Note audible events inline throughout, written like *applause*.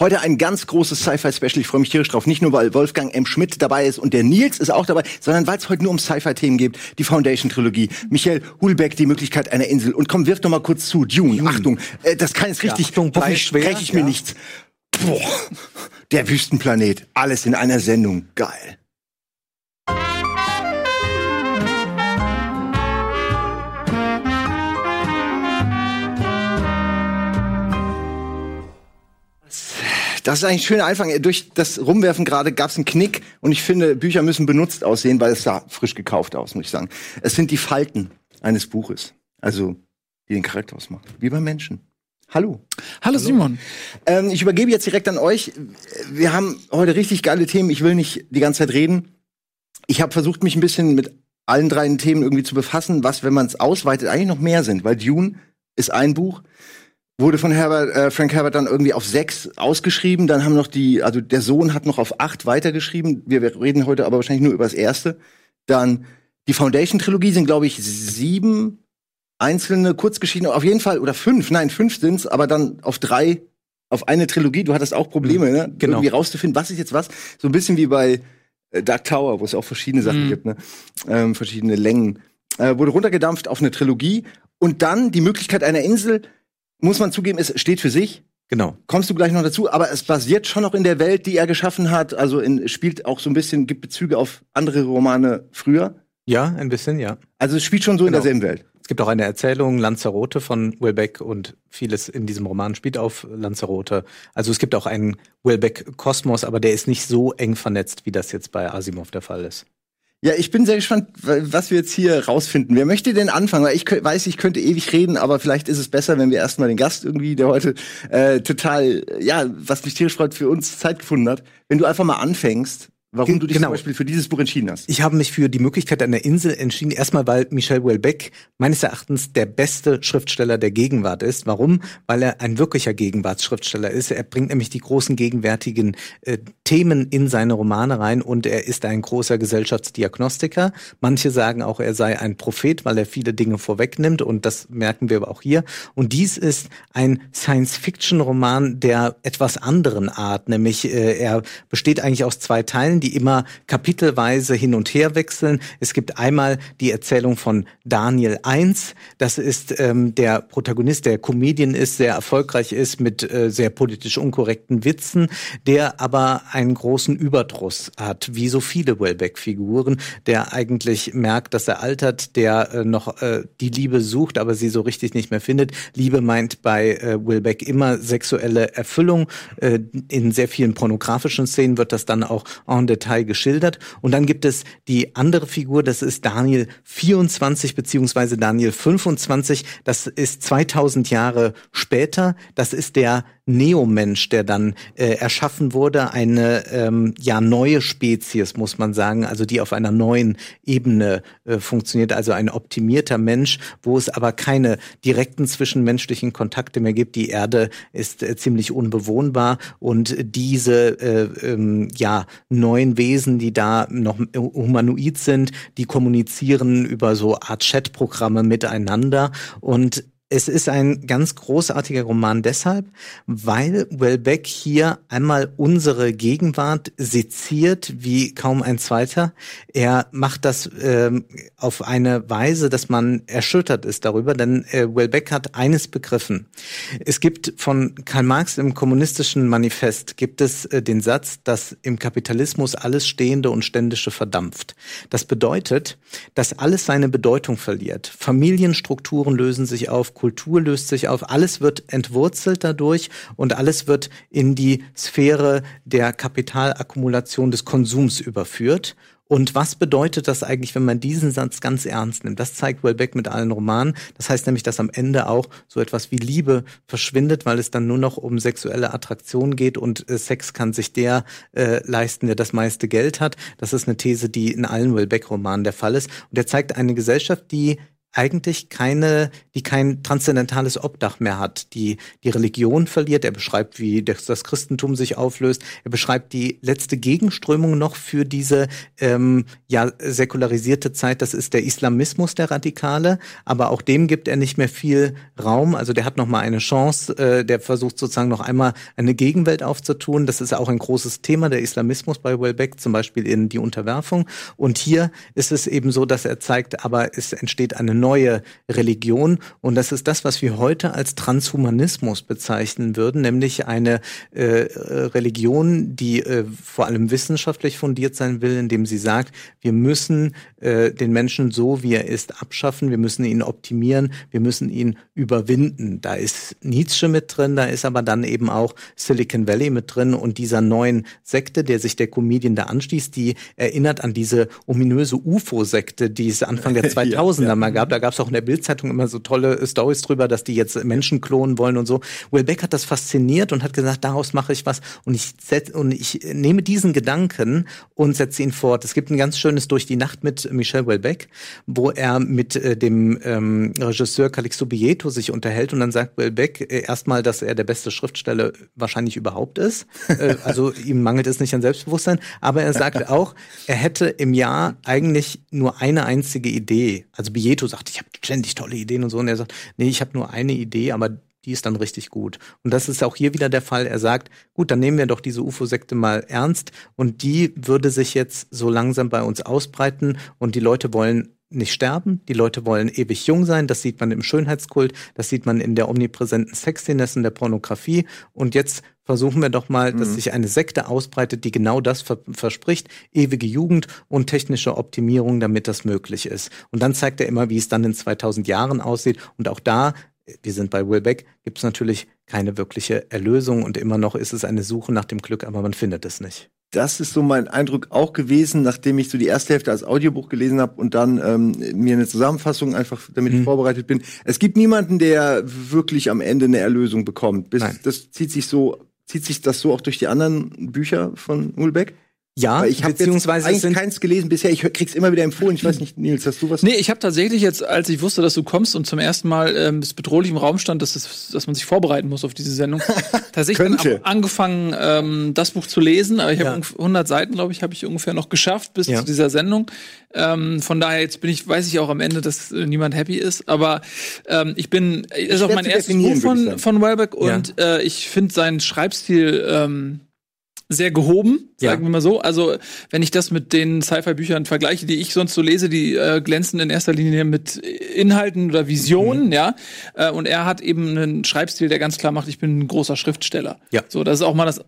Heute ein ganz großes Sci-Fi-Special. Ich freue mich tierisch drauf. Nicht nur, weil Wolfgang M. Schmidt dabei ist und der Nils ist auch dabei, sondern weil es heute nur um Sci-Fi-Themen geht. Die Foundation-Trilogie. Michael Hulbeck, die Möglichkeit einer Insel. Und komm, wirf doch mal kurz zu. Dune, Dune. Achtung. Äh, das kann jetzt richtig. Ja, Achtung, hoffentlich spreche ich mir ja. nichts. Boah. Der Wüstenplanet. Alles in einer Sendung. Geil. Das ist eigentlich ein schöner Anfang. Durch das Rumwerfen gerade gab es einen Knick und ich finde, Bücher müssen benutzt aussehen, weil es sah frisch gekauft aus, muss ich sagen. Es sind die Falten eines Buches, also die den Charakter ausmachen, wie beim Menschen. Hallo. Hallo, Simon. Ähm, ich übergebe jetzt direkt an euch. Wir haben heute richtig geile Themen. Ich will nicht die ganze Zeit reden. Ich habe versucht, mich ein bisschen mit allen drei Themen irgendwie zu befassen, was, wenn man es ausweitet, eigentlich noch mehr sind. Weil Dune ist ein Buch, wurde von Herbert, äh, Frank Herbert dann irgendwie auf sechs ausgeschrieben. Dann haben noch die, also der Sohn hat noch auf acht weitergeschrieben. Wir, wir reden heute aber wahrscheinlich nur über das erste. Dann die Foundation-Trilogie sind, glaube ich, sieben einzelne Kurzgeschichten, auf jeden Fall, oder fünf, nein, fünf sind's, aber dann auf drei, auf eine Trilogie. Du hattest auch Probleme, mhm. ne? Genau. Irgendwie rauszufinden, was ist jetzt was. So ein bisschen wie bei äh, Dark Tower, wo es auch verschiedene Sachen mhm. gibt, ne? Ähm, verschiedene Längen. Äh, wurde runtergedampft auf eine Trilogie und dann die Möglichkeit einer Insel muss man zugeben, es steht für sich. Genau. Kommst du gleich noch dazu, aber es basiert schon noch in der Welt, die er geschaffen hat. Also in, spielt auch so ein bisschen, gibt Bezüge auf andere Romane früher. Ja, ein bisschen, ja. Also es spielt schon so genau. in derselben Welt. Es gibt auch eine Erzählung, Lanzarote von Welbeck und vieles in diesem Roman spielt auf Lanzarote. Also es gibt auch einen Welbeck-Kosmos, aber der ist nicht so eng vernetzt, wie das jetzt bei Asimov der Fall ist. Ja, ich bin sehr gespannt, was wir jetzt hier rausfinden. Wer möchte denn anfangen? Weil ich weiß, ich könnte ewig reden, aber vielleicht ist es besser, wenn wir erstmal den Gast irgendwie, der heute äh, total, ja, was mich tierisch freut, für uns Zeit gefunden hat, wenn du einfach mal anfängst warum du dich genau. zum Beispiel für dieses Buch entschieden hast. Ich habe mich für die Möglichkeit einer Insel entschieden. Erstmal, weil Michel Houellebecq meines Erachtens der beste Schriftsteller der Gegenwart ist. Warum? Weil er ein wirklicher Gegenwartsschriftsteller ist. Er bringt nämlich die großen gegenwärtigen äh, Themen in seine Romane rein und er ist ein großer Gesellschaftsdiagnostiker. Manche sagen auch, er sei ein Prophet, weil er viele Dinge vorwegnimmt und das merken wir aber auch hier. Und dies ist ein Science-Fiction-Roman der etwas anderen Art, nämlich äh, er besteht eigentlich aus zwei Teilen die immer kapitelweise hin und her wechseln. Es gibt einmal die Erzählung von Daniel I. Das ist ähm, der Protagonist, der Comedian ist, sehr erfolgreich ist mit äh, sehr politisch unkorrekten Witzen, der aber einen großen Überdruss hat, wie so viele Wellbeck-Figuren, der eigentlich merkt, dass er altert, der äh, noch äh, die Liebe sucht, aber sie so richtig nicht mehr findet. Liebe meint bei äh, Willbeck immer sexuelle Erfüllung. Äh, in sehr vielen pornografischen Szenen wird das dann auch en Detail geschildert. Und dann gibt es die andere Figur, das ist Daniel 24 beziehungsweise Daniel 25. Das ist 2000 Jahre später. Das ist der Neomensch, der dann äh, erschaffen wurde, eine ähm, ja neue Spezies, muss man sagen, also die auf einer neuen Ebene äh, funktioniert, also ein optimierter Mensch, wo es aber keine direkten zwischenmenschlichen Kontakte mehr gibt. Die Erde ist äh, ziemlich unbewohnbar und diese äh, ähm, ja neuen Wesen, die da noch humanoid sind, die kommunizieren über so Art Chatprogramme miteinander. Und es ist ein ganz großartiger Roman deshalb, weil Welbeck hier einmal unsere Gegenwart seziert wie kaum ein zweiter. Er macht das ähm, auf eine Weise, dass man erschüttert ist darüber, denn äh, Welbeck hat eines begriffen. Es gibt von Karl Marx im kommunistischen Manifest gibt es äh, den Satz, dass im Kapitalismus alles Stehende und Ständische verdampft. Das bedeutet, dass alles seine Bedeutung verliert. Familienstrukturen lösen sich auf, Kultur löst sich auf, alles wird entwurzelt dadurch und alles wird in die Sphäre der Kapitalakkumulation des Konsums überführt. Und was bedeutet das eigentlich, wenn man diesen Satz ganz ernst nimmt? Das zeigt Welbeck mit allen Romanen. Das heißt nämlich, dass am Ende auch so etwas wie Liebe verschwindet, weil es dann nur noch um sexuelle Attraktion geht und äh, Sex kann sich der äh, leisten, der das meiste Geld hat. Das ist eine These, die in allen Welbeck-Romanen der Fall ist. Und er zeigt eine Gesellschaft, die eigentlich keine, die kein transzendentales Obdach mehr hat, die die Religion verliert. Er beschreibt, wie das, Christentum sich auflöst. Er beschreibt die letzte Gegenströmung noch für diese ähm, ja säkularisierte Zeit. Das ist der Islamismus der Radikale, aber auch dem gibt er nicht mehr viel Raum. Also der hat noch mal eine Chance. Äh, der versucht sozusagen noch einmal eine Gegenwelt aufzutun. Das ist auch ein großes Thema der Islamismus bei Welbeck, zum Beispiel in die Unterwerfung. Und hier ist es eben so, dass er zeigt, aber es entsteht eine neue Religion. Und das ist das, was wir heute als Transhumanismus bezeichnen würden, nämlich eine äh, Religion, die äh, vor allem wissenschaftlich fundiert sein will, indem sie sagt, wir müssen äh, den Menschen so, wie er ist, abschaffen, wir müssen ihn optimieren, wir müssen ihn überwinden. Da ist Nietzsche mit drin, da ist aber dann eben auch Silicon Valley mit drin und dieser neuen Sekte, der sich der Comedian da anschließt, die erinnert an diese ominöse UFO-Sekte, die es Anfang der 2000er *laughs* ja, ja. mal gab. Da gab es auch in der Bildzeitung immer so tolle Stories drüber, dass die jetzt Menschen klonen wollen und so. Will Beck hat das fasziniert und hat gesagt, daraus mache ich was und ich setz, und ich nehme diesen Gedanken und setze ihn fort. Es gibt ein ganz schönes Durch die Nacht mit Michel Welbeck, wo er mit äh, dem ähm, Regisseur Calixto Bieto sich unterhält und dann sagt Welbeck äh, erstmal, dass er der beste Schriftsteller wahrscheinlich überhaupt ist. äh, also *laughs* ihm mangelt es nicht an Selbstbewusstsein, aber er sagt auch, er hätte im Jahr eigentlich nur eine einzige Idee. Also Bieto sagt, ich habe ständig tolle Ideen und so. Und er sagt, nee, ich habe nur eine Idee, aber die ist dann richtig gut. Und das ist auch hier wieder der Fall. Er sagt, gut, dann nehmen wir doch diese UFO-Sekte mal ernst und die würde sich jetzt so langsam bei uns ausbreiten und die Leute wollen nicht sterben, die Leute wollen ewig jung sein, das sieht man im Schönheitskult, das sieht man in der omnipräsenten Sexiness, in der Pornografie. Und jetzt versuchen wir doch mal, mhm. dass sich eine Sekte ausbreitet, die genau das ver verspricht, ewige Jugend und technische Optimierung, damit das möglich ist. Und dann zeigt er immer, wie es dann in 2000 Jahren aussieht und auch da wir sind bei Willbeck, gibt es natürlich keine wirkliche Erlösung und immer noch ist es eine Suche nach dem Glück, aber man findet es nicht das ist so mein Eindruck auch gewesen, nachdem ich so die erste Hälfte als Audiobuch gelesen habe und dann ähm, mir eine Zusammenfassung einfach, damit mhm. ich vorbereitet bin. Es gibt niemanden, der wirklich am Ende eine Erlösung bekommt. Bis, das zieht sich so, zieht sich das so auch durch die anderen Bücher von Ulbeck? Ja, ich habe beziehungsweise eigentlich keins gelesen bisher. Ich krieg's immer wieder empfohlen. Ich weiß nicht, Nils, hast du was? Nee, ich habe tatsächlich jetzt, als ich wusste, dass du kommst und zum ersten Mal ähm, es bedrohlich im Raum stand, dass, es, dass man sich vorbereiten muss auf diese Sendung, *laughs* tatsächlich dann angefangen, ähm, das Buch zu lesen. Aber ich habe ja. 100 Seiten, glaube ich, habe ich ungefähr noch geschafft bis ja. zu dieser Sendung. Ähm, von daher jetzt bin ich, weiß ich auch am Ende, dass äh, niemand happy ist. Aber ähm, ich bin, ist auch mein erstes Buch von von Welbeck und ja. äh, ich finde seinen Schreibstil ähm, sehr gehoben, sagen ja. wir mal so. Also, wenn ich das mit den Sci-Fi-Büchern vergleiche, die ich sonst so lese, die äh, glänzen in erster Linie mit Inhalten oder Visionen, mhm. ja. Äh, und er hat eben einen Schreibstil, der ganz klar macht, ich bin ein großer Schriftsteller. Ja. So, das ist auch mal das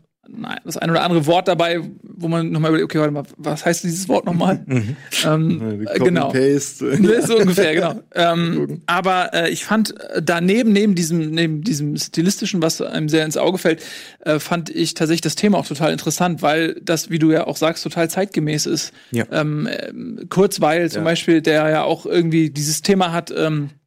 das ein oder andere Wort dabei, wo man nochmal überlegt, okay, warte mal, was heißt dieses Wort nochmal? *laughs* Mhm. ähm, genau. Paste. *laughs* so ungefähr, genau. *laughs* Ähm, aber äh, ich fand äh, daneben, neben diesem, neben diesem stilistischen, was einem sehr ins Auge fällt, äh, fand ich tatsächlich das Thema auch total interessant, weil das, wie du ja auch sagst, total zeitgemäß ist. Ja. Ähm, äh, Kurzweil zum ja. Beispiel, der ja auch irgendwie dieses Thema hat, ähm, äh,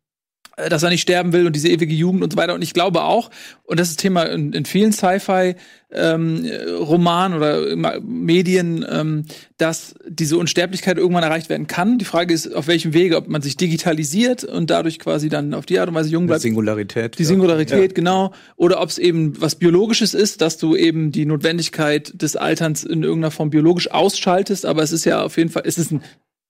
dass er nicht sterben will und diese ewige Jugend und so weiter. Und ich glaube auch, und das ist Thema in, in vielen Sci-Fi ähm, Romanen oder Medien, ähm, dass diese Unsterblichkeit irgendwann erreicht werden kann. Die Frage ist, auf welchem Wege, ob man sich digitalisiert und dadurch quasi dann auf die Art und Weise jung bleibt. Die Singularität. Die Singularität, ja. genau. Oder ob es eben was Biologisches ist, dass du eben die Notwendigkeit des Alterns in irgendeiner Form biologisch ausschaltest. Aber es ist ja auf jeden Fall, es ist ein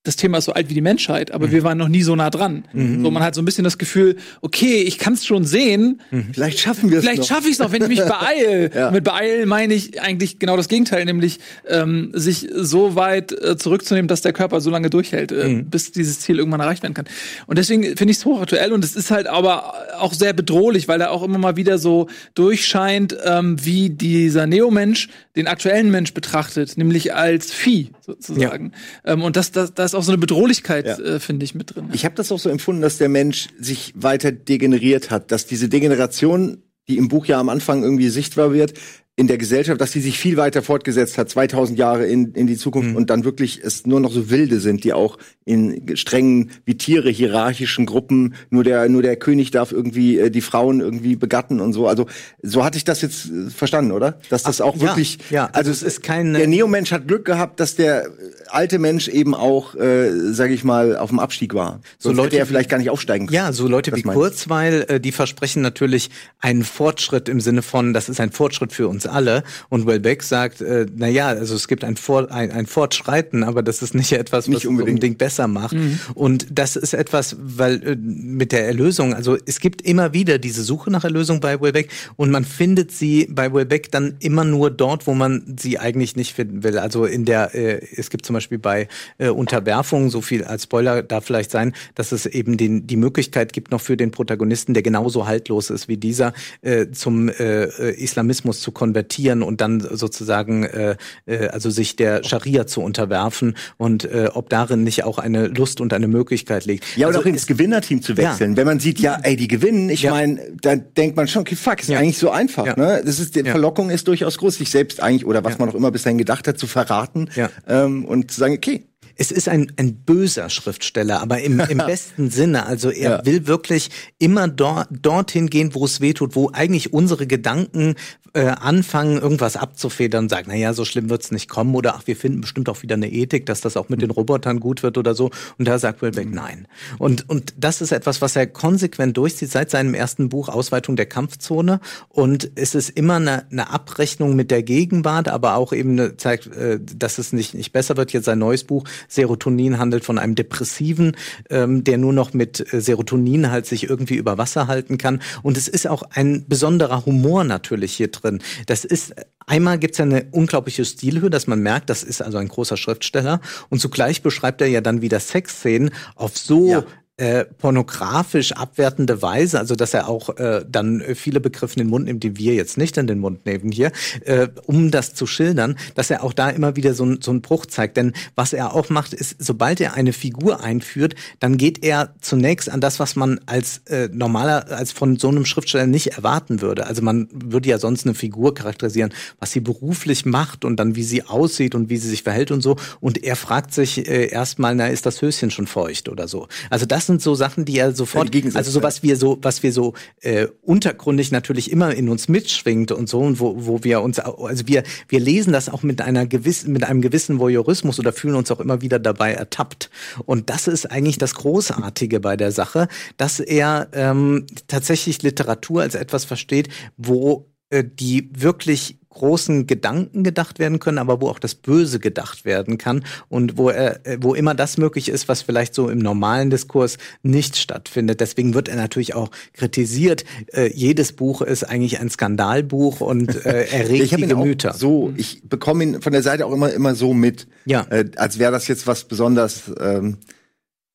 das Thema ist so alt wie die Menschheit, aber mhm. wir waren noch nie so nah dran. Mhm. So, man hat so ein bisschen das Gefühl, okay, ich kann es schon sehen. Mhm. Vielleicht schaffen wir es Vielleicht schaffe ich es noch, wenn ich mich *laughs* beeile. ja. Mit beeilen meine ich eigentlich genau das Gegenteil, nämlich ähm, sich so weit äh, zurückzunehmen, dass der Körper so lange durchhält, äh, mhm. bis dieses Ziel irgendwann erreicht werden kann. Und deswegen finde ich es hochaktuell und es ist halt aber auch sehr bedrohlich, weil er auch immer mal wieder so durchscheint, ähm, wie dieser Neomensch den aktuellen Mensch betrachtet, nämlich als Vieh sozusagen. Ja. Ähm, und das, das, das ist auch so eine Bedrohlichkeit, ja. äh, finde ich, mit drin. Ich habe das auch so empfunden, dass der Mensch sich weiter degeneriert hat, dass diese Degeneration, die im Buch ja am Anfang irgendwie sichtbar wird, in der Gesellschaft, dass die sich viel weiter fortgesetzt hat, 2000 Jahre in, in die Zukunft mhm. und dann wirklich es nur noch so Wilde sind, die auch in strengen, wie Tiere, hierarchischen Gruppen, nur der, nur der König darf irgendwie äh, die Frauen irgendwie begatten und so. Also, so hatte ich das jetzt äh, verstanden, oder? Dass das Ach, auch wirklich, ja, ja. Also, also es ist kein, der Neomensch hat Glück gehabt, dass der alte Mensch eben auch, äh, sage ich mal, auf dem Abstieg war. So Sonst Leute, hätte er vielleicht gar nicht aufsteigen können. Ja, so Leute wie Kurzweil, äh, die versprechen natürlich einen Fortschritt im Sinne von, das ist ein Fortschritt für uns uns alle. Und Wellbeck sagt, äh, na ja, also es gibt ein, Vor ein, ein Fortschreiten, aber das ist nicht etwas, was nicht unbedingt. unbedingt besser macht. Mhm. Und das ist etwas, weil äh, mit der Erlösung, also es gibt immer wieder diese Suche nach Erlösung bei Wellbeck und man findet sie bei Wellbeck dann immer nur dort, wo man sie eigentlich nicht finden will. Also in der, äh, es gibt zum Beispiel bei äh, Unterwerfung, so viel als Spoiler da vielleicht sein, dass es eben den, die Möglichkeit gibt noch für den Protagonisten, der genauso haltlos ist wie dieser, äh, zum äh, Islamismus zu konvertieren konvertieren und dann sozusagen äh, äh, also sich der Scharia zu unterwerfen und äh, ob darin nicht auch eine Lust und eine Möglichkeit liegt. Ja, oder also, auch ins Gewinnerteam zu wechseln. Ja. Wenn man sieht, ja, ey, die gewinnen, ich ja. meine, da denkt man schon, okay, fuck, ist ja. eigentlich so einfach. Ja. Ne? Das ist, die Verlockung ist durchaus groß, sich selbst eigentlich, oder was man auch immer bis dahin gedacht hat, zu verraten ähm, und zu sagen, okay, es ist ein, ein böser Schriftsteller, aber im, im *laughs* besten Sinne. Also er ja. will wirklich immer dort, dorthin gehen, wo es weh tut, wo eigentlich unsere Gedanken äh, anfangen, irgendwas abzufedern und sagen, na ja, so schlimm wird's nicht kommen oder ach, wir finden bestimmt auch wieder eine Ethik, dass das auch mit den Robotern gut wird oder so. Und da sagt Wilbeck mhm. nein. Und, und das ist etwas, was er konsequent durchzieht seit seinem ersten Buch Ausweitung der Kampfzone. Und es ist immer eine, eine Abrechnung mit der Gegenwart, aber auch eben eine, zeigt, äh, dass es nicht, nicht besser wird. Jetzt sein neues Buch Serotonin handelt von einem Depressiven, ähm, der nur noch mit äh, Serotonin halt sich irgendwie über Wasser halten kann. Und es ist auch ein besonderer Humor natürlich hier drin. Das ist Einmal gibt's ja eine unglaubliche Stilhöhe, dass man merkt, das ist also ein großer Schriftsteller. Und zugleich beschreibt er ja dann wieder Sexszenen auf so ja äh, pornografisch abwertende Weise, also dass er auch äh, dann viele Begriffe in den Mund nimmt, die wir jetzt nicht in den Mund nehmen hier, äh, um das zu schildern, dass er auch da immer wieder so, so einen Bruch zeigt. Denn was er auch macht, ist, sobald er eine Figur einführt, dann geht er zunächst an das, was man als äh, normaler, als von so einem Schriftsteller nicht erwarten würde. Also man würde ja sonst eine Figur charakterisieren, was sie beruflich macht und dann wie sie aussieht und wie sie sich verhält und so. Und er fragt sich äh, erstmal, na, ist das Höschen schon feucht oder so. Also das das sind so Sachen, die er sofort, ja, also so was wir so, was wir so äh, untergründig natürlich immer in uns mitschwingt und so und wo, wo wir uns, also wir wir lesen das auch mit einer gewissen, mit einem gewissen Voyeurismus oder fühlen uns auch immer wieder dabei ertappt. Und das ist eigentlich das Großartige bei der Sache, dass er ähm, tatsächlich Literatur als etwas versteht, wo äh, die wirklich großen Gedanken gedacht werden können, aber wo auch das Böse gedacht werden kann und wo er, äh, wo immer das möglich ist, was vielleicht so im normalen Diskurs nicht stattfindet. Deswegen wird er natürlich auch kritisiert. Äh, jedes Buch ist eigentlich ein Skandalbuch und äh, *laughs* erregt ich die Gemüter. So, ich bekomme ihn von der Seite auch immer immer so mit, ja. äh, als wäre das jetzt was besonders, ähm,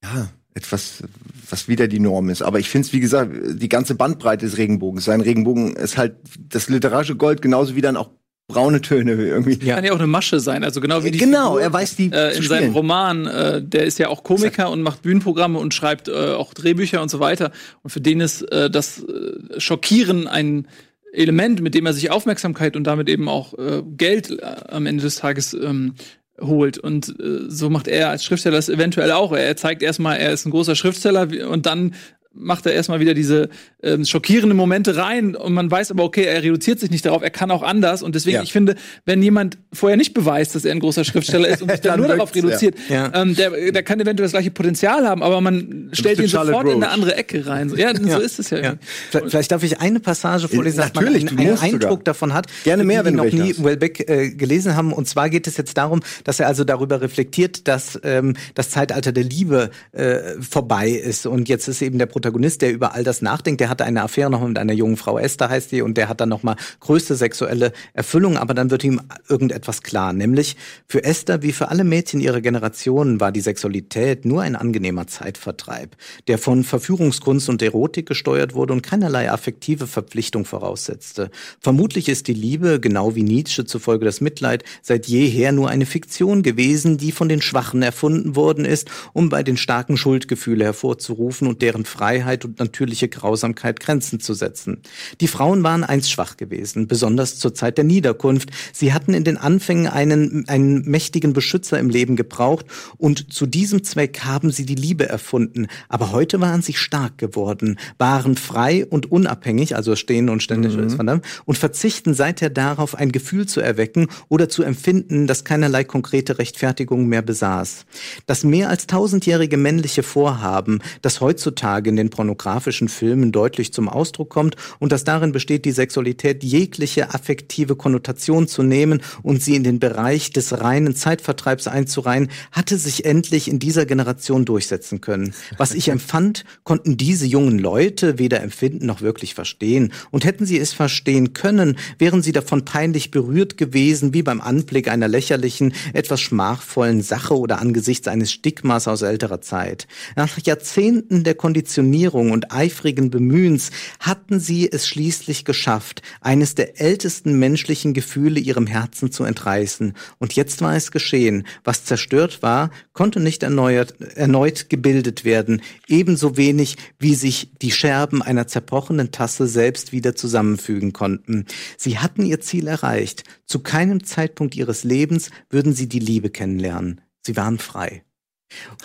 ja etwas, was wieder die Norm ist. Aber ich finde es, wie gesagt, die ganze Bandbreite des Regenbogens. Sein Regenbogen ist halt das literarische Gold, genauso wie dann auch braune Töne irgendwie. Ja. Kann ja auch eine Masche sein, also genau wie die Genau, Figur, er weiß die äh, in seinem Roman, äh, der ist ja auch Komiker und macht Bühnenprogramme und schreibt äh, auch Drehbücher und so weiter und für den ist äh, das äh, Schockieren ein Element, mit dem er sich Aufmerksamkeit und damit eben auch äh, Geld äh, am Ende des Tages ähm, holt. Und äh, so macht er als Schriftsteller das eventuell auch. Er zeigt erstmal, er ist ein großer Schriftsteller und dann macht er erstmal wieder diese ähm, schockierenden Momente rein und man weiß aber, okay, er reduziert sich nicht darauf, er kann auch anders und deswegen, ja. ich finde, wenn jemand vorher nicht beweist, dass er ein großer Schriftsteller ist und *laughs* sich dann nur darauf reduziert, ja. ähm, der, der kann eventuell das gleiche Potenzial haben, aber man stellt ihn sofort Roach. in eine andere Ecke rein. *laughs* Ja, so ist es ja. ja. Vielleicht darf ich eine Passage vorlesen, dass man einen, einen Eindruck sogar. davon hat, Gerne mehr, wenn die noch nie Wellbeck äh, gelesen haben. Und zwar geht es jetzt darum, dass er also darüber reflektiert, dass ähm, das Zeitalter der Liebe äh, vorbei ist und jetzt ist eben der Protagonist, der über all das nachdenkt. Der hatte eine Affäre noch mit einer jungen Frau, Esther heißt die, und der hat dann nochmal größte sexuelle Erfüllung, aber dann wird ihm irgendetwas klar, nämlich für Esther wie für alle Mädchen ihrer Generation war die Sexualität nur ein angenehmer Zeitvertreib, der von Verführungskunst und Erotik gesteuert wurde und keinerlei affektive Verpflichtung voraussetzte. Vermutlich ist die Liebe, genau wie Nietzsche zufolge das Mitleid, seit jeher nur eine Fiktion gewesen, die von den Schwachen erfunden worden ist, um bei den starken Schuldgefühle hervorzurufen und deren Freiheit Freiheit und natürliche Grausamkeit Grenzen zu setzen. Die Frauen waren einst schwach gewesen, besonders zur Zeit der Niederkunft. Sie hatten in den Anfängen einen, einen mächtigen Beschützer im Leben gebraucht und zu diesem Zweck haben sie die Liebe erfunden. Aber heute waren sie stark geworden, waren frei und unabhängig, also stehen und ständig mhm. und verzichten seither darauf, ein Gefühl zu erwecken oder zu empfinden, das keinerlei konkrete Rechtfertigung mehr besaß. Das mehr als tausendjährige männliche Vorhaben, das heutzutage den pornografischen Filmen deutlich zum Ausdruck kommt und das darin besteht, die Sexualität jegliche affektive Konnotation zu nehmen und sie in den Bereich des reinen Zeitvertreibs einzureihen, hatte sich endlich in dieser Generation durchsetzen können. Was ich empfand, konnten diese jungen Leute weder empfinden noch wirklich verstehen. Und hätten sie es verstehen können, wären sie davon peinlich berührt gewesen, wie beim Anblick einer lächerlichen, etwas schmachvollen Sache oder angesichts eines Stigmas aus älterer Zeit. Nach Jahrzehnten der Konditionierung und eifrigen Bemühens hatten sie es schließlich geschafft, eines der ältesten menschlichen Gefühle ihrem Herzen zu entreißen. Und jetzt war es geschehen. Was zerstört war, konnte nicht erneuert, erneut gebildet werden, ebenso wenig wie sich die Scherben einer zerbrochenen Tasse selbst wieder zusammenfügen konnten. Sie hatten ihr Ziel erreicht. Zu keinem Zeitpunkt ihres Lebens würden sie die Liebe kennenlernen. Sie waren frei.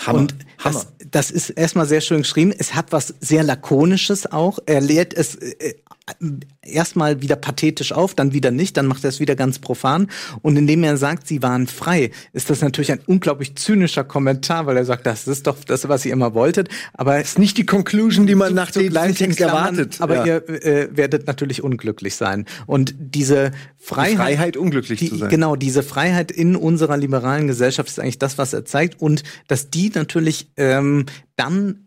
Hammer. Und das, das ist erstmal sehr schön geschrieben. Es hat was sehr Lakonisches auch. Er lehrt es äh, erstmal wieder pathetisch auf, dann wieder nicht, dann macht er es wieder ganz profan. Und indem er sagt, sie waren frei, ist das natürlich ein unglaublich zynischer Kommentar, weil er sagt, das ist doch das, was ihr immer wolltet. Aber es ist nicht die Conclusion, die man nach dem Text erwartet. Aber ja. ihr äh, werdet natürlich unglücklich sein. Und diese Freiheit, die Freiheit unglücklich die, zu sein. Genau, diese Freiheit in unserer liberalen Gesellschaft ist eigentlich das, was er zeigt. Und dass die natürlich ähm, dann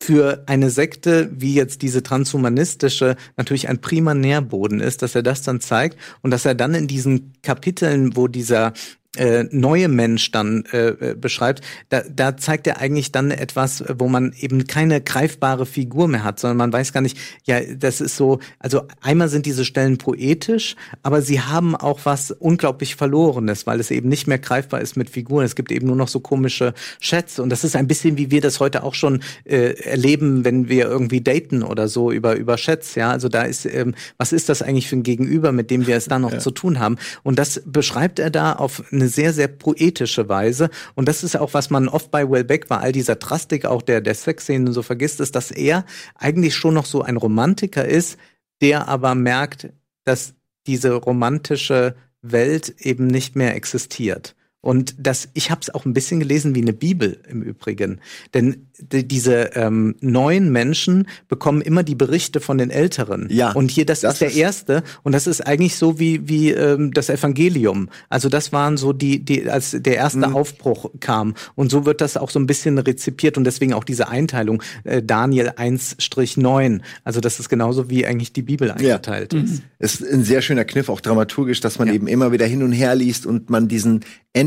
für eine Sekte wie jetzt diese transhumanistische natürlich ein prima Nährboden ist, dass er das dann zeigt und dass er dann in diesen Kapiteln, wo dieser äh, neue Mensch dann äh, äh, beschreibt, da, da zeigt er eigentlich dann etwas, wo man eben keine greifbare Figur mehr hat, sondern man weiß gar nicht, ja, das ist so, also einmal sind diese Stellen poetisch, aber sie haben auch was unglaublich Verlorenes, weil es eben nicht mehr greifbar ist mit Figuren. Es gibt eben nur noch so komische Schätze und das ist ein bisschen wie wir das heute auch schon äh, erleben, wenn wir irgendwie daten oder so über über Chats, ja, also da ist, ähm, was ist das eigentlich für ein Gegenüber, mit dem wir es dann noch ja. zu tun haben? Und das beschreibt er da auf eine sehr, sehr poetische Weise. Und das ist auch, was man oft bei Wellbeck bei all dieser Drastik auch der, der Sexszenen so vergisst, ist, dass er eigentlich schon noch so ein Romantiker ist, der aber merkt, dass diese romantische Welt eben nicht mehr existiert. Und das, ich habe es auch ein bisschen gelesen wie eine Bibel im Übrigen. Denn die, diese ähm, neuen Menschen bekommen immer die Berichte von den Älteren. Ja. Und hier, das, das ist der ist erste. Und das ist eigentlich so wie, wie ähm, das Evangelium. Also das waren so die, die, als der erste mhm. Aufbruch kam. Und so wird das auch so ein bisschen rezipiert und deswegen auch diese Einteilung äh, Daniel 1-9. Also das ist genauso wie eigentlich die Bibel eingeteilt ja. ist. Mhm. Es ist ein sehr schöner Kniff, auch dramaturgisch, dass man ja. eben immer wieder hin und her liest und man diesen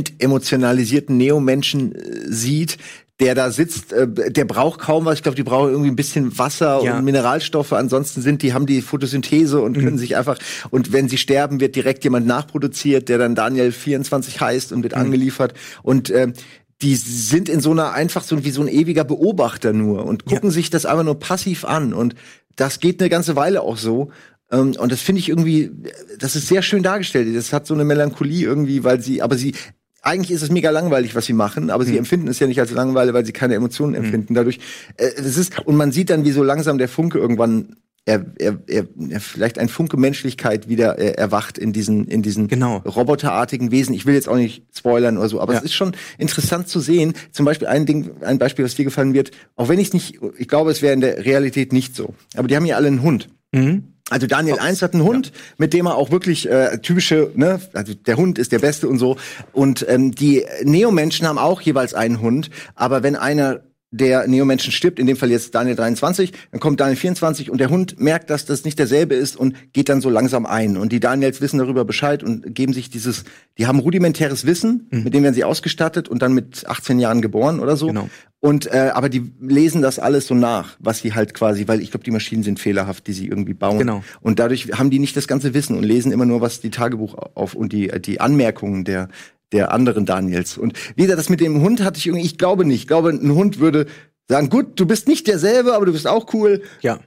entemotionalisierten Neomenschen äh, sieht, der da sitzt, äh, der braucht kaum was. Ich glaube, die brauchen irgendwie ein bisschen Wasser ja. und Mineralstoffe. Ansonsten sind die, haben die Photosynthese und mhm. können sich einfach, und wenn sie sterben, wird direkt jemand nachproduziert, der dann Daniel 24 heißt und wird mhm. angeliefert. Und äh, die sind in so einer einfach so wie so ein ewiger Beobachter nur und gucken ja. sich das einfach nur passiv an. Und das geht eine ganze Weile auch so. Ähm, und das finde ich irgendwie, das ist sehr schön dargestellt. Das hat so eine Melancholie irgendwie, weil sie, aber sie eigentlich ist es mega langweilig, was sie machen, aber sie mhm. empfinden es ja nicht als Langeweile, weil sie keine Emotionen mhm. empfinden. Dadurch, äh, das ist und man sieht dann, wie so langsam der Funke irgendwann er, er, er, er vielleicht ein Funke Menschlichkeit wieder äh, erwacht in diesen in diesen genau. roboterartigen Wesen. Ich will jetzt auch nicht spoilern oder so, aber ja. es ist schon interessant zu sehen. Zum Beispiel ein Ding, ein Beispiel, was dir gefallen wird. Auch wenn ich es nicht, ich glaube, es wäre in der Realität nicht so. Aber die haben ja alle einen Hund. Mhm. Also Daniel oh. 1 hat einen Hund, ja. mit dem er auch wirklich äh, typische, ne, also der Hund ist der Beste und so. Und ähm, die Neo-Menschen haben auch jeweils einen Hund, aber wenn einer der Neomenschen stirbt, in dem Fall jetzt Daniel 23, dann kommt Daniel 24 und der Hund merkt, dass das nicht derselbe ist und geht dann so langsam ein. Und die Daniels wissen darüber Bescheid und geben sich dieses, die haben rudimentäres Wissen, mhm. mit dem werden sie ausgestattet und dann mit 18 Jahren geboren oder so. Genau. Und äh, aber die lesen das alles so nach, was sie halt quasi, weil ich glaube, die Maschinen sind fehlerhaft, die sie irgendwie bauen. Genau. Und dadurch haben die nicht das ganze Wissen und lesen immer nur was die Tagebuch auf und die die Anmerkungen der der anderen Daniels. Und wie gesagt, das mit dem Hund hatte ich irgendwie, ich glaube nicht. Ich glaube, ein Hund würde sagen, gut, du bist nicht derselbe, aber du bist auch cool. Ja.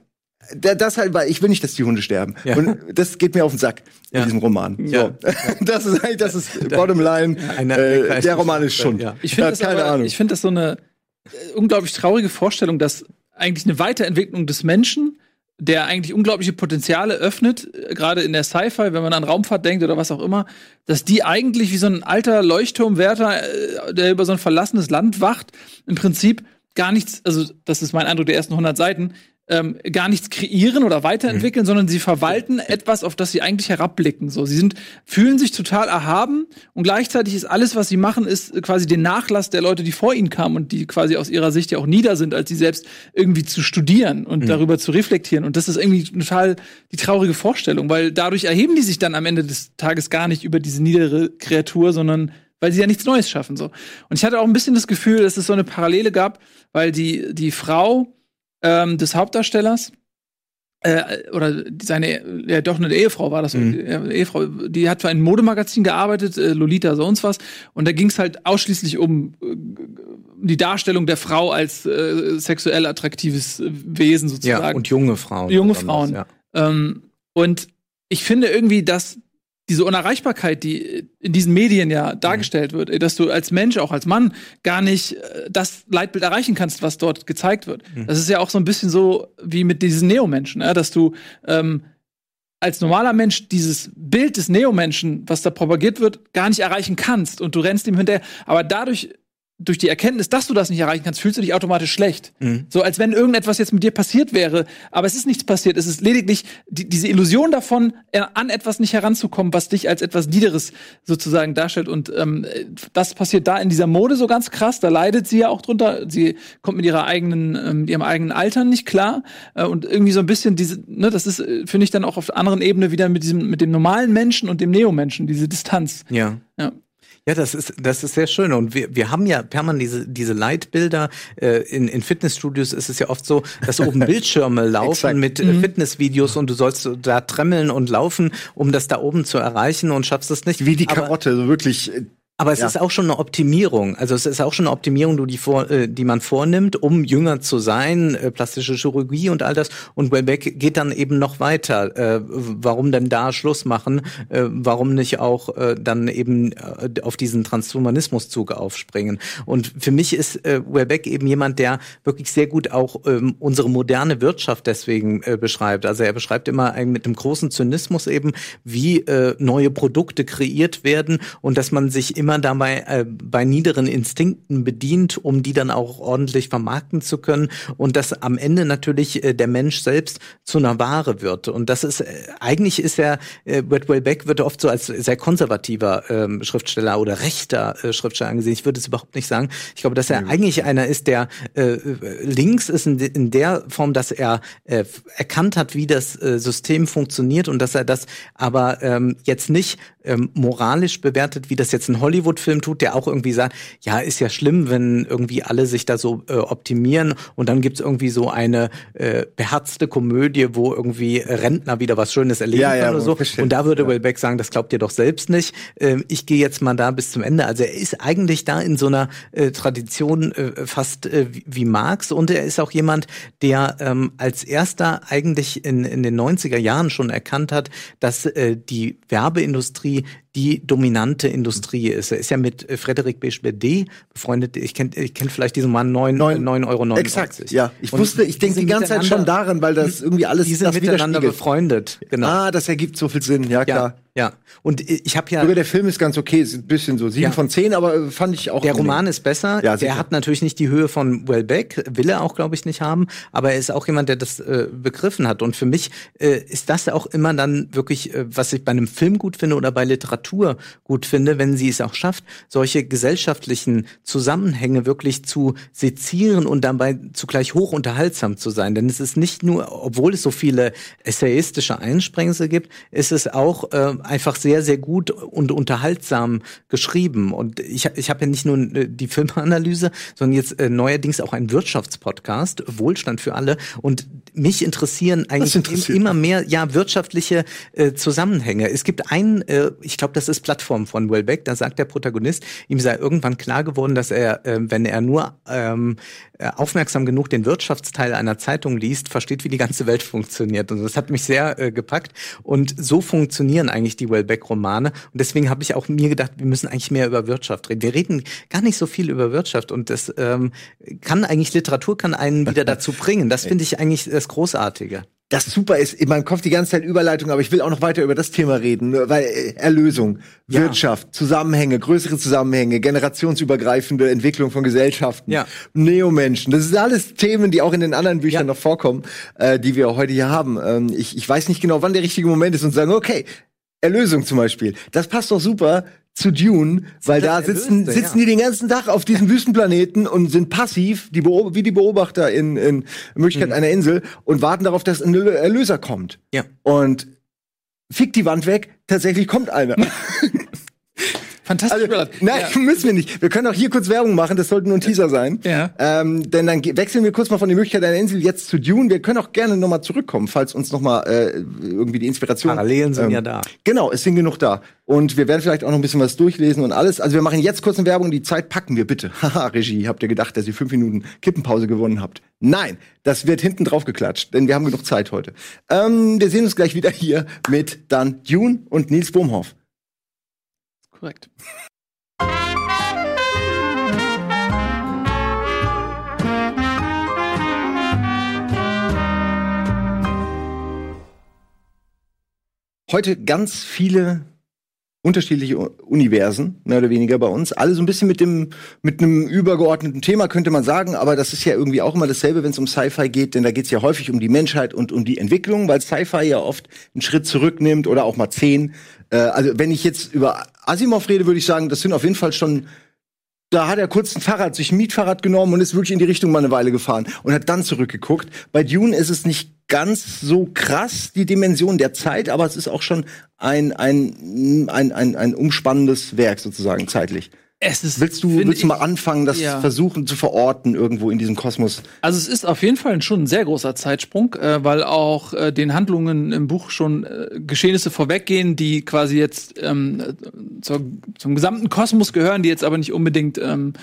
Das halt, weil ich will nicht, dass die Hunde sterben. Ja. Und das geht mir auf den Sack in diesem Roman. So. Ja. *laughs* Das ist eigentlich, das ist bottom line. Äh, der Roman ist schon. Ich finde das, keine aber, Ahnung. Ich finde das so eine äh, unglaublich traurige Vorstellung, dass eigentlich eine Weiterentwicklung des Menschen der eigentlich unglaubliche Potenziale öffnet, äh, gerade in der Sci-Fi, wenn man an Raumfahrt denkt oder was auch immer, dass die eigentlich wie so ein alter Leuchtturmwärter, äh, der über so ein verlassenes Land wacht, im Prinzip gar nichts, also das ist mein Eindruck der ersten 100 Seiten, ähm, gar nichts kreieren oder weiterentwickeln, mhm. sondern sie verwalten etwas, auf das sie eigentlich herabblicken. So, sie sind fühlen sich total erhaben und gleichzeitig ist alles, was sie machen, ist quasi den Nachlass der Leute, die vor ihnen kamen und die quasi aus ihrer Sicht ja auch nieder sind, als sie selbst irgendwie zu studieren und mhm. darüber zu reflektieren. Und das ist irgendwie total die traurige Vorstellung, weil dadurch erheben die sich dann am Ende des Tages gar nicht über diese niedere Kreatur, sondern weil sie ja nichts Neues schaffen. So. Und ich hatte auch ein bisschen das Gefühl, dass es so eine Parallele gab, weil die die Frau ähm, des Hauptdarstellers äh, oder seine, ja doch eine Ehefrau war das, mhm. Ehefrau, die hat für ein Modemagazin gearbeitet, äh, Lolita sonst was, und da ging es halt ausschließlich um äh, die Darstellung der Frau als äh, sexuell attraktives Wesen sozusagen. Ja, und junge Frauen. Junge Frauen. Ja. Ähm, und ich finde irgendwie, dass diese Unerreichbarkeit, die in diesen Medien ja dargestellt mhm. wird, dass du als Mensch, auch als Mann, gar nicht äh, das Leitbild erreichen kannst, was dort gezeigt wird. Mhm. Das ist ja auch so ein bisschen so wie mit diesen Neomenschen, ja, dass du ähm, als normaler Mensch dieses Bild des Neomenschen, was da propagiert wird, gar nicht erreichen kannst und du rennst ihm hinterher. Aber dadurch durch die Erkenntnis, dass du das nicht erreichen kannst, fühlst du dich automatisch schlecht. Mhm. So als wenn irgendetwas jetzt mit dir passiert wäre, aber es ist nichts passiert. Es ist lediglich die, diese Illusion davon, äh, an etwas nicht heranzukommen, was dich als etwas Niederes sozusagen darstellt. Und ähm, das passiert da in dieser Mode so ganz krass. Da leidet sie ja auch drunter. Sie kommt mit ihrer eigenen, mit ihrem eigenen Altern nicht klar äh, und irgendwie so ein bisschen diese, ne, das ist äh, finde ich dann auch auf anderen Ebene wieder mit diesem, mit dem normalen Menschen und dem Neomenschen diese Distanz. Ja. Ja. Ja, das ist, das ist sehr schön. Und wir, wir haben ja permanent diese, diese Leitbilder. Äh, in, in Fitnessstudios ist es ja oft so, dass oben *laughs* Bildschirme laufen mit äh, mhm. Fitnessvideos und du sollst da tremmeln und laufen, um das da oben zu erreichen und schaffst es nicht. Wie die Karotte, Aber, wirklich aber es ja. ist auch schon eine Optimierung. Also es ist auch schon eine Optimierung, die, vor, äh, die man vornimmt, um jünger zu sein, äh, plastische Chirurgie und all das. Und Wellbeck geht dann eben noch weiter. Äh, warum denn da Schluss machen? Warum nicht auch dann eben auf diesen Transhumanismuszug aufspringen? Und für mich ist Wellbeck eben jemand, der wirklich sehr gut auch ähm, unsere moderne Wirtschaft deswegen beschreibt. Also er beschreibt immer mit einem großen Zynismus eben, wie neue Produkte kreiert werden und dass man sich immer dabei äh, bei niederen Instinkten bedient, um die dann auch ordentlich vermarkten zu können und dass am Ende natürlich äh, der Mensch selbst zu einer Ware wird. Und das ist äh, eigentlich ist er äh, Redwell Beck wird oft so als sehr konservativer ähm, Schriftsteller oder rechter äh, Schriftsteller angesehen. Ich würde es überhaupt nicht sagen. Ich glaube, dass er mhm. eigentlich einer ist, der äh, links ist in, in der Form, dass er äh, erkannt hat, wie das äh, System funktioniert und dass er das aber ähm, jetzt nicht ähm, moralisch bewertet, wie das jetzt ein Hollywood-Film tut, der auch irgendwie sagt, ja, ist ja schlimm, wenn irgendwie alle sich da so äh, optimieren und dann gibt's irgendwie so eine äh, beherzte Komödie, wo irgendwie Rentner wieder was Schönes erleben ja, ja, oder so. Und da würde ja. Wellbeck sagen, das glaubt ihr doch selbst nicht. Ähm, ich gehe jetzt mal da bis zum Ende. Also er ist eigentlich da in so einer äh, Tradition äh, fast äh, wie Marx und er ist auch jemand, der ähm, als erster eigentlich in, in den 90er Jahren schon erkannt hat, dass äh, die Werbeindustrie the die dominante Industrie ist. Er ist ja mit äh, Frederic Bechbede befreundet. Ich kenne ich kenn vielleicht diesen Mann 9, 9, 9 Euro. 99. Exakt, ja. Ich Und wusste, ich denke die ganze Zeit schon daran, weil das irgendwie alles die sind miteinander befreundet. Genau. Ah, das ergibt so viel Sinn, ja klar. Ja. Ja, und ich habe ja. Sogar der Film ist ganz okay, ist ein bisschen so sieben ja. von zehn, aber äh, fand ich auch. Der Roman ist besser. Ja, der hat natürlich nicht die Höhe von Wellbeck, will er auch, glaube ich, nicht haben, aber er ist auch jemand, der das äh, begriffen hat. Und für mich äh, ist das auch immer dann wirklich, äh, was ich bei einem Film gut finde oder bei Literatur gut finde, wenn sie es auch schafft, solche gesellschaftlichen Zusammenhänge wirklich zu sezieren und dabei zugleich hoch unterhaltsam zu sein. Denn es ist nicht nur, obwohl es so viele essayistische Einsprengsel gibt, ist es auch äh, einfach sehr, sehr gut und unterhaltsam geschrieben. Und ich, ich habe ja nicht nur äh, die Filmanalyse, sondern jetzt äh, neuerdings auch einen Wirtschaftspodcast, Wohlstand für alle. Und mich interessieren eigentlich interessiert. immer mehr ja wirtschaftliche äh, Zusammenhänge. Es gibt einen, äh, ich glaube, das ist Plattform von Wellbeck, da sagt der Protagonist, ihm sei irgendwann klar geworden, dass er, äh, wenn er nur ähm, äh, aufmerksam genug den Wirtschaftsteil einer Zeitung liest, versteht, wie die ganze Welt funktioniert. Und das hat mich sehr äh, gepackt. Und so funktionieren eigentlich die Wellbeck-Romane. Und deswegen habe ich auch mir gedacht, wir müssen eigentlich mehr über Wirtschaft reden. Wir reden gar nicht so viel über Wirtschaft. Und das ähm, kann eigentlich, Literatur kann einen wieder *laughs* dazu bringen. Das finde ich eigentlich das Großartige das super ist in meinem Kopf die ganze Zeit Überleitung, aber ich will auch noch weiter über das Thema reden, weil äh, Erlösung, ja. Wirtschaft, Zusammenhänge, größere Zusammenhänge, generationsübergreifende Entwicklung von Gesellschaften, ja. Neomenschen, das sind alles Themen, die auch in den anderen Büchern ja. noch vorkommen, äh, die wir heute hier haben. Ähm, ich, ich weiß nicht genau, wann der richtige Moment ist und sagen, okay, Erlösung zum Beispiel, das passt doch super zu Dune, weil da sitzen, sitzen die den ganzen Tag auf diesem Wüstenplaneten und sind passiv, die wie die Beobachter in, in Möglichkeit mhm. einer Insel und warten darauf, dass ein Erlöser kommt. Ja. Und fickt die Wand weg, tatsächlich kommt einer. *laughs* Fantastisch. Also, nein, ja. *laughs* müssen wir nicht. Wir können auch hier kurz Werbung machen, das sollte nur ein Teaser sein. Ja. Ähm, denn dann wechseln wir kurz mal von der Möglichkeit einer Insel jetzt zu Dune. Wir können auch gerne nochmal zurückkommen, falls uns nochmal äh, irgendwie die Inspiration. Parallelen sind ähm, ja da. Genau, es sind genug da. Und wir werden vielleicht auch noch ein bisschen was durchlesen und alles. Also wir machen jetzt kurz eine Werbung, die Zeit packen wir bitte. *laughs* Haha, Regie, habt ihr gedacht, dass ihr fünf Minuten Kippenpause gewonnen habt? Nein, das wird hinten drauf geklatscht, denn wir haben genug Zeit heute. Ähm, wir sehen uns gleich wieder hier mit dann Dune und Nils Bohmhoff. Korrekt. Heute ganz viele unterschiedliche Universen, mehr oder weniger bei uns. Alle so ein bisschen mit dem, mit einem übergeordneten Thema, könnte man sagen. Aber das ist ja irgendwie auch immer dasselbe, wenn es um Sci-Fi geht. Denn da geht es ja häufig um die Menschheit und um die Entwicklung, weil Sci-Fi ja oft einen Schritt zurücknimmt oder auch mal zehn. Äh, also wenn ich jetzt über Asimov rede, würde ich sagen, das sind auf jeden Fall schon da hat er kurz ein Fahrrad, sich ein Mietfahrrad genommen und ist wirklich in die Richtung mal eine Weile gefahren und hat dann zurückgeguckt. Bei Dune ist es nicht ganz so krass, die Dimension der Zeit, aber es ist auch schon ein, ein, ein, ein, ein umspannendes Werk sozusagen zeitlich. Ist, willst du, willst du mal anfangen, das ja. versuchen zu verorten irgendwo in diesem Kosmos? Also es ist auf jeden Fall schon ein sehr großer Zeitsprung, äh, weil auch äh, den Handlungen im Buch schon äh, Geschehnisse vorweggehen, die quasi jetzt ähm, zur, zum gesamten Kosmos gehören, die jetzt aber nicht unbedingt ähm,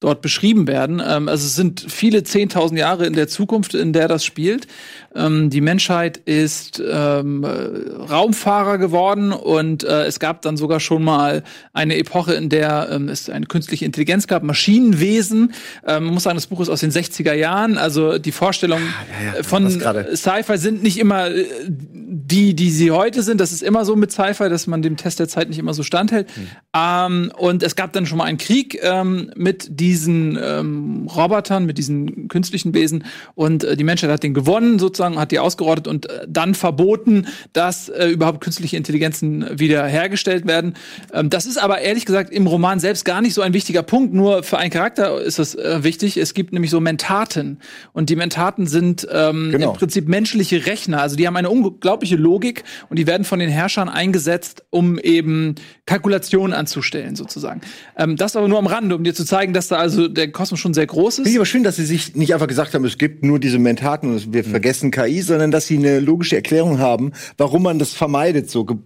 dort beschrieben werden. Ähm, also es sind viele zehntausend Jahre in der Zukunft, in der das spielt. Ähm, die Menschheit ist ähm, Raumfahrer geworden und äh, es gab dann sogar schon mal eine Epoche, in der ähm, es eine künstliche Intelligenz gab, Maschinenwesen. Ähm, man muss sagen, das Buch ist aus den 60er Jahren. Also die Vorstellungen ja, ja, ja, von Sci-Fi sind nicht immer äh, die, die sie heute sind. Das ist immer so mit Sci-Fi, dass man dem Test der Zeit nicht immer so standhält. Hm. Ähm, und es gab dann schon mal einen Krieg ähm, mit diesen Robotern, mit diesen künstlichen Wesen und äh, die Menschheit hat den gewonnen sozusagen sozusagen, hat die ausgerottet und äh, dann verboten, dass äh, überhaupt künstliche Intelligenzen wieder hergestellt werden. Ähm, das ist aber ehrlich gesagt im Roman selbst gar nicht so ein wichtiger Punkt. Nur für einen Charakter ist das äh, wichtig. Es gibt nämlich so Mentaten. Und die Mentaten sind ähm, genau. im Prinzip menschliche Rechner. Also die haben eine unglaubliche Logik und die werden von den Herrschern eingesetzt, um eben Kalkulationen anzustellen, sozusagen. Ähm, das aber nur am Rande, um dir zu zeigen, dass da also der Kosmos schon sehr groß ist. Finde ich aber schön, dass sie sich nicht einfach gesagt haben, es gibt nur diese Mentaten und wir mhm. Vergessen KI, sondern dass sie eine logische Erklärung haben, warum man das vermeidet. So ge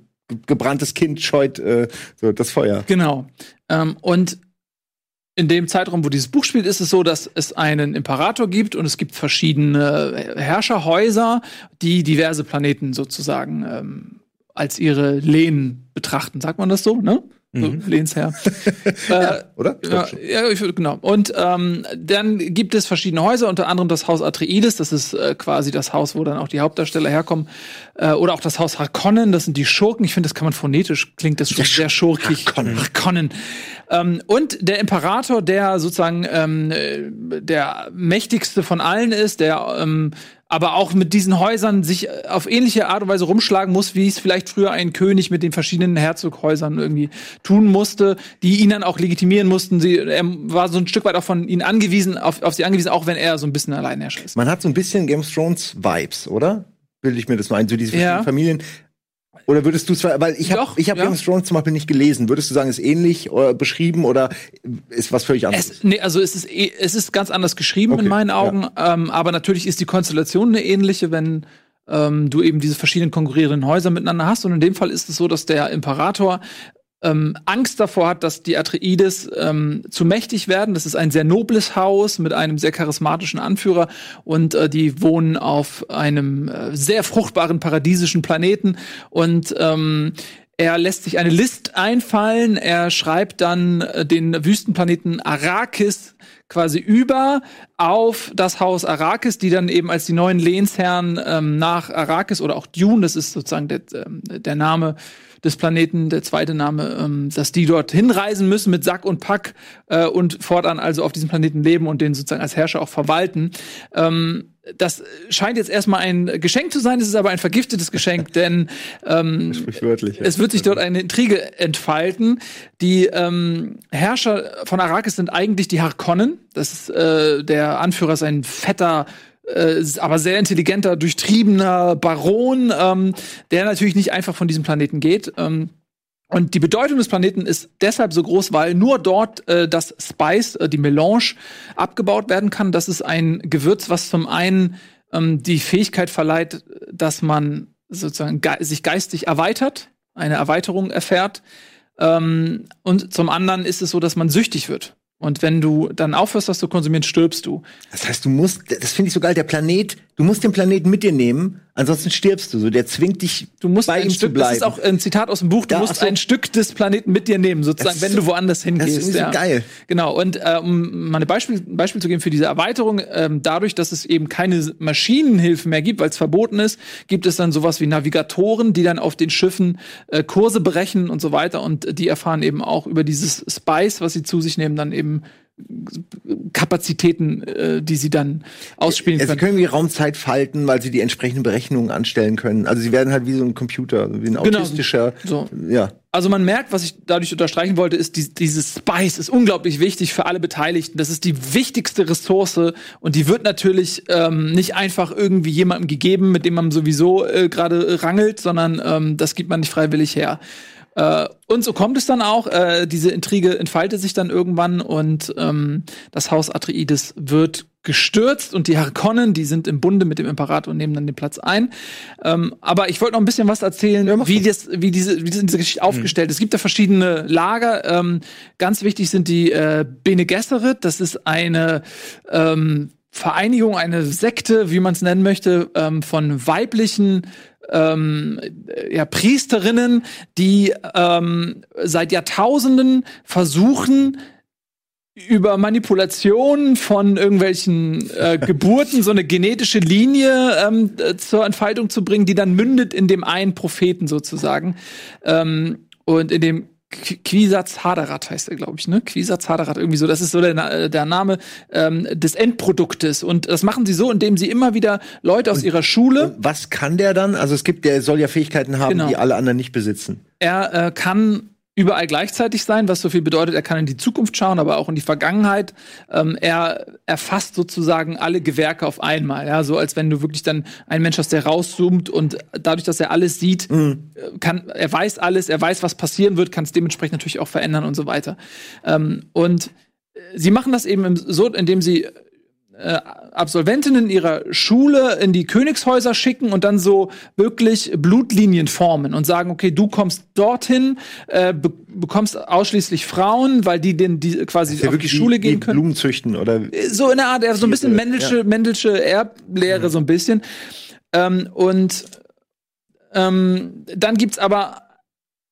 gebranntes Kind scheut äh, so das Feuer. Genau. Ähm, und in dem Zeitraum, wo dieses Buch spielt, ist es so, dass es einen Imperator gibt und es gibt verschiedene Herrscherhäuser, die diverse Planeten sozusagen ähm, als ihre Lehen betrachten. Sagt man das so, ne? So, mhm. Lehnsherr. *laughs* ja, äh, oder? Ja, ja, ich, genau. Und ähm, dann gibt es verschiedene Häuser, unter anderem das Haus Atreides, das ist äh, quasi das Haus, wo dann auch die Hauptdarsteller herkommen. Äh, oder auch das Haus Harkonnen, das sind die Schurken. Ich finde, das kann man phonetisch, klingt das schon sehr schurkig. Harkonnen. Harkonnen. Ähm, und der Imperator, der sozusagen ähm, der mächtigste von allen ist, der ähm, aber auch mit diesen Häusern sich auf ähnliche Art und Weise rumschlagen muss, wie es vielleicht früher ein König mit den verschiedenen Herzoghäusern irgendwie tun musste, die ihn dann auch legitimieren mussten. Sie, er war so ein Stück weit auch von ihnen angewiesen, auf, auf sie angewiesen, auch wenn er so ein bisschen Alleinherrscher ist. Man hat so ein bisschen Game of Thrones Vibes, oder? Bilde ich mir das mal ein, so diese ja. Familien. Oder würdest du zwar, weil ich habe ich hab ja. Game of Thrones zum Beispiel nicht gelesen, würdest du sagen, ist ähnlich oder beschrieben oder ist was völlig anderes? Es, nee, also es ist, eh, es ist ganz anders geschrieben okay, in meinen Augen, ja. ähm, aber natürlich ist die Konstellation eine ähnliche, wenn ähm, du eben diese verschiedenen konkurrierenden Häuser miteinander hast. Und in dem Fall ist es so, dass der Imperator ähm, Angst davor hat, dass die Atreides ähm, zu mächtig werden. Das ist ein sehr nobles Haus mit einem sehr charismatischen Anführer und äh, die wohnen auf einem äh, sehr fruchtbaren paradiesischen Planeten und ähm, er lässt sich eine List einfallen. Er schreibt dann äh, den Wüstenplaneten Arrakis quasi über auf das Haus Arrakis, die dann eben als die neuen Lehnsherren ähm, nach Arrakis oder auch Dune, das ist sozusagen der, ähm, der Name des Planeten, der zweite Name, ähm, dass die dort hinreisen müssen mit Sack und Pack äh, und fortan also auf diesem Planeten leben und den sozusagen als Herrscher auch verwalten. Ähm, das scheint jetzt erstmal ein Geschenk zu sein, es ist aber ein vergiftetes Geschenk, *laughs* denn ähm, es wird sich dort eine Intrige entfalten. Die ähm, Herrscher von Arrakis sind eigentlich die Harkonnen. Das ist, äh, der Anführer ist ein fetter äh, aber sehr intelligenter, durchtriebener Baron, ähm, der natürlich nicht einfach von diesem Planeten geht. Ähm, und die Bedeutung des Planeten ist deshalb so groß, weil nur dort äh, das Spice, äh, die Melange, abgebaut werden kann. Das ist ein Gewürz, was zum einen ähm, die Fähigkeit verleiht, dass man sozusagen ge sich geistig erweitert, eine Erweiterung erfährt. Ähm, und zum anderen ist es so, dass man süchtig wird. Und wenn du dann aufhörst, das zu konsumieren, stirbst du. Das heißt, du musst, das finde ich so geil, der Planet, du musst den Planeten mit dir nehmen Ansonsten stirbst du so. Der zwingt dich, du musst bei ihm Stück, zu bleiben. Das ist auch ein Zitat aus dem Buch. Du ja, musst so. ein Stück des Planeten mit dir nehmen, sozusagen, wenn du woanders hingehst. Das ist ja. geil. Genau. Und äh, um mal ein Beispiel, ein Beispiel zu geben für diese Erweiterung, ähm, dadurch, dass es eben keine Maschinenhilfe mehr gibt, weil es verboten ist, gibt es dann sowas wie Navigatoren, die dann auf den Schiffen äh, Kurse berechnen und so weiter. Und die erfahren eben auch über dieses Spice, was sie zu sich nehmen, dann eben Kapazitäten, äh, die sie dann ausspielen können. Sie können wie Raumzeit falten, weil sie die entsprechenden Berechnungen anstellen können. Also sie werden halt wie so ein Computer, wie ein genau. autistischer. So. Ja. Also man merkt, was ich dadurch unterstreichen wollte, ist, die, dieses Spice ist unglaublich wichtig für alle Beteiligten. Das ist die wichtigste Ressource und die wird natürlich ähm, nicht einfach irgendwie jemandem gegeben, mit dem man sowieso äh, gerade rangelt, sondern ähm, das gibt man nicht freiwillig her. Äh, und so kommt es dann auch. Äh, diese Intrige entfaltet sich dann irgendwann und ähm, das Haus Atreides wird gestürzt und die Harkonnen, die sind im Bunde mit dem Imperator und nehmen dann den Platz ein. Ähm, aber ich wollte noch ein bisschen was erzählen, ja, wie, das, wie, diese, wie diese Geschichte mhm. aufgestellt ist. Es gibt da verschiedene Lager. Ähm, ganz wichtig sind die äh, Bene Gesserit. Das ist eine ähm, Vereinigung, eine Sekte, wie man es nennen möchte, ähm, von weiblichen ähm, ja, Priesterinnen, die ähm, seit Jahrtausenden versuchen, über Manipulation von irgendwelchen äh, *laughs* Geburten so eine genetische Linie ähm, äh, zur Entfaltung zu bringen, die dann mündet in dem einen Propheten sozusagen. Ähm, und in dem Quisatz Haderrat heißt er, glaube ich, ne? Quisatz Haderrat, irgendwie so. Das ist so der, der Name ähm, des Endproduktes. Und das machen sie so, indem sie immer wieder Leute aus und, ihrer Schule. Was kann der dann? Also es gibt, der soll ja Fähigkeiten haben, genau. die alle anderen nicht besitzen. Er äh, kann überall gleichzeitig sein, was so viel bedeutet, er kann in die Zukunft schauen, aber auch in die Vergangenheit. Ähm, er erfasst sozusagen alle Gewerke auf einmal, ja, so als wenn du wirklich dann einen Mensch hast, der rauszoomt und dadurch, dass er alles sieht, mhm. kann, er weiß alles, er weiß, was passieren wird, kann es dementsprechend natürlich auch verändern und so weiter. Ähm, und äh, sie machen das eben so, indem sie äh, Absolventinnen ihrer Schule in die Königshäuser schicken und dann so wirklich Blutlinien formen und sagen, okay, du kommst dorthin, äh, be bekommst ausschließlich Frauen, weil die den die quasi ja auf die Schule gehen können. Blumen züchten oder äh, so in der Art, so ein bisschen Mendelsche, ja. Mendelsche Erblehre mhm. so ein bisschen. Ähm, und ähm, dann gibt's aber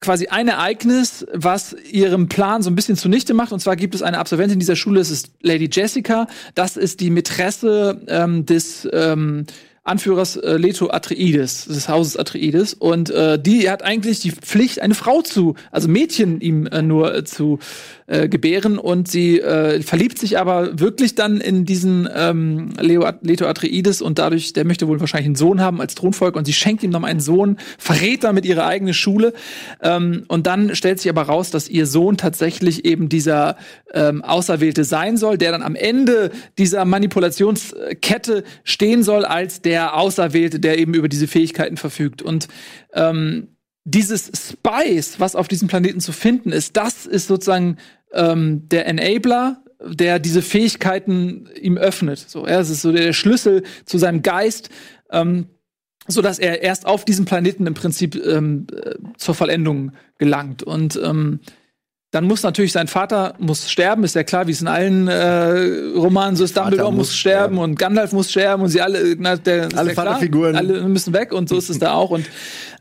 quasi ein Ereignis, was ihrem Plan so ein bisschen zunichte macht. Und zwar gibt es eine Absolventin dieser Schule, das ist Lady Jessica. Das ist die Mätresse ähm, des ähm, Anführers äh, Leto Atreides, des Hauses Atreides. Und äh, die hat eigentlich die Pflicht, eine Frau zu, also Mädchen ihm äh, nur äh, zu äh, gebären. Und sie äh, verliebt sich aber wirklich dann in diesen ähm, Leo, Leto Atreides und dadurch, der möchte wohl wahrscheinlich einen Sohn haben als Thronfolger und sie schenkt ihm noch einen Sohn, verrät damit ihre eigene Schule. Ähm, und dann stellt sich aber raus, dass ihr Sohn tatsächlich eben dieser ähm, Auserwählte sein soll, der dann am Ende dieser Manipulationskette stehen soll als der Auserwählte, der eben über diese Fähigkeiten verfügt. Und ähm, dieses Spice, was auf diesem Planeten zu finden ist, das ist sozusagen ähm, der Enabler, der diese Fähigkeiten ihm öffnet. So, ja, es ist so der Schlüssel zu seinem Geist, ähm, so dass er erst auf diesem Planeten im Prinzip ähm, äh, zur Vollendung gelangt. Und ähm, dann muss natürlich sein Vater muss sterben, ist ja klar, wie es in allen äh, Romanen so ist. Dumbledore muss, muss sterben und Gandalf muss sterben und sie alle, na, der, alle Vaterfiguren, alle müssen weg und so ist es da auch. Und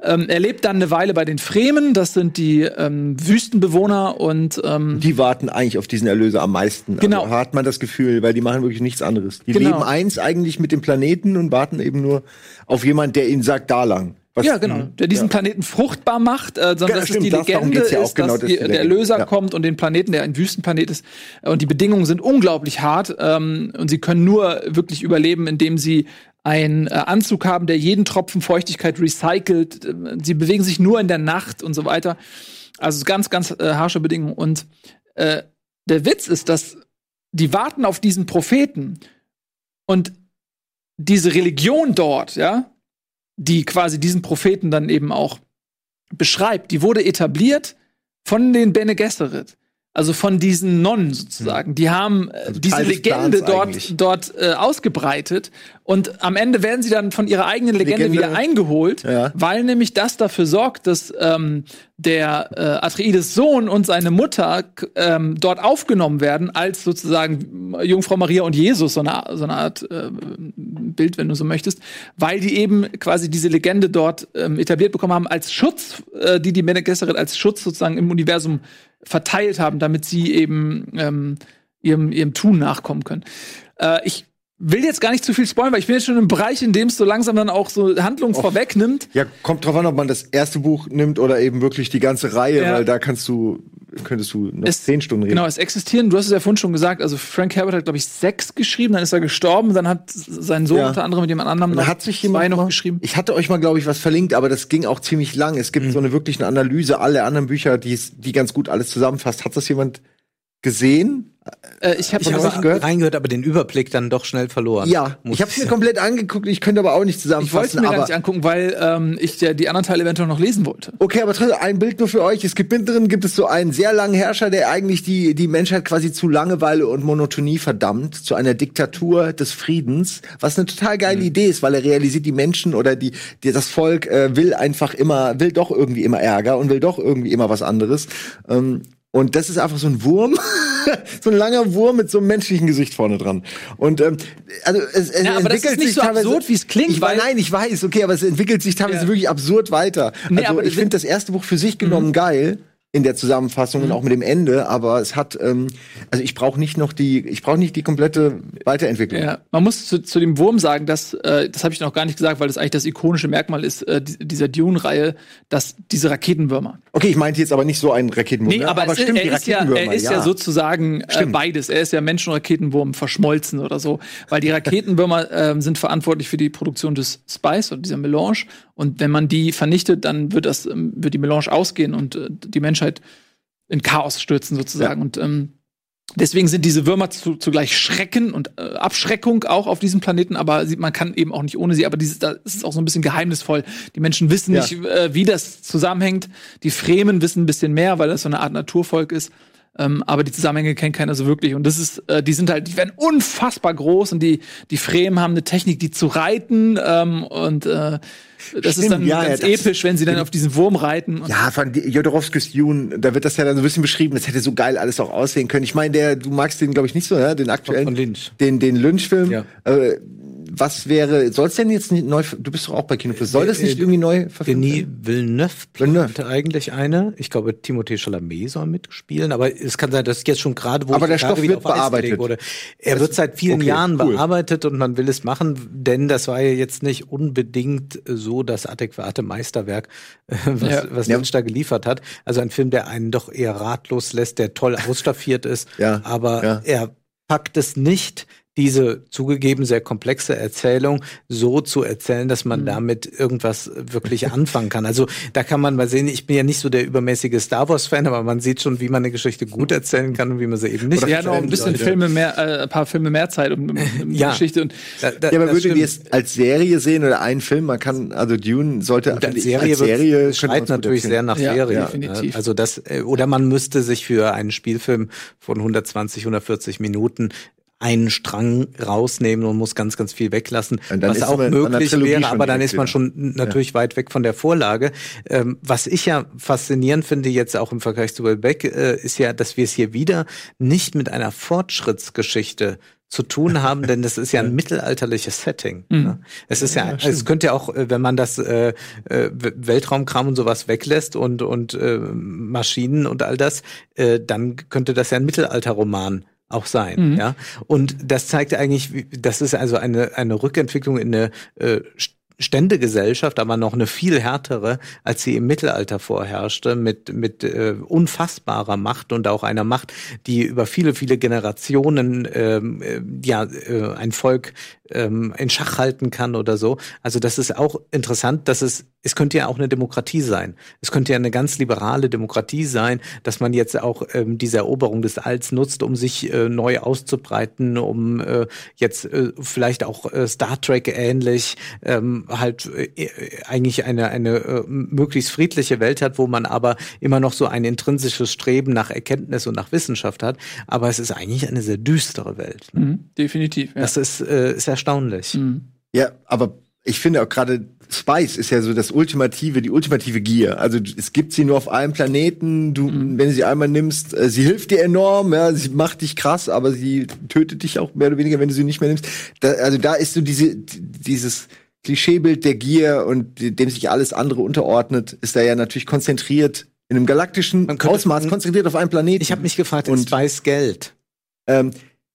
ähm, er lebt dann eine Weile bei den Fremen, das sind die ähm, Wüstenbewohner und ähm, die warten eigentlich auf diesen Erlöser am meisten. Also genau, also hat man das Gefühl, weil die machen wirklich nichts anderes. Die genau. leben eins eigentlich mit dem Planeten und warten eben nur auf jemanden, der ihnen sagt, da lang. Was, ja, genau. Der diesen ja. Planeten fruchtbar macht, äh, sondern ja, dass stimmt, es die Legende ja ist, genau, dass die, der Erlöser ja. kommt und den Planeten, der ein Wüstenplanet ist. Und die Bedingungen sind unglaublich hart. Ähm, und sie können nur wirklich überleben, indem sie einen äh, Anzug haben, der jeden Tropfen Feuchtigkeit recycelt. Sie bewegen sich nur in der Nacht und so weiter. Also ganz, ganz äh, harsche Bedingungen. Und äh, der Witz ist, dass die warten auf diesen Propheten und diese Religion dort, ja, die quasi diesen Propheten dann eben auch beschreibt, die wurde etabliert von den Bene Gesserit. Also von diesen Nonnen sozusagen. Die haben äh, also diese Legende dort, dort äh, ausgebreitet. Und am Ende werden sie dann von ihrer eigenen Legende, Legende. wieder eingeholt, ja. weil nämlich das dafür sorgt, dass ähm, der äh, Atreides Sohn und seine Mutter ähm, dort aufgenommen werden als sozusagen Jungfrau Maria und Jesus, so eine, so eine Art äh, Bild, wenn du so möchtest, weil die eben quasi diese Legende dort ähm, etabliert bekommen haben als Schutz, äh, die die Bene Gesserit als Schutz sozusagen im Universum verteilt haben, damit sie eben ähm, ihrem, ihrem Tun nachkommen können. Äh, ich will jetzt gar nicht zu viel spoilern, weil ich bin jetzt schon im Bereich, in dem es so langsam dann auch so Handlungen vorwegnimmt. Ja, kommt drauf an, ob man das erste Buch nimmt oder eben wirklich die ganze Reihe, ja. weil da kannst du, könntest du noch es, zehn Stunden reden. Genau, es existieren, du hast es ja vorhin schon gesagt, also Frank Herbert hat, glaube ich, sechs geschrieben, dann ist er gestorben, dann hat sein Sohn ja. unter anderem mit jemand anderem noch hat sich zwei noch geschrieben. Ich hatte euch mal, glaube ich, was verlinkt, aber das ging auch ziemlich lang. Es gibt mhm. so eine wirklich eine Analyse, alle anderen Bücher, die, die ganz gut alles zusammenfasst. Hat das jemand gesehen? Äh, ich habe hab gehört. reingehört, aber den Überblick dann doch schnell verloren. Ja, ich habe es mir komplett angeguckt. Ich könnte aber auch nicht zusammenfassen. Ich wollte mir gar nicht angucken, weil ähm, ich ja die anderen Teile eventuell noch lesen wollte. Okay, aber trotzdem ein Bild nur für euch. Es gibt drin gibt es so einen sehr langen Herrscher, der eigentlich die die Menschheit quasi zu Langeweile und Monotonie verdammt, zu einer Diktatur des Friedens, was eine total geile mhm. Idee ist, weil er realisiert, die Menschen oder die, die das Volk äh, will einfach immer, will doch irgendwie immer Ärger und will doch irgendwie immer was anderes. Ähm, und das ist einfach so ein Wurm, *laughs* so ein langer Wurm mit so einem menschlichen Gesicht vorne dran. Und ähm, also es, es ja, aber entwickelt das ist nicht sich so absurd, wie es klingt. Ich, weil nein, ich weiß, okay, aber es entwickelt sich teilweise ja. wirklich absurd weiter. Nee, also ich finde das erste Buch für sich genommen mhm. geil in der Zusammenfassung mhm. und auch mit dem Ende, aber es hat, ähm, also ich brauche nicht noch die, ich brauche nicht die komplette Weiterentwicklung. Ja, man muss zu, zu dem Wurm sagen, dass, äh, das habe ich noch gar nicht gesagt, weil das eigentlich das ikonische Merkmal ist äh, dieser Dune-Reihe, dass diese Raketenwürmer. Okay, ich meinte jetzt aber nicht so einen Raketenwurm. Nee, ne? aber, aber stimmt, er, ist ja, er ist ja, ja sozusagen äh, beides. Er ist ja Mensch- und Raketenwurm verschmolzen oder so, weil die Raketenwürmer *laughs* äh, sind verantwortlich für die Produktion des Spice oder dieser Melange und wenn man die vernichtet, dann wird das, ähm, wird die Melange ausgehen und äh, die Menschheit in Chaos stürzen sozusagen. Ja. Und ähm, deswegen sind diese Würmer zu, zugleich Schrecken und äh, Abschreckung auch auf diesem Planeten, aber man kann eben auch nicht ohne sie. Aber dieses, das ist auch so ein bisschen geheimnisvoll. Die Menschen wissen ja. nicht, äh, wie das zusammenhängt. Die Fremen wissen ein bisschen mehr, weil das so eine Art Naturvolk ist. Ähm, aber die Zusammenhänge kennt keiner so wirklich. Und das ist, äh, die sind halt, die werden unfassbar groß und die, die Fremen haben eine Technik, die zu reiten ähm, und äh, das Stimmt, ist dann ja, ganz ja, episch, wenn sie dann auf diesen Wurm reiten. Ja, von Jodorowskis Dune, da wird das ja dann so ein bisschen beschrieben, das hätte so geil alles auch aussehen können. Ich meine, der, du magst den, glaube ich, nicht so, ja, den aktuellen. Von Lynch. Den, den Lynch-Film. Ja. Äh, was wäre, soll es denn jetzt nicht neu, du bist doch auch bei Kinofilm, soll das nicht irgendwie neu verfilmt Denis Villeneuve plante eigentlich eine. Ich glaube, Timothée Chalamet soll mitspielen, aber es kann sein, dass jetzt schon gerade, wo aber der Stoff wird bearbeitet. Wurde. Er das wird seit vielen okay, Jahren cool. bearbeitet und man will es machen, denn das war ja jetzt nicht unbedingt so das adäquate Meisterwerk, äh, was, ja. was ja. Lynch da geliefert hat. Also ein Film, der einen doch eher ratlos lässt, der toll ausstaffiert ist, ja. aber ja. er packt es nicht, diese zugegeben sehr komplexe Erzählung so zu erzählen, dass man mhm. damit irgendwas wirklich *laughs* anfangen kann. Also da kann man mal sehen, ich bin ja nicht so der übermäßige Star Wars-Fan, aber man sieht schon, wie man eine Geschichte gut erzählen kann und wie man sie eben nicht. Oder ja, noch ein bisschen Leute. Filme mehr, äh, ein paar Filme mehr Zeit um, um *laughs* ja. Geschichte und da, da, ja, aber würde die es als Serie sehen oder einen Film? Man kann also Dune sollte und als Serie, als Serie schreit natürlich sehr nach ja, Serie. Ja, definitiv. Also das äh, oder man müsste sich für einen Spielfilm von 120, 140 Minuten einen Strang rausnehmen und muss ganz, ganz viel weglassen, was auch möglich wäre, aber dann ist man schon natürlich ja. weit weg von der Vorlage. Ähm, was ich ja faszinierend finde jetzt auch im Vergleich zu Welbeck, äh, ist ja, dass wir es hier wieder nicht mit einer Fortschrittsgeschichte zu tun *laughs* haben, denn das ist ja ein mittelalterliches Setting. Mhm. Ne? Es ist ja, ja es könnte ja auch, äh, wenn man das äh, äh, Weltraumkram und sowas weglässt und und äh, Maschinen und all das, äh, dann könnte das ja ein Mittelalterroman auch sein, mhm. ja. Und das zeigt eigentlich, das ist also eine eine Rückentwicklung in eine äh, Ständegesellschaft, aber noch eine viel härtere, als sie im Mittelalter vorherrschte, mit, mit äh, unfassbarer Macht und auch einer Macht, die über viele, viele Generationen ähm, äh, ja äh, ein Volk ähm, in Schach halten kann oder so. Also das ist auch interessant, dass es, es könnte ja auch eine Demokratie sein. Es könnte ja eine ganz liberale Demokratie sein, dass man jetzt auch ähm, diese Eroberung des Alls nutzt, um sich äh, neu auszubreiten, um äh, jetzt äh, vielleicht auch äh, Star Trek ähnlich ähm, halt äh, eigentlich eine, eine äh, möglichst friedliche Welt hat, wo man aber immer noch so ein intrinsisches Streben nach Erkenntnis und nach Wissenschaft hat. Aber es ist eigentlich eine sehr düstere Welt. Ne? Mhm, definitiv. Ja. Das ist, äh, ist erstaunlich. Mhm. Ja, aber ich finde auch gerade Spice ist ja so das ultimative, die ultimative Gier. Also es gibt sie nur auf einem Planeten. Du, mhm. wenn du sie einmal nimmst, äh, sie hilft dir enorm, ja, sie macht dich krass, aber sie tötet dich auch mehr oder weniger, wenn du sie nicht mehr nimmst. Da, also da ist so diese, dieses Klischeebild der Gier und dem sich alles andere unterordnet, ist da ja natürlich konzentriert in einem galaktischen Ausmaß, konzentriert auf einen Planeten. Ich habe mich gefragt, und Spice Geld. Ähm,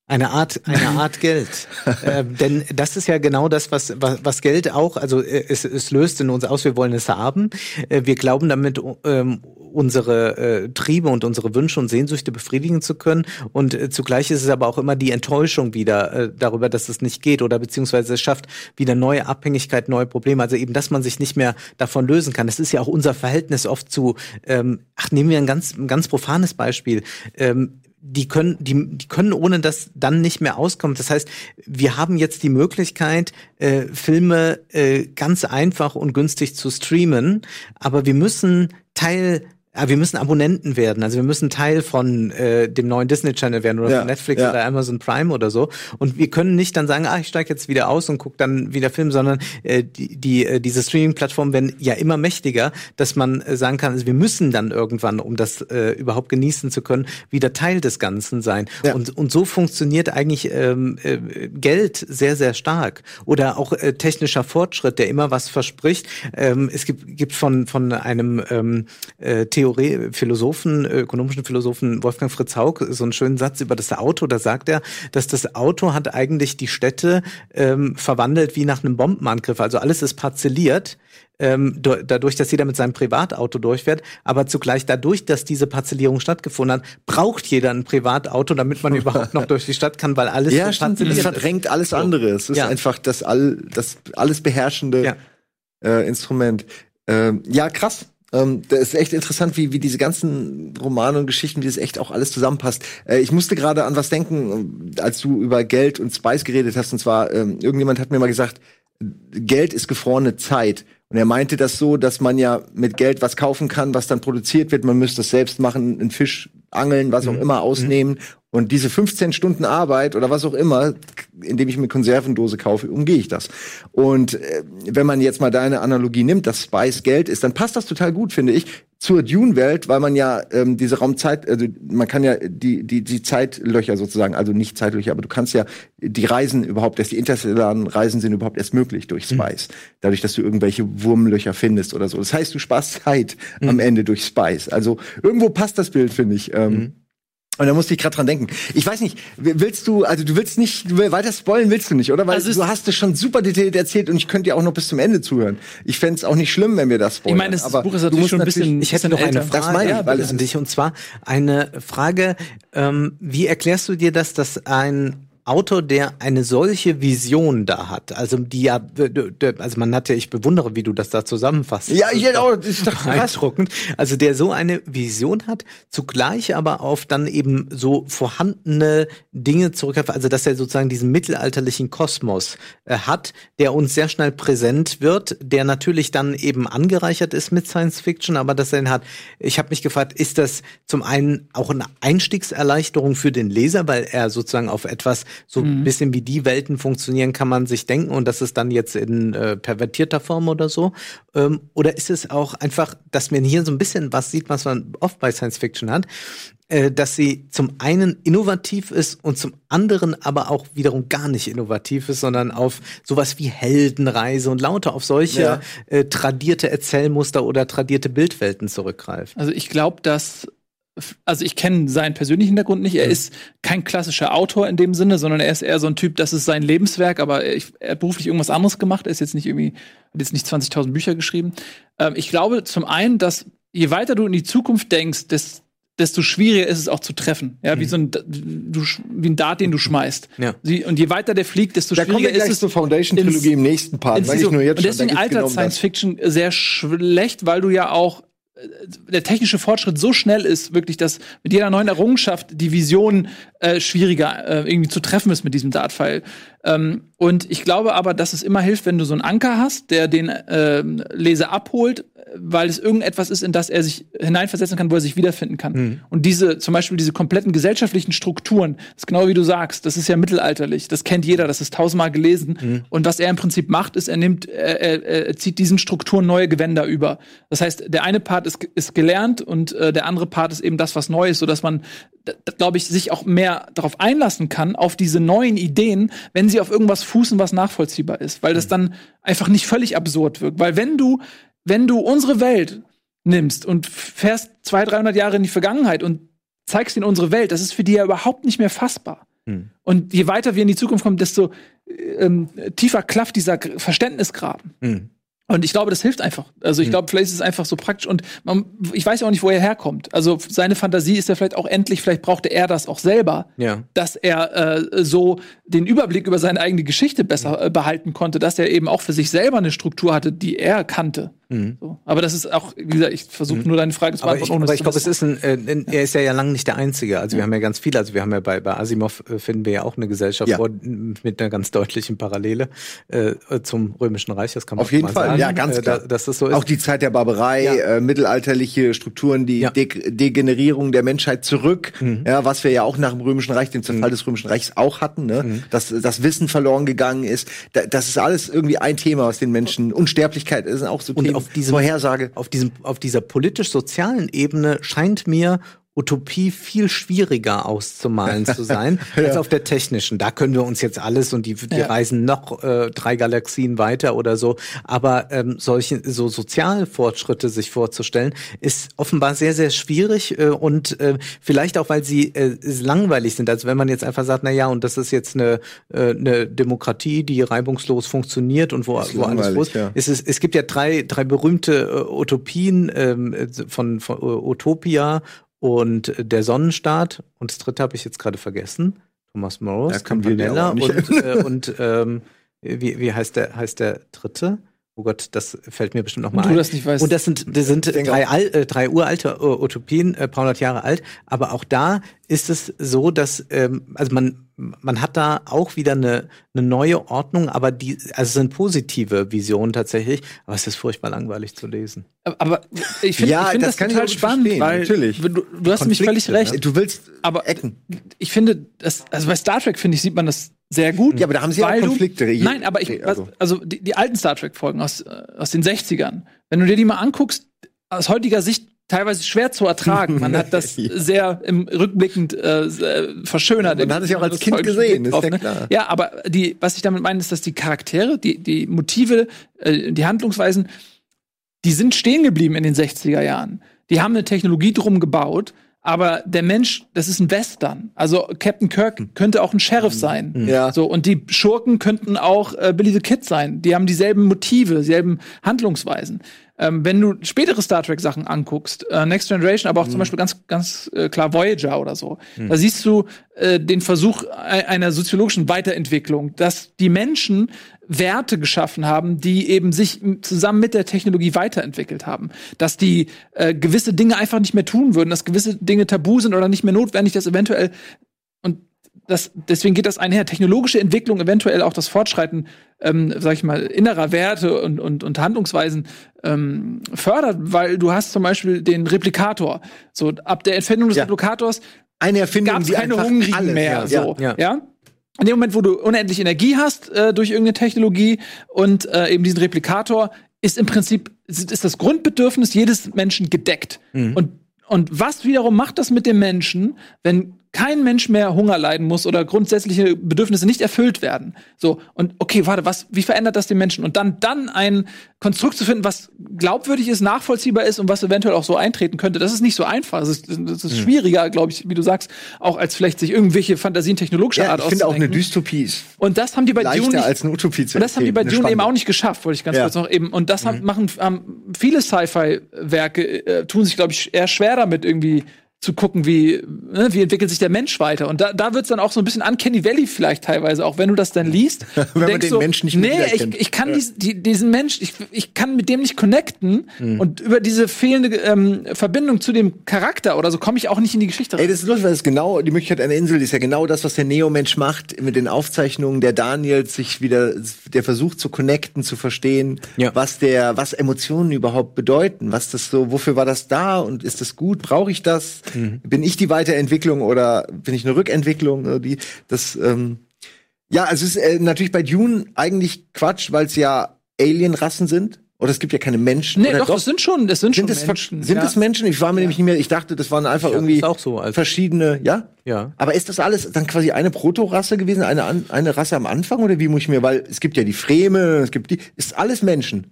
eine Art, eine Art Geld. *laughs* äh, denn das ist ja genau das, was, was, was Geld auch, also äh, es, es löst in uns aus, wir wollen es haben. Äh, wir glauben damit, ähm, unsere äh, Triebe und unsere Wünsche und Sehnsüchte befriedigen zu können. Und äh, zugleich ist es aber auch immer die Enttäuschung wieder äh, darüber, dass es nicht geht oder beziehungsweise es schafft wieder neue Abhängigkeit, neue Probleme. Also eben, dass man sich nicht mehr davon lösen kann. Das ist ja auch unser Verhältnis oft zu, ähm, ach, nehmen wir ein ganz, ein ganz profanes Beispiel. Ähm, die können, die, die können ohne das dann nicht mehr auskommen. Das heißt, wir haben jetzt die Möglichkeit, äh, Filme äh, ganz einfach und günstig zu streamen, aber wir müssen Teil ja, wir müssen Abonnenten werden. Also wir müssen Teil von äh, dem neuen Disney Channel werden oder ja, von Netflix ja. oder Amazon Prime oder so. Und wir können nicht dann sagen, ah, ich steige jetzt wieder aus und gucke dann wieder Film, sondern äh, die, die äh, diese Streaming-Plattformen werden ja immer mächtiger, dass man äh, sagen kann, also wir müssen dann irgendwann, um das äh, überhaupt genießen zu können, wieder Teil des Ganzen sein. Ja. Und, und so funktioniert eigentlich ähm, äh, Geld sehr, sehr stark. Oder auch äh, technischer Fortschritt, der immer was verspricht. Ähm, es gibt, gibt von, von einem ähm, äh, Theorie, Philosophen, ökonomischen Philosophen Wolfgang Fritz Haug so einen schönen Satz über das Auto. Da sagt er, dass das Auto hat eigentlich die Städte ähm, verwandelt wie nach einem Bombenangriff. Also alles ist parzelliert. Ähm, dadurch, dass jeder mit seinem Privatauto durchfährt, aber zugleich dadurch, dass diese Parzellierung stattgefunden hat, braucht jeder ein Privatauto, damit man *laughs* überhaupt noch durch die Stadt kann, weil alles ja, stimmt, das verdrängt alles andere. Es ist ja. einfach das all das alles beherrschende ja. äh, Instrument. Ähm, ja, krass. Ähm, das ist echt interessant, wie, wie diese ganzen Romane und Geschichten, wie das echt auch alles zusammenpasst. Äh, ich musste gerade an was denken, als du über Geld und Spice geredet hast. Und zwar, ähm, irgendjemand hat mir mal gesagt, Geld ist gefrorene Zeit. Und er meinte das so, dass man ja mit Geld was kaufen kann, was dann produziert wird. Man müsste es selbst machen, einen Fisch angeln, was auch mhm. immer ausnehmen. Und diese 15 Stunden Arbeit oder was auch immer, indem ich mir Konservendose kaufe, umgehe ich das. Und äh, wenn man jetzt mal deine Analogie nimmt, dass Spice Geld ist, dann passt das total gut, finde ich, zur Dune-Welt, weil man ja ähm, diese Raumzeit, also man kann ja die, die, die Zeitlöcher sozusagen, also nicht Zeitlöcher, aber du kannst ja die Reisen überhaupt erst, die interstellaren Reisen sind überhaupt erst möglich durch mhm. Spice. Mhm. Dadurch, dass du irgendwelche Wurmlöcher findest oder so. Das heißt, du sparst Zeit mhm. am Ende durch Spice. Also irgendwo passt das Bild, finde ich. Ähm, mhm. Und da musste ich gerade dran denken. Ich weiß nicht, willst du, also du willst nicht, weiter spoilen willst du nicht, oder? Weil also du hast es schon super detailliert erzählt und ich könnte dir auch noch bis zum Ende zuhören. Ich fände es auch nicht schlimm, wenn wir das spoilern. Ich meine, das aber Buch ist natürlich schon ein bisschen. Ich hätte noch eine Frage das meine ich, weil an dich und zwar eine Frage: ähm, Wie erklärst du dir das, dass ein Autor, der eine solche Vision da hat. Also die ja, also man hat ja, ich bewundere, wie du das da zusammenfasst. Ja, ich hätte auch, das ist doch beeindruckend. Also der so eine Vision hat, zugleich aber auf dann eben so vorhandene Dinge zurückgreift, also dass er sozusagen diesen mittelalterlichen Kosmos äh, hat, der uns sehr schnell präsent wird, der natürlich dann eben angereichert ist mit Science Fiction, aber dass er ihn hat. Ich habe mich gefragt, ist das zum einen auch eine Einstiegserleichterung für den Leser, weil er sozusagen auf etwas so ein mhm. bisschen wie die Welten funktionieren, kann man sich denken und das ist dann jetzt in äh, pervertierter Form oder so? Ähm, oder ist es auch einfach, dass man hier so ein bisschen was sieht, was man oft bei Science Fiction hat, äh, dass sie zum einen innovativ ist und zum anderen aber auch wiederum gar nicht innovativ ist, sondern auf sowas wie Heldenreise und lauter auf solche ja. äh, tradierte Erzählmuster oder tradierte Bildwelten zurückgreift. Also ich glaube, dass also ich kenne seinen persönlichen Hintergrund nicht. Er mhm. ist kein klassischer Autor in dem Sinne, sondern er ist eher so ein Typ, das ist sein Lebenswerk, aber er, er hat beruflich irgendwas anderes gemacht. Er ist jetzt nicht irgendwie, hat jetzt nicht 20.000 Bücher geschrieben. Ähm, ich glaube zum einen, dass je weiter du in die Zukunft denkst, des, desto schwieriger ist es auch zu treffen. Ja, mhm. wie so ein, du, wie ein Dart, den du schmeißt. Ja. und je weiter der fliegt, desto da schwieriger ist es. zur Foundation-Trilogie im nächsten Part. Weil ich nur jetzt und deswegen altert Science Fiction sehr schlecht, weil du ja auch der technische Fortschritt so schnell ist, wirklich, dass mit jeder neuen Errungenschaft die Vision äh, schwieriger äh, irgendwie zu treffen ist mit diesem Dart-File. Ähm, und ich glaube aber, dass es immer hilft, wenn du so einen Anker hast, der den äh, Leser abholt, weil es irgendetwas ist, in das er sich hineinversetzen kann, wo er sich wiederfinden kann. Mhm. Und diese, zum Beispiel diese kompletten gesellschaftlichen Strukturen, das ist genau wie du sagst, das ist ja mittelalterlich, das kennt jeder, das ist tausendmal gelesen. Mhm. Und was er im Prinzip macht, ist, er nimmt, er, er, er, zieht diesen Strukturen neue Gewänder über. Das heißt, der eine Part ist, ist gelernt und äh, der andere Part ist eben das, was neu ist, sodass man, glaube ich, sich auch mehr darauf einlassen kann, auf diese neuen Ideen, wenn sie auf irgendwas fußen, was nachvollziehbar ist, weil das mhm. dann einfach nicht völlig absurd wirkt. Weil wenn du, wenn du unsere Welt nimmst und fährst 200, 300 Jahre in die Vergangenheit und zeigst ihnen unsere Welt, das ist für die ja überhaupt nicht mehr fassbar. Hm. Und je weiter wir in die Zukunft kommen, desto ähm, tiefer klafft dieser Verständnisgraben. Hm. Und ich glaube, das hilft einfach. Also ich hm. glaube, vielleicht ist es einfach so praktisch. Und man, ich weiß auch nicht, wo er herkommt. Also seine Fantasie ist ja vielleicht auch endlich, vielleicht brauchte er das auch selber, ja. dass er äh, so den Überblick über seine eigene Geschichte besser äh, behalten konnte, dass er eben auch für sich selber eine Struktur hatte, die er kannte. Mhm. So. Aber das ist auch, wie gesagt, ich versuche mhm. nur deine Frage zu beantworten. Aber ich, aber ich glaube, es ist ein, äh, er ist ja, ja lang nicht der Einzige. Also ja. wir haben ja ganz viele, also wir haben ja bei, bei Asimov äh, finden wir ja auch eine Gesellschaft ja. vor, mit einer ganz deutlichen Parallele äh, zum Römischen Reich. Das kann man auf jeden Fall, sagen. ja, ganz äh, klar. Äh, dass das so ist. Auch die Zeit der Barbarei, ja. äh, mittelalterliche Strukturen, die De Degenerierung der Menschheit zurück, mhm. ja, was wir ja auch nach dem Römischen Reich, dem Zerfall mhm. des Römischen Reichs auch hatten, ne? Mhm. dass das Wissen verloren gegangen ist. Da, das ist alles irgendwie ein Thema, was den Menschen Unsterblichkeit ist auch so und Auf diesem Vorhersagen Frage, auf diesem, auf dieser politisch-sozialen Ebene scheint mir Utopie viel schwieriger auszumalen zu sein *laughs* ja. als auf der technischen. Da können wir uns jetzt alles und die, die ja. reisen noch äh, drei Galaxien weiter oder so. Aber ähm, solche so Sozialfortschritte sich vorzustellen, ist offenbar sehr sehr schwierig äh, und äh, vielleicht auch weil sie äh, langweilig sind. Also wenn man jetzt einfach sagt, na ja, und das ist jetzt eine, äh, eine Demokratie, die reibungslos funktioniert und wo, wo alles los ja. ist. Es, es gibt ja drei drei berühmte äh, Utopien ähm, von, von uh, Utopia und der Sonnenstaat und das dritte habe ich jetzt gerade vergessen. Thomas Morris, Campanella und, äh, und ähm, wie, wie heißt der heißt der dritte? Oh Gott, das fällt mir bestimmt noch mal und du ein. Das nicht weißt. Und das sind, das sind drei, Al äh, drei uralte Utopien, äh, paar hundert Jahre alt. Aber auch da ist es so, dass ähm, also man man hat da auch wieder eine, eine neue Ordnung, aber die also es sind positive Visionen tatsächlich. Aber es ist furchtbar langweilig zu lesen. Aber ich finde ja, ich find das, das total spannend, weil Natürlich. du, du hast mich völlig recht. Ne? Du willst aber Ecken. Ich finde, das, also bei Star Trek finde ich sieht man das sehr gut. Ja, aber da haben sie auch Konflikte. Du, nein, aber ich, also, also die, die alten Star Trek-Folgen aus, äh, aus den 60ern, wenn du dir die mal anguckst, aus heutiger Sicht teilweise schwer zu ertragen. Man hat das *laughs* sehr im rückblickend äh, verschönert. Man hat es ja auch als Kind gesehen, ist ja ne? klar. Ja, aber die, was ich damit meine, ist, dass die Charaktere, die, die Motive, äh, die Handlungsweisen, die sind stehen geblieben in den 60er Jahren. Die haben eine Technologie drum gebaut, aber der Mensch, das ist ein Western. Also Captain Kirk hm. könnte auch ein Sheriff hm. sein. Hm. Ja. So und die Schurken könnten auch äh, Billy the Kid sein. Die haben dieselben Motive, dieselben Handlungsweisen. Ähm, wenn du spätere Star Trek Sachen anguckst, äh, Next Generation, aber auch mhm. zum Beispiel ganz, ganz äh, klar Voyager oder so, mhm. da siehst du äh, den Versuch einer soziologischen Weiterentwicklung, dass die Menschen Werte geschaffen haben, die eben sich zusammen mit der Technologie weiterentwickelt haben. Dass die äh, gewisse Dinge einfach nicht mehr tun würden, dass gewisse Dinge tabu sind oder nicht mehr notwendig, dass eventuell und das, deswegen geht das einher. Technologische Entwicklung, eventuell auch das Fortschreiten, ähm, sag ich mal, innerer Werte und, und, und Handlungsweisen ähm, fördert, weil du hast zum Beispiel den Replikator. So ab der Erfindung des ja. Replikators eine Erfindung, gab's keine Hungrigen alles, mehr. Ja, so, ja. ja? In dem Moment, wo du unendlich Energie hast äh, durch irgendeine Technologie und äh, eben diesen Replikator, ist im Prinzip ist das Grundbedürfnis jedes Menschen gedeckt. Mhm. Und und was wiederum macht das mit dem Menschen, wenn kein Mensch mehr Hunger leiden muss oder grundsätzliche Bedürfnisse nicht erfüllt werden. So, und okay, warte, was, wie verändert das den Menschen? Und dann, dann ein Konstrukt zu finden, was glaubwürdig ist, nachvollziehbar ist und was eventuell auch so eintreten könnte, das ist nicht so einfach. Das ist, das ist hm. schwieriger, glaube ich, wie du sagst, auch als vielleicht sich irgendwelche Fantasien technologischer ja, Art Ich finde auch eine Dystopie ist. Und das haben die bei Dune nicht, als eine Utopie zu Und das haben die bei Dune eben auch nicht geschafft, wollte ich ganz ja. kurz noch eben. Und das mhm. haben, machen haben viele Sci-Fi-Werke, äh, tun sich, glaube ich, eher schwer damit irgendwie zu gucken, wie, ne, wie entwickelt sich der Mensch weiter. Und da, da wird's dann auch so ein bisschen Uncanny Valley vielleicht teilweise, auch wenn du das dann liest. *laughs* wenn man den so, Menschen nicht Nee, ich, ich kann ja. diesen, die, diesen Mensch, ich, ich kann mit dem nicht connecten mhm. und über diese fehlende ähm, Verbindung zu dem Charakter oder so komme ich auch nicht in die Geschichte rein. Ey, das ist lustig, weil ist genau, die Möglichkeit einer Insel ist ja genau das, was der Neo-Mensch macht mit den Aufzeichnungen der Daniels, sich wieder, der versucht zu connecten, zu verstehen, ja. was der, was Emotionen überhaupt bedeuten, was das so, wofür war das da und ist das gut, brauche ich das, mhm. bin ich die Weiterentwicklung oder bin ich eine Rückentwicklung? Die, das, ähm, ja, also es ist äh, natürlich bei Dune eigentlich Quatsch, weil es ja Alienrassen sind. Oder es gibt ja keine Menschen. Nee, doch, doch, es sind schon, es sind, sind schon es, Menschen. Sind ja. es Menschen? Ich war mir ja. nämlich nicht mehr, ich dachte, das waren einfach ja, irgendwie so, also. verschiedene, ja? Ja. Aber ist das alles dann quasi eine Protorasse gewesen, eine, eine Rasse am Anfang oder wie muss ich mir, weil es gibt ja die Freme, es gibt die, ist alles Menschen?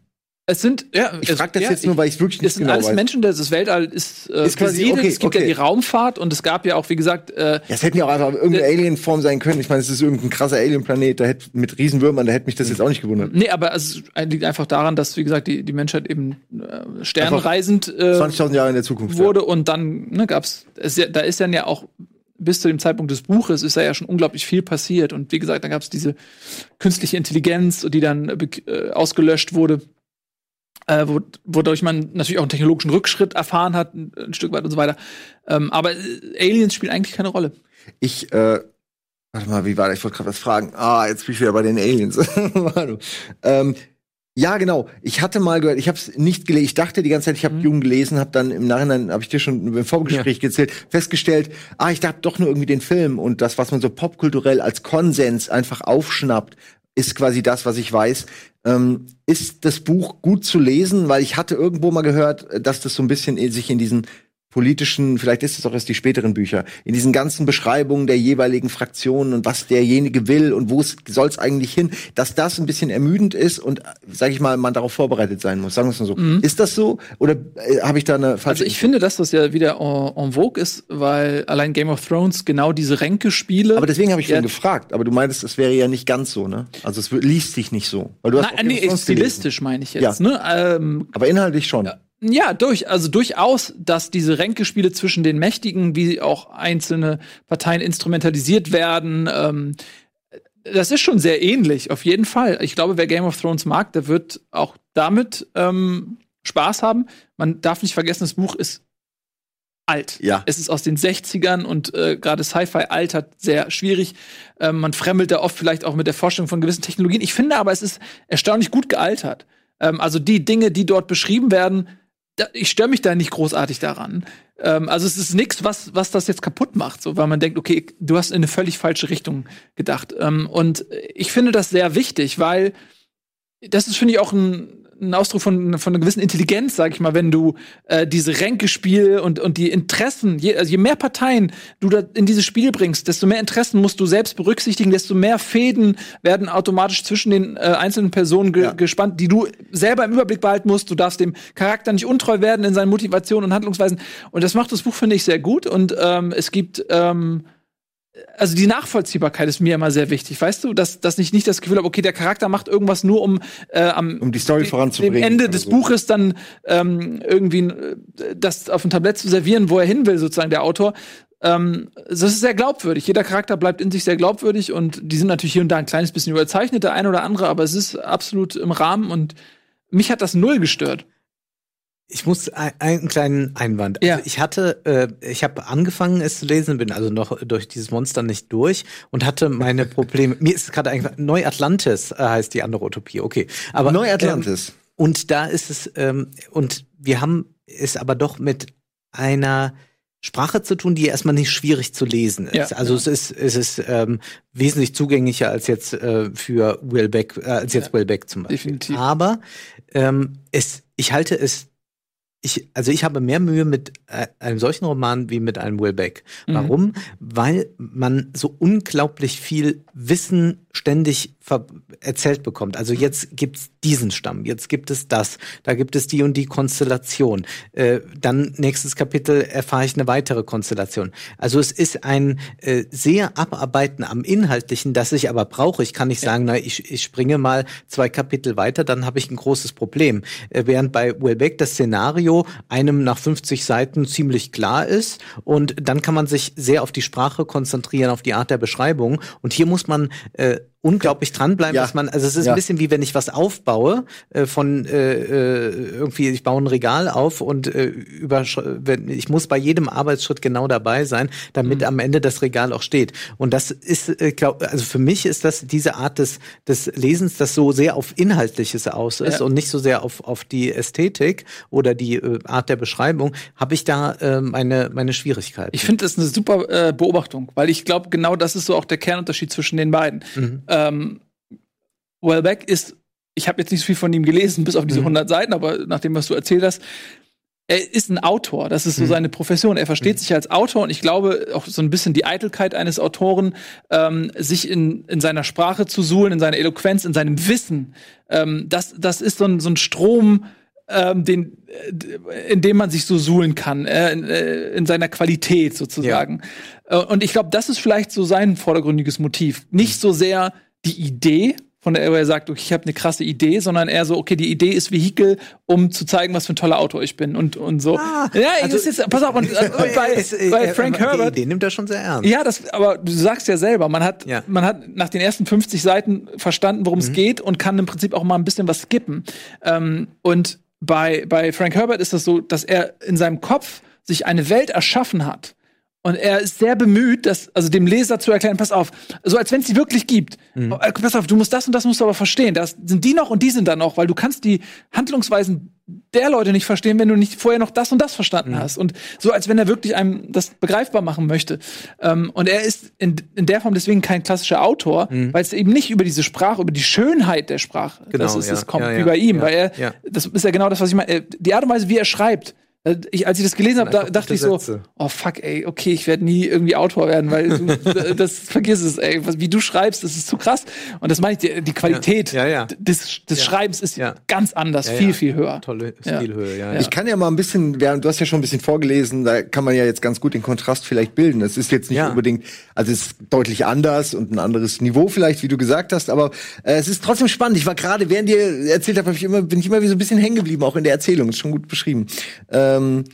Es sind, ja, ich frage das ja, jetzt nur, weil ich wirklich nicht es sind genau alles weiß. Menschen, das Weltall ist, äh, ist quasi, okay, es gibt okay. ja die Raumfahrt und es gab ja auch, wie gesagt, äh, ja, es hätten ja auch einfach irgendeine Alienform sein können. Ich meine, es ist irgendein krasser Alienplanet, da hätte mit Riesenwürmern, da hätte mich das jetzt auch nicht gewundert. Nee, aber es liegt einfach daran, dass, wie gesagt, die, die Menschheit eben äh, sternreisend äh, 20.000 Jahre in der Zukunft wurde ja. und dann ne, gab's, es, da ist dann ja auch bis zu dem Zeitpunkt des Buches ist da ja schon unglaublich viel passiert. Und wie gesagt, dann gab es diese künstliche Intelligenz, die dann äh, ausgelöscht wurde äh, wodurch man natürlich auch einen technologischen Rückschritt erfahren hat, ein, ein Stück weit und so weiter. Ähm, aber äh, Aliens spielen eigentlich keine Rolle. Ich, äh, warte mal, wie war das? Ich wollte gerade was fragen. Ah, jetzt bin ich wieder bei den Aliens. *laughs* ähm, ja, genau. Ich hatte mal gehört, ich habe es nicht gelesen. Ich dachte die ganze Zeit, ich habe mhm. Jung gelesen, habe dann im Nachhinein, habe ich dir schon im Vorgespräch ja. gezählt, festgestellt, ah, ich dachte doch nur irgendwie den Film und das, was man so popkulturell als Konsens einfach aufschnappt, ist quasi das, was ich weiß. Ähm, ist das Buch gut zu lesen? Weil ich hatte irgendwo mal gehört, dass das so ein bisschen sich in diesen politischen, vielleicht ist es auch erst die späteren Bücher, in diesen ganzen Beschreibungen der jeweiligen Fraktionen und was derjenige will und wo soll es eigentlich hin, dass das ein bisschen ermüdend ist und, sage ich mal, man darauf vorbereitet sein muss. Sagen wir es mal so. Mhm. Ist das so oder äh, habe ich da eine falsche? Also ich finde, dass das ja wieder en, en vogue ist, weil allein Game of Thrones genau diese Ränkespiele. Aber deswegen habe ich ja, schon gefragt. Aber du meintest, es wäre ja nicht ganz so, ne? Also es liest sich nicht so, weil du hast Nein, nee, stilistisch meine ich jetzt. Ja. Ne? Ähm, Aber inhaltlich schon. Ja. Ja, durch, also durchaus, dass diese Ränkespiele zwischen den Mächtigen, wie auch einzelne Parteien instrumentalisiert werden, ähm, das ist schon sehr ähnlich, auf jeden Fall. Ich glaube, wer Game of Thrones mag, der wird auch damit ähm, Spaß haben. Man darf nicht vergessen, das Buch ist alt. Ja. Es ist aus den 60ern und äh, gerade Sci-Fi altert sehr schwierig. Ähm, man fremmelt da oft vielleicht auch mit der Vorstellung von gewissen Technologien. Ich finde aber, es ist erstaunlich gut gealtert. Ähm, also die Dinge, die dort beschrieben werden, da, ich störe mich da nicht großartig daran. Ähm, also es ist nichts, was, was das jetzt kaputt macht, so weil man denkt, okay, du hast in eine völlig falsche Richtung gedacht. Ähm, und ich finde das sehr wichtig, weil das ist, finde ich, auch ein ein Ausdruck von, von einer gewissen Intelligenz, sag ich mal, wenn du äh, diese Ränkespiel und, und die Interessen, je, also je mehr Parteien du da in dieses Spiel bringst, desto mehr Interessen musst du selbst berücksichtigen, desto mehr Fäden werden automatisch zwischen den äh, einzelnen Personen ge ja. gespannt, die du selber im Überblick behalten musst. Du darfst dem Charakter nicht untreu werden in seinen Motivationen und Handlungsweisen. Und das macht das Buch, finde ich, sehr gut. Und ähm, es gibt ähm, also die Nachvollziehbarkeit ist mir immer sehr wichtig, weißt du, dass, dass ich nicht das Gefühl habe, okay, der Charakter macht irgendwas nur, um äh, am um die Story voranzubringen. Am Ende des so. Buches dann ähm, irgendwie äh, das auf ein Tablett zu servieren, wo er hin will, sozusagen der Autor. Ähm, das ist sehr glaubwürdig. Jeder Charakter bleibt in sich sehr glaubwürdig und die sind natürlich hier und da ein kleines bisschen überzeichnet, der eine oder andere, aber es ist absolut im Rahmen und mich hat das null gestört. Ich muss einen kleinen Einwand. Ja. Also ich hatte, äh, ich habe angefangen es zu lesen, bin also noch durch dieses Monster nicht durch und hatte meine *laughs* Probleme. Mir ist gerade eigentlich Neuatlantis äh, heißt die andere Utopie. Okay, aber Neuatlantis. Ähm, und da ist es ähm, und wir haben es aber doch mit einer Sprache zu tun, die erstmal nicht schwierig zu lesen ist. Ja, also ja. es ist es ist ähm, wesentlich zugänglicher als jetzt äh, für Wellbeck äh, als jetzt ja, Wellbeck zum Beispiel. Definitiv. Aber ähm, es ich halte es ich, also ich habe mehr Mühe mit äh, einem solchen Roman wie mit einem Willbeck. Mhm. Warum? Mhm. Weil man so unglaublich viel Wissen ständig erzählt bekommt. Also jetzt gibt's diesen Stamm, jetzt gibt es das, da gibt es die und die Konstellation. Äh, dann nächstes Kapitel erfahre ich eine weitere Konstellation. Also es ist ein äh, sehr Abarbeiten am Inhaltlichen, das ich aber brauche. Ich kann nicht sagen, na, ich, ich springe mal zwei Kapitel weiter, dann habe ich ein großes Problem. Äh, während bei Welbeck das Szenario einem nach 50 Seiten ziemlich klar ist und dann kann man sich sehr auf die Sprache konzentrieren, auf die Art der Beschreibung. Und hier muss man äh, it unglaublich dranbleiben, ja. dass man, also es ist ja. ein bisschen wie wenn ich was aufbaue äh, von äh, äh, irgendwie, ich baue ein Regal auf und äh, über, wenn, ich muss bei jedem Arbeitsschritt genau dabei sein, damit mhm. am Ende das Regal auch steht. Und das ist, äh, glaub, also für mich ist das diese Art des des Lesens, das so sehr auf Inhaltliches aus ist ja. und nicht so sehr auf auf die Ästhetik oder die äh, Art der Beschreibung, habe ich da äh, meine meine Schwierigkeiten. Ich finde das eine super äh, Beobachtung, weil ich glaube genau das ist so auch der Kernunterschied zwischen den beiden. Mhm ähm, Wellbeck ist, ich habe jetzt nicht so viel von ihm gelesen, bis auf diese mhm. 100 Seiten, aber nach dem, was du erzählt hast, er ist ein Autor, das ist so mhm. seine Profession. Er versteht mhm. sich als Autor und ich glaube auch so ein bisschen die Eitelkeit eines Autoren, ähm, sich in, in seiner Sprache zu suhlen, in seiner Eloquenz, in seinem Wissen. Ähm, das, das ist so ein, so ein Strom, ähm, den, äh, in dem man sich so suhlen kann, äh, in, äh, in seiner Qualität sozusagen. Ja. Äh, und ich glaube, das ist vielleicht so sein vordergründiges Motiv. Nicht so sehr die Idee, von der er sagt, okay, ich habe eine krasse Idee, sondern eher so, okay, die Idee ist Vehikel, um zu zeigen, was für ein toller Autor ich bin und und so. Ah, ja, also, ist jetzt, pass auf, und, und *laughs* bei, es, bei Frank Herbert, die Idee nimmt er schon sehr ernst. Ja, das, aber du sagst ja selber, man hat, ja. man hat nach den ersten 50 Seiten verstanden, worum es mhm. geht und kann im Prinzip auch mal ein bisschen was skippen. Ähm, und bei bei Frank Herbert ist das so, dass er in seinem Kopf sich eine Welt erschaffen hat und er ist sehr bemüht, das, also dem Leser zu erklären, pass auf, so als wenn es die wirklich gibt. Mhm. Äh, pass auf, du musst das und das musst du aber verstehen. Das sind die noch und die sind dann noch, weil du kannst die Handlungsweisen der Leute nicht verstehen, wenn du nicht vorher noch das und das verstanden mhm. hast. Und so, als wenn er wirklich einem das begreifbar machen möchte. Ähm, und er ist in, in der Form deswegen kein klassischer Autor, mhm. weil es eben nicht über diese Sprache, über die Schönheit der Sprache, genau, das ist, ja. es kommt, ja, ja, wie bei ihm, weil er, das ist ja genau das, was ich meine, die Art und Weise, wie er schreibt, äh, ich, als ich das gelesen habe, da, dachte ich so, oh fuck, ey, okay, ich werde nie irgendwie Autor werden, weil du, *laughs* das vergiss es, ey, was, wie du schreibst, das ist zu krass. Und das meine ich, die, die Qualität ja. Ja, ja. des, des Schreibens ist ganz anders, viel, viel höher. Tolle Stilhöhe, ja. Ich kann ja mal ein bisschen, du hast ja schon ein bisschen vorgelesen, da kann man ja jetzt ganz gut den Kontrast vielleicht bilden. Es ist jetzt nicht unbedingt, also es ist deutlich anders und ein anderes Niveau vielleicht, wie du gesagt hast, aber äh, es ist trotzdem spannend. Ich war gerade, während dir erzählt habe, hab ich immer, bin ich immer wie so ein bisschen hängen geblieben, auch in der Erzählung. Ist schon gut beschrieben. Äh, ähm,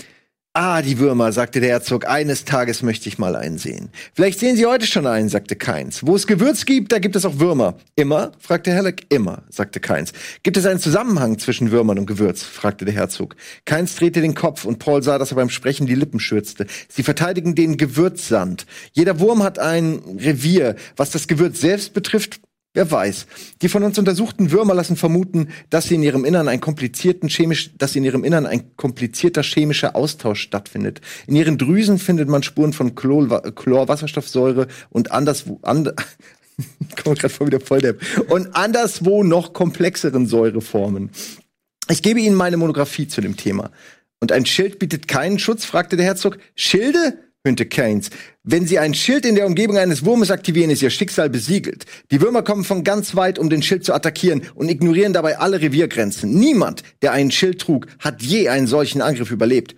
Ah, die Würmer, sagte der Herzog, eines Tages möchte ich mal einsehen. Vielleicht sehen Sie heute schon einen, sagte Keins. Wo es Gewürz gibt, da gibt es auch Würmer. Immer? fragte Halleck. Immer, sagte Keins. Gibt es einen Zusammenhang zwischen Würmern und Gewürz? fragte der Herzog. Keins drehte den Kopf und Paul sah, dass er beim Sprechen die Lippen schürzte. Sie verteidigen den Gewürzsand. Jeder Wurm hat ein Revier. Was das Gewürz selbst betrifft, Wer weiß. Die von uns untersuchten Würmer lassen vermuten, dass sie in ihrem Innern ein komplizierten chemisch, dass in ihrem Innern ein komplizierter chemischer Austausch stattfindet. In ihren Drüsen findet man Spuren von Chlor, Chlorwasserstoffsäure und anderswo, and, *laughs* kommt gerade vor wieder voll der, und anderswo noch komplexeren Säureformen. Ich gebe Ihnen meine Monographie zu dem Thema. Und ein Schild bietet keinen Schutz, fragte der Herzog. Schilde? Höhnte Keynes. Wenn Sie ein Schild in der Umgebung eines Wurmes aktivieren, ist Ihr Schicksal besiegelt. Die Würmer kommen von ganz weit, um den Schild zu attackieren und ignorieren dabei alle Reviergrenzen. Niemand, der einen Schild trug, hat je einen solchen Angriff überlebt.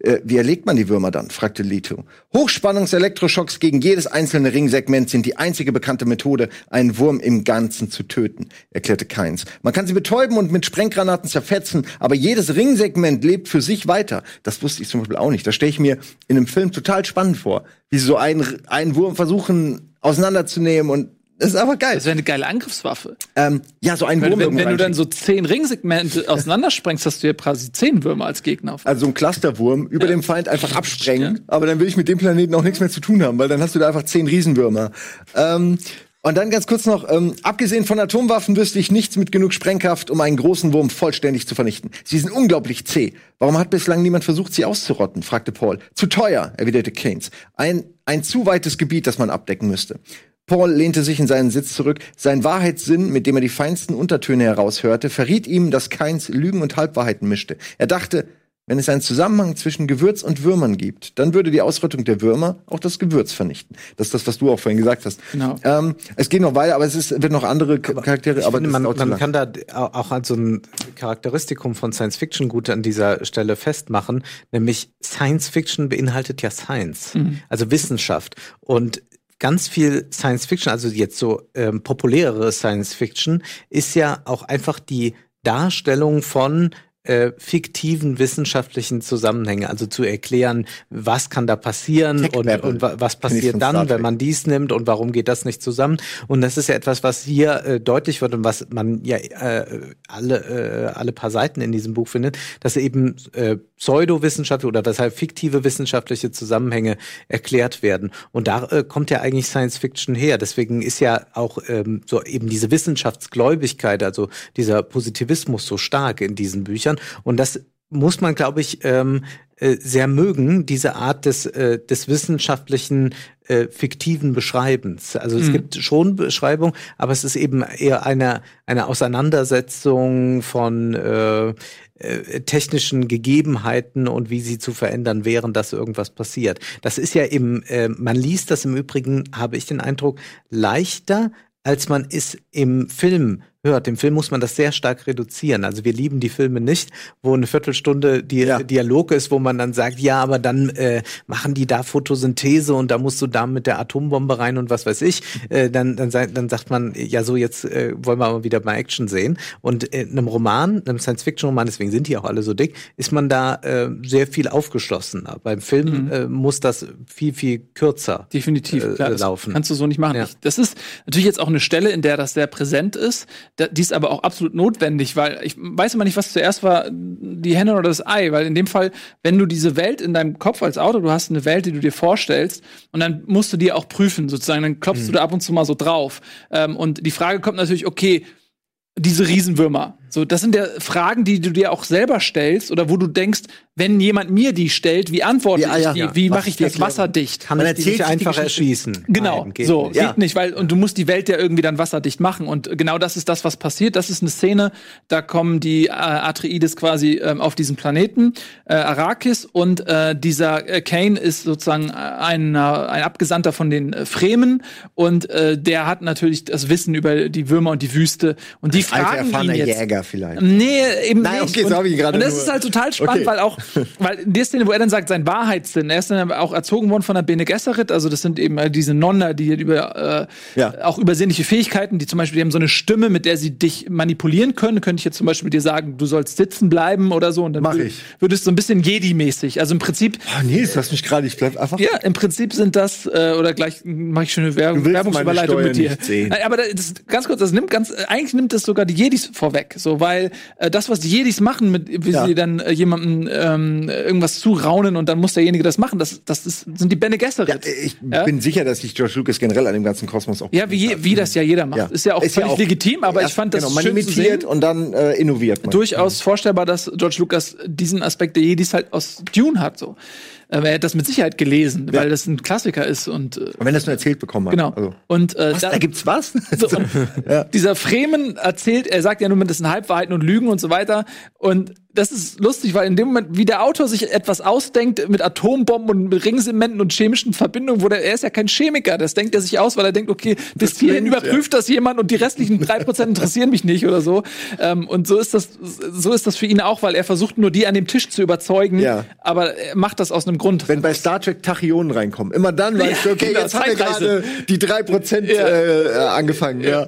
Äh, wie erlegt man die Würmer dann? fragte Leto. Hochspannungselektroschocks gegen jedes einzelne Ringsegment sind die einzige bekannte Methode, einen Wurm im Ganzen zu töten, erklärte Keins. Man kann sie betäuben und mit Sprenggranaten zerfetzen, aber jedes Ringsegment lebt für sich weiter. Das wusste ich zum Beispiel auch nicht. Das stelle ich mir in einem Film total spannend vor, wie sie so einen, einen Wurm versuchen auseinanderzunehmen und das ist aber geil. Das wäre eine geile Angriffswaffe. Ähm, ja, so ein Wurm. Wenn, wenn du dann so zehn Ringsegmente *laughs* auseinandersprengst, hast du ja quasi zehn Würmer als Gegner. Auf. Also so ein Clusterwurm über ja. dem Feind einfach absprengen. Ja. Aber dann will ich mit dem Planeten auch nichts mehr zu tun haben, weil dann hast du da einfach zehn Riesenwürmer. Ähm, und dann ganz kurz noch, ähm, abgesehen von Atomwaffen wüsste ich nichts mit genug Sprengkraft, um einen großen Wurm vollständig zu vernichten. Sie sind unglaublich zäh. Warum hat bislang niemand versucht, sie auszurotten? fragte Paul. Zu teuer, erwiderte Keynes. Ein, ein zu weites Gebiet, das man abdecken müsste. Paul lehnte sich in seinen Sitz zurück. Sein Wahrheitssinn, mit dem er die feinsten Untertöne heraushörte, verriet ihm, dass Keins Lügen und Halbwahrheiten mischte. Er dachte, wenn es einen Zusammenhang zwischen Gewürz und Würmern gibt, dann würde die Ausrottung der Würmer auch das Gewürz vernichten. Das ist das, was du auch vorhin gesagt hast. Genau. Ähm, es geht noch weiter, aber es ist, wird noch andere Charaktere. Aber, aber man, man kann da auch an so ein Charakteristikum von Science Fiction gut an dieser Stelle festmachen, nämlich Science Fiction beinhaltet ja Science, mhm. also Wissenschaft. Und ganz viel Science Fiction, also jetzt so ähm, populärere Science Fiction, ist ja auch einfach die Darstellung von äh, fiktiven wissenschaftlichen Zusammenhänge, also zu erklären, was kann da passieren und, und, was passiert dann, wenn man dies nimmt und warum geht das nicht zusammen. Und das ist ja etwas, was hier äh, deutlich wird und was man ja äh, alle, äh, alle paar Seiten in diesem Buch findet, dass eben äh, pseudowissenschaftliche oder weshalb fiktive wissenschaftliche Zusammenhänge erklärt werden. Und da äh, kommt ja eigentlich Science Fiction her. Deswegen ist ja auch ähm, so eben diese Wissenschaftsgläubigkeit, also dieser Positivismus so stark in diesen Büchern. Und das muss man, glaube ich, ähm, äh, sehr mögen, diese Art des, äh, des wissenschaftlichen äh, fiktiven Beschreibens. Also es mhm. gibt schon Beschreibung, aber es ist eben eher eine, eine Auseinandersetzung von äh, äh, technischen Gegebenheiten und wie sie zu verändern wären, dass irgendwas passiert. Das ist ja eben, äh, man liest das im Übrigen, habe ich den Eindruck, leichter, als man es im Film hört. Im Film muss man das sehr stark reduzieren. Also wir lieben die Filme nicht, wo eine Viertelstunde die ja. Dialog ist, wo man dann sagt, ja, aber dann äh, machen die da Photosynthese und da musst du da mit der Atombombe rein und was weiß ich. Äh, dann, dann, dann sagt man, ja so, jetzt äh, wollen wir aber wieder mal Action sehen. Und in einem Roman, einem Science-Fiction-Roman, deswegen sind die auch alle so dick, ist man da äh, sehr viel aufgeschlossener. Beim Film mhm. äh, muss das viel, viel kürzer Definitiv, äh, klar, laufen. kannst du so nicht machen. Ja. Das ist natürlich jetzt auch eine Stelle, in der das sehr präsent ist die ist aber auch absolut notwendig, weil ich weiß immer nicht, was zuerst war, die Henne oder das Ei, weil in dem Fall, wenn du diese Welt in deinem Kopf als Autor, du hast eine Welt, die du dir vorstellst, und dann musst du dir auch prüfen, sozusagen, dann klopfst mhm. du da ab und zu mal so drauf. Ähm, und die Frage kommt natürlich, okay, diese Riesenwürmer. So, das sind ja Fragen, die du dir auch selber stellst oder wo du denkst, wenn jemand mir die stellt, wie antworte ja, ich die? Wie mache ich das wasserdicht? Kann man erzählt einfach erschießen. Genau, Nein, geht so nicht. geht nicht, weil und du musst die Welt ja irgendwie dann wasserdicht machen und genau das ist das, was passiert. Das ist eine Szene, da kommen die äh, Atreides quasi ähm, auf diesen Planeten äh, Arrakis und äh, dieser äh, Kane ist sozusagen ein, ein Abgesandter von den äh, Fremen und äh, der hat natürlich das Wissen über die Würmer und die Wüste und die fragen ihn jetzt. Jäger vielleicht. Nee, eben Nein, nicht. Okay, und, so ich und das nur. ist halt total spannend, okay. weil auch weil in der Szene, wo er dann sagt, sein Wahrheitssinn, er ist dann auch erzogen worden von der Bene Gesserit, also das sind eben diese Nonna, die über äh, ja. auch übersinnliche Fähigkeiten, die zum Beispiel die haben so eine Stimme, mit der sie dich manipulieren können. Könnte ich jetzt zum Beispiel dir sagen, du sollst sitzen bleiben oder so und dann Mach ich. würdest du so ein bisschen Jedi-mäßig. Also im Prinzip. Oh, nee, das lass mich gerade, ich bleib einfach. Ja, im Prinzip sind das äh, oder gleich mache ich schöne Werbung, Werbungsüberleitung mit dir. Aber das, ganz kurz, das nimmt ganz eigentlich nimmt das sogar die Jedis vorweg, so weil äh, das, was die Jedis machen, mit wie ja. sie dann äh, jemandem ähm, irgendwas zuraunen und dann muss derjenige das machen, das, das ist, sind die Bene Gesserit. Ja, ich ja? bin sicher, dass sich George Lucas generell an dem ganzen Kosmos auch Ja, wie, wie das ja jeder macht. Ist ja auch ist völlig auch legitim, aber ich fand das genau, man schön imitiert und dann äh, innoviert man. Durchaus vorstellbar, dass George Lucas diesen Aspekt der Jedis halt aus Dune hat, so. Äh, er hat das mit Sicherheit gelesen, ja. weil das ein Klassiker ist und, äh, wenn er es nur erzählt bekommen hat. Genau. Also. Und äh, was, da, da gibt's was? *laughs* So, *laughs* ja. Dieser Fremen erzählt, er sagt ja nur, das sind Halbwahrheiten und Lügen und so weiter. Und das ist lustig, weil in dem Moment, wie der Autor sich etwas ausdenkt mit Atombomben und mit Ringsementen und chemischen Verbindungen, wo der, er ist ja kein Chemiker, das denkt er sich aus, weil er denkt, okay, bis hierhin überprüft ja. das jemand und die restlichen drei Prozent interessieren mich nicht oder so. Ähm, und so ist das, so ist das für ihn auch, weil er versucht nur die an dem Tisch zu überzeugen, ja. aber er macht das aus einem Grund. Wenn bei Star Trek Tachyonen reinkommen, immer dann weißt du, okay, genau, jetzt haben wir gerade die drei Prozent äh, angefangen, ja.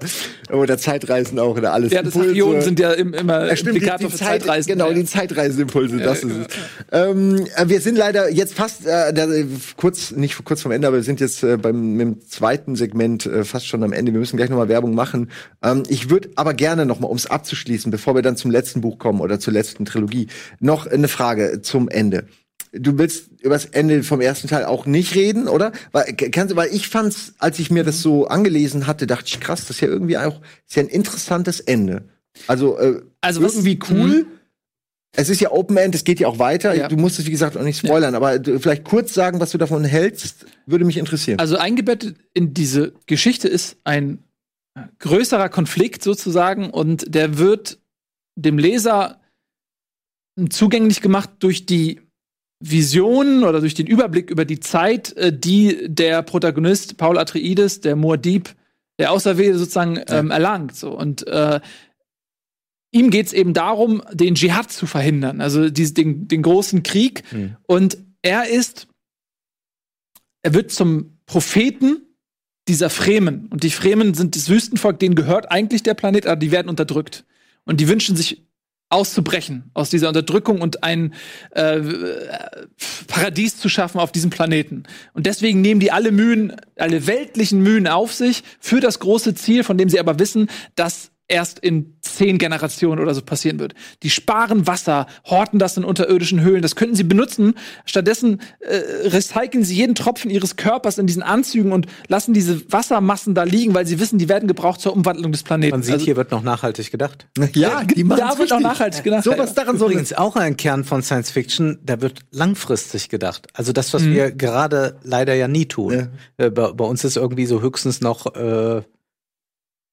Oder Zeitreisen auch oder alles. Ja, das Tachyonen sind ja immer ja, stimmt, die, die Zeit, Zeitreisen. Genau, die Zeitreiseimpulse, das ist es. Ähm, äh, wir sind leider jetzt fast äh, da, kurz, nicht kurz vom Ende, aber wir sind jetzt äh, beim mit dem zweiten Segment äh, fast schon am Ende. Wir müssen gleich nochmal Werbung machen. Ähm, ich würde aber gerne nochmal, um es abzuschließen, bevor wir dann zum letzten Buch kommen oder zur letzten Trilogie, noch eine Frage zum Ende du willst über das Ende vom ersten Teil auch nicht reden, oder? Weil, kannst, weil ich fand's, als ich mir das so angelesen hatte, dachte ich, krass, das ist ja irgendwie auch, ist ja ein interessantes Ende. Also, äh, also irgendwie was, cool. Es ist ja Open End, es geht ja auch weiter. Ja. Du musst es, wie gesagt, auch nicht spoilern, ja. aber vielleicht kurz sagen, was du davon hältst, würde mich interessieren. Also eingebettet in diese Geschichte ist ein größerer Konflikt sozusagen und der wird dem Leser zugänglich gemacht durch die Vision oder durch den Überblick über die Zeit, äh, die der Protagonist Paul Atreides, der Moordieb, der Auserwählte sozusagen ähm, erlangt. So und äh, ihm geht es eben darum, den Dschihad zu verhindern, also dies, den, den großen Krieg. Mhm. Und er ist, er wird zum Propheten dieser Fremen. Und die Fremen sind das Wüstenvolk, denen gehört eigentlich der Planet, aber die werden unterdrückt. Und die wünschen sich auszubrechen aus dieser Unterdrückung und ein äh, Paradies zu schaffen auf diesem Planeten. Und deswegen nehmen die alle Mühen, alle weltlichen Mühen auf sich für das große Ziel, von dem sie aber wissen, dass erst in zehn Generationen oder so passieren wird. Die sparen Wasser, horten das in unterirdischen Höhlen, das könnten sie benutzen. Stattdessen äh, recyceln sie jeden Tropfen ihres Körpers in diesen Anzügen und lassen diese Wassermassen da liegen, weil sie wissen, die werden gebraucht zur Umwandlung des Planeten. Man sieht, also, hier wird noch nachhaltig gedacht. Ja, die da wird noch nachhaltig gedacht. So was daran so übrigens auch ein Kern von Science Fiction, da wird langfristig gedacht. Also das, was mhm. wir gerade leider ja nie tun. Ja. Äh, bei, bei, uns ist irgendwie so höchstens noch äh,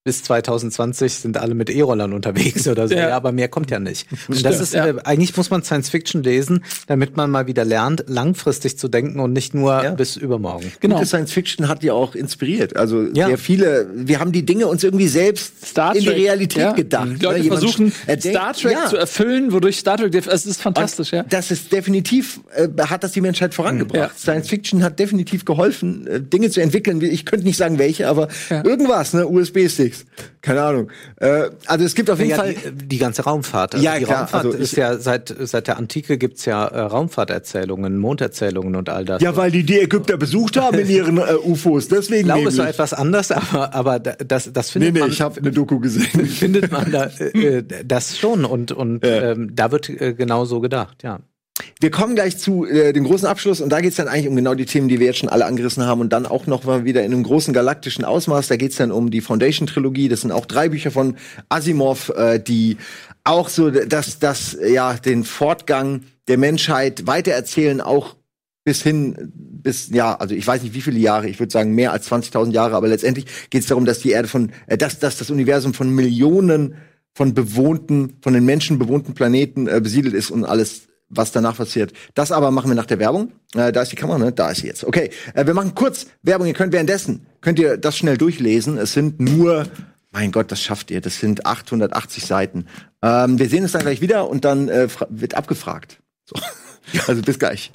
bis 2020 sind alle mit E-Rollern unterwegs *laughs* oder so. Ja. ja. aber mehr kommt ja nicht. Und das ist, ja. äh, eigentlich muss man Science Fiction lesen, damit man mal wieder lernt, langfristig zu denken und nicht nur ja. bis übermorgen. Genau. Gute Science Fiction hat ja auch inspiriert. Also sehr viele, wir haben die Dinge uns irgendwie selbst Star in die Realität gedacht. Die Leute ne? versuchen, Star Trek zu erfüllen, wodurch Star Trek, es ist fantastisch, und ja. Das ist definitiv, äh, hat das die Menschheit vorangebracht. Science Fiction hat definitiv geholfen, äh, Dinge zu entwickeln. Ich könnte nicht sagen, welche, aber irgendwas, ne, USB-Sticks nichts. Keine Ahnung. Äh, also es gibt auf jeden ja, Fall die, die, ganze Raumfahrt. Also ja, die klar, Raumfahrt also ist ja seit seit der Antike gibt's ja äh, Raumfahrterzählungen, Monderzählungen und all das. Ja, weil die die Ägypter besucht haben in ihren äh, UFOs. Deswegen. Ich glaube, es war etwas anders, *laughs* aber aber das das findet nee, nee, man. ich habe eine Doku gesehen. *laughs* Findet man da äh, das schon und und ähm, da wird äh, genau so gedacht, ja. Wir kommen gleich zu äh, dem großen Abschluss und da geht es dann eigentlich um genau die Themen, die wir jetzt schon alle angerissen haben und dann auch noch mal wieder in einem großen galaktischen Ausmaß. Da geht es dann um die Foundation-Trilogie. Das sind auch drei Bücher von Asimov, äh, die auch so dass das ja den Fortgang der Menschheit weitererzählen, auch bis hin bis ja, also ich weiß nicht wie viele Jahre, ich würde sagen mehr als 20.000 Jahre, aber letztendlich geht es darum, dass die Erde von äh, dass, dass das Universum von Millionen von bewohnten, von den Menschen bewohnten Planeten äh, besiedelt ist und alles was danach passiert. Das aber machen wir nach der Werbung. Äh, da ist die Kamera, ne? Da ist sie jetzt. Okay, äh, wir machen kurz Werbung. Ihr könnt währenddessen, könnt ihr das schnell durchlesen. Es sind nur, mein Gott, das schafft ihr. Das sind 880 Seiten. Ähm, wir sehen uns dann gleich wieder und dann äh, wird abgefragt. So. *laughs* Also bis gleich.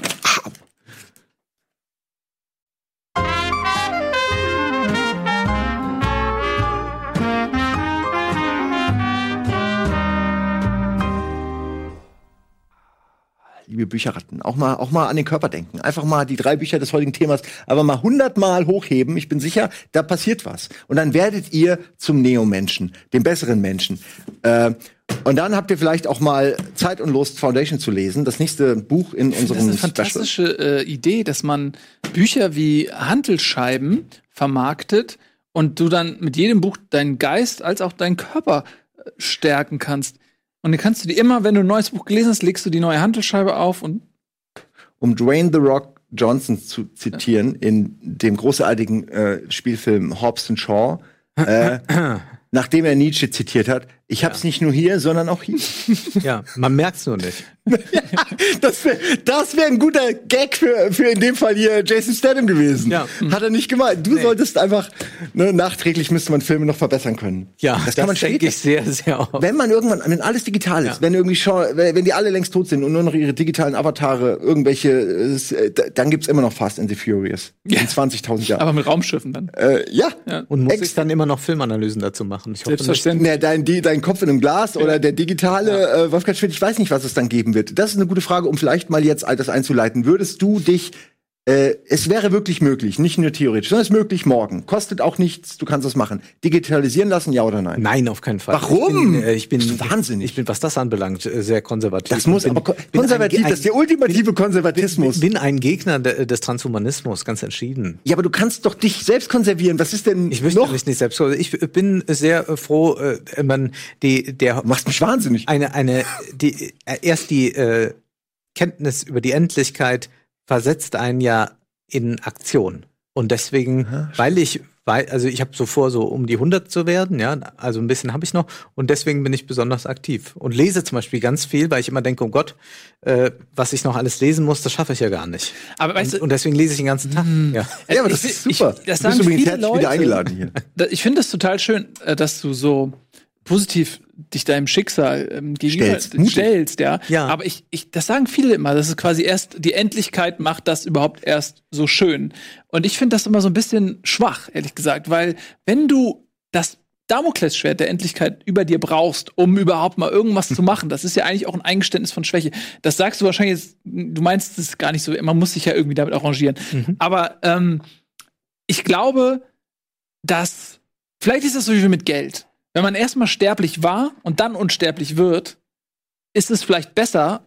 Liebe Bücherratten, auch mal, auch mal an den Körper denken. Einfach mal die drei Bücher des heutigen Themas, aber mal hundertmal hochheben. Ich bin sicher, da passiert was. Und dann werdet ihr zum Neo-Menschen, dem besseren Menschen. Äh, und dann habt ihr vielleicht auch mal Zeit und Lust, Foundation zu lesen. Das nächste Buch in unserem Das ist eine fantastische äh, Idee, dass man Bücher wie Handelsscheiben vermarktet und du dann mit jedem Buch deinen Geist als auch deinen Körper äh, stärken kannst. Und dann kannst du die immer, wenn du ein neues Buch gelesen hast, legst du die neue Handelscheibe auf und. Um Dwayne The Rock Johnson zu zitieren, ja. in dem großartigen äh, Spielfilm Hobbs and Shaw, äh, *clears throat* nachdem er Nietzsche zitiert hat, Ich hab's ja. nicht nur hier, sondern auch hier. *laughs* Ja, man merkt's nur nicht. *laughs* das wäre das wär ein guter Gag für, für in dem Fall hier Jason Statham gewesen. Ja. Hat er nicht gemeint. Du nee. solltest einfach, ne, nachträglich müsste man Filme noch verbessern können. Ja, das kann das man denke ich sehr, sehr oft. Wenn man irgendwann, wenn alles digital ist, ja. wenn irgendwie schon, wenn die alle längst tot sind und nur noch ihre digitalen Avatare irgendwelche, äh, dann gibt's immer noch Fast and the Furious. Ja. In 20.000 Jahren. Aber mit Raumschiffen dann. Äh, ja. ja. Und muss Ex ich dann immer noch Filmanalysen dazu machen? Ich hoffe, Selbstverständlich. Nee, dein, dein Kopf in einem Glas oder der digitale äh, Wolfgang Schmidt, ich weiß nicht, was es dann geben wird. Das ist eine gute Frage, um vielleicht mal jetzt das einzuleiten. Würdest du dich äh, es wäre wirklich möglich, nicht nur theoretisch, sondern es ist möglich morgen. Kostet auch nichts, du kannst das machen. Digitalisieren lassen, ja oder nein? Nein, auf keinen Fall. Warum? Ich bin, äh, ich bin wahnsinnig. Ich bin, was das anbelangt, äh, sehr konservativ. Das muss bin, aber konservativ, ein, das ist der ultimative bin, Konservatismus. Ich bin ein Gegner des Transhumanismus, ganz entschieden. Ja, aber du kannst doch dich selbst konservieren. Was ist denn Ich möchte mich nicht selbst. Ich bin sehr froh, man die der machst mich wahnsinnig. Eine eine die erst die äh, Kenntnis über die Endlichkeit versetzt einen ja in Aktion. Und deswegen, ja, weil ich, weil, also ich habe so vor, so um die 100 zu werden, ja, also ein bisschen habe ich noch. Und deswegen bin ich besonders aktiv und lese zum Beispiel ganz viel, weil ich immer denke, oh Gott, äh, was ich noch alles lesen muss, das schaffe ich ja gar nicht. Aber weißt und, du, und deswegen lese ich den ganzen Tag. Mh. Ja. ja, aber das ich, ist super. Ich, das du bist viele Leute. wieder eingeladen hier. Ich finde es total schön, äh, dass du so positiv dich deinem Schicksal ähm, gegenüber stellst, stellst ja. ja. Aber ich, ich, das sagen viele immer, dass es quasi erst die Endlichkeit macht das überhaupt erst so schön. Und ich finde das immer so ein bisschen schwach, ehrlich gesagt, weil wenn du das Damoklesschwert der Endlichkeit über dir brauchst, um überhaupt mal irgendwas zu machen. Das ist ja eigentlich auch ein Eingeständnis von Schwäche. Das sagst du wahrscheinlich, jetzt, du meinst es gar nicht so, man muss sich ja irgendwie damit arrangieren. Mhm. Aber ähm, ich glaube, dass vielleicht ist das so wie mit Geld wenn man erstmal sterblich war und dann unsterblich wird, ist es vielleicht besser,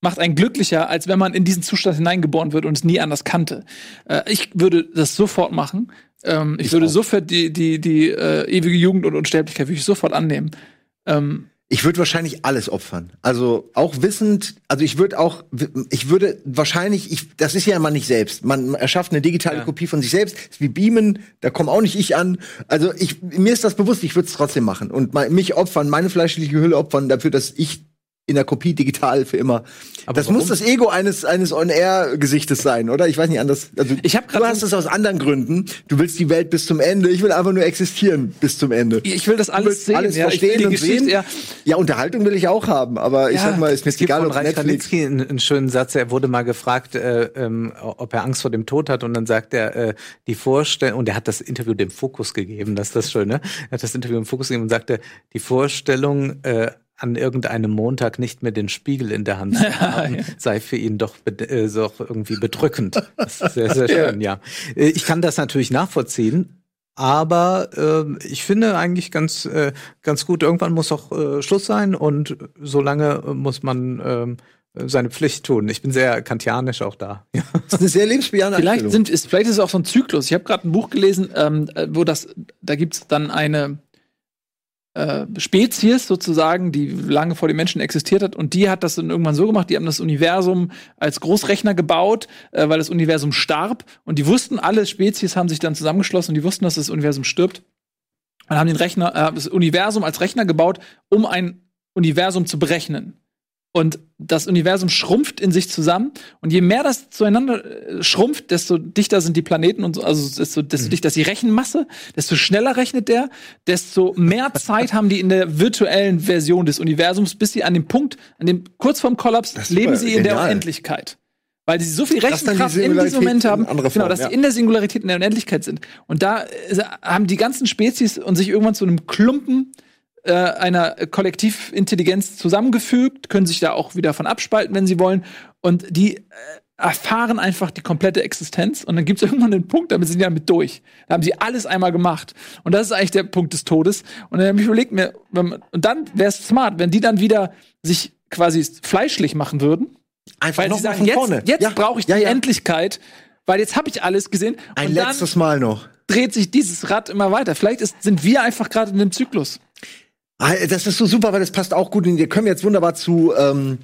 macht einen glücklicher, als wenn man in diesen Zustand hineingeboren wird und es nie anders kannte. Äh, ich würde das sofort machen. Ähm, ich, ich, würde auch. sofort die, die, die äh, ewige Jugend und Unsterblichkeit würde ich sofort annehmen. Ähm, ich würde wahrscheinlich alles opfern. Also auch wissend, also ich würde auch, ich würde wahrscheinlich, ich, das ist ja immer nicht selbst. Man erschafft eine digitale ja. Kopie von sich selbst, ist wie Beamen, da komme auch nicht ich an. Also ich, mir ist das bewusst, ich würde es trotzdem machen und mich opfern, meine fleischliche Hülle opfern dafür, dass ich in der Kopie digital für immer. Aber das warum? muss das Ego eines eines On-Air-Gesichtes sein, oder? Ich weiß nicht anders. Also ich hab du hast es aus anderen Gründen. Du willst die Welt bis zum Ende. Ich will einfach nur existieren bis zum Ende. Ich will das alles sehen, alles ja, verstehen und sehen. Ja. ja, Unterhaltung will ich auch haben, aber ich sag mal, ist mir es egal, ob Netflix. Einen, einen schönen Satz. Er wurde mal gefragt, äh, ähm, ob er Angst vor dem Tod hat, und dann sagt er äh, die Vorstellung. Und er hat das Interview dem Fokus gegeben. Das ist das Schöne. Er hat das Interview dem Fokus gegeben und sagte, die Vorstellung äh, an irgendeinem Montag nicht mehr den Spiegel in der Hand zu *laughs* haben, ja. sei für ihn doch, äh, doch irgendwie bedrückend. Das ist sehr, sehr *laughs* schön, ja. ja. Äh, ich kann das natürlich nachvollziehen, aber äh, ich finde eigentlich ganz, äh, ganz gut, irgendwann muss auch äh, Schluss sein und solange muss man äh, seine Pflicht tun. Ich bin sehr kantianisch auch da. Das ist eine sehr lebensbejahende vielleicht sind, ist, Vielleicht ist es auch so ein Zyklus. Ich habe gerade ein Buch gelesen, ähm, äh, wo das, da gibt's dann eine äh, Spezies sozusagen, die lange vor den Menschen existiert hat. Und die hat das dann irgendwann so gemacht, die haben das Universum als Großrechner gebaut, äh, weil das Universum starb. Und die wussten, alle Spezies haben sich dann zusammengeschlossen und die wussten, dass das Universum stirbt. Und haben den Rechner, äh, das Universum als Rechner gebaut, um ein Universum zu berechnen. Und das Universum schrumpft in sich zusammen. Und je mehr das zueinander äh, schrumpft, desto dichter sind die Planeten und so, also desto, desto mhm. dichter ist die Rechenmasse, desto schneller rechnet der, desto mehr *laughs* Zeit haben die in der virtuellen Version des Universums, bis sie an dem Punkt, an dem kurz vorm Kollaps leben sie in genial. der Unendlichkeit. Weil sie so viel Rechenkraft die in diesem Moment haben, Form, genau, dass ja. sie in der Singularität in der Unendlichkeit sind. Und da äh, haben die ganzen Spezies und sich irgendwann zu einem Klumpen äh, einer Kollektivintelligenz zusammengefügt, können sich da auch wieder von abspalten, wenn sie wollen. Und die äh, erfahren einfach die komplette Existenz und dann gibt es *laughs* irgendwann einen Punkt, damit sind die damit durch. Da haben sie alles einmal gemacht. Und das ist eigentlich der Punkt des Todes. Und dann habe ich überlegt mir, man, und dann wäre es smart, wenn die dann wieder sich quasi fleischlich machen würden. Einfach noch sie sagen, jetzt, jetzt ja. brauche ich die ja, ja. Endlichkeit, weil jetzt habe ich alles gesehen. Ein letztes Mal noch. Dreht sich dieses Rad immer weiter. Vielleicht ist, sind wir einfach gerade in dem Zyklus. Ah, das ist so super, weil das passt auch gut. Wir können jetzt wunderbar zu, ähm,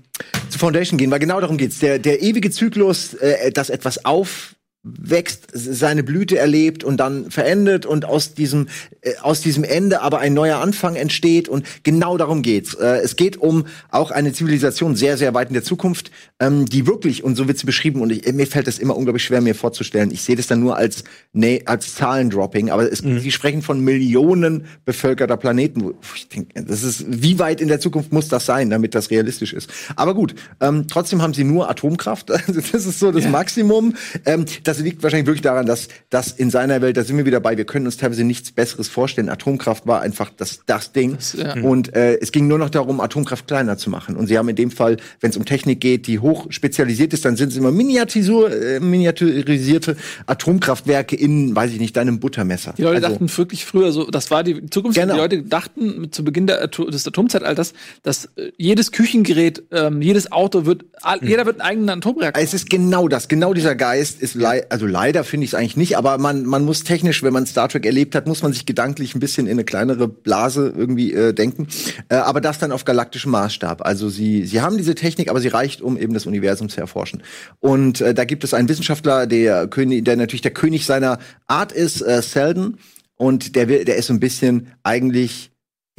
zu Foundation gehen, weil genau darum geht's. Der, der ewige Zyklus, äh, dass etwas auf wächst, seine Blüte erlebt und dann verendet und aus diesem äh, aus diesem Ende aber ein neuer Anfang entsteht und genau darum geht's. Äh, es geht um auch eine Zivilisation sehr sehr weit in der Zukunft, ähm, die wirklich und so wird sie beschrieben und ich, mir fällt das immer unglaublich schwer mir vorzustellen. Ich sehe das dann nur als nee, als Zahlendropping, aber es, mhm. sie sprechen von Millionen bevölkerter Planeten. Ich denke, das ist wie weit in der Zukunft muss das sein, damit das realistisch ist. Aber gut, ähm, trotzdem haben sie nur Atomkraft. *laughs* das ist so das ja. Maximum. Ähm, das liegt wahrscheinlich wirklich daran, dass das in seiner Welt, da sind wir wieder bei, wir können uns teilweise nichts Besseres vorstellen. Atomkraft war einfach das, das Ding. Das, ja. Und äh, es ging nur noch darum, Atomkraft kleiner zu machen. Und sie haben in dem Fall, wenn es um Technik geht, die hoch spezialisiert ist, dann sind es immer Miniatur, äh, miniaturisierte Atomkraftwerke in, weiß ich nicht, deinem Buttermesser. Die Leute also, dachten wirklich früher so, das war die Zukunft. Genau. Die Leute dachten zu Beginn der, des Atomzeitalters, dass äh, jedes Küchengerät, ähm, jedes Auto wird, all, hm. jeder wird einen eigenen Atomreaktor. Es ist genau das, genau dieser Geist ist also leider finde ich es eigentlich nicht, aber man, man muss technisch, wenn man Star Trek erlebt hat, muss man sich gedanklich ein bisschen in eine kleinere Blase irgendwie äh, denken. Äh, aber das dann auf galaktischem Maßstab. Also sie, sie haben diese Technik, aber sie reicht, um eben das Universum zu erforschen. Und äh, da gibt es einen Wissenschaftler, der König, der natürlich der König seiner Art ist, äh, Selden. Und der, will, der ist so ein bisschen eigentlich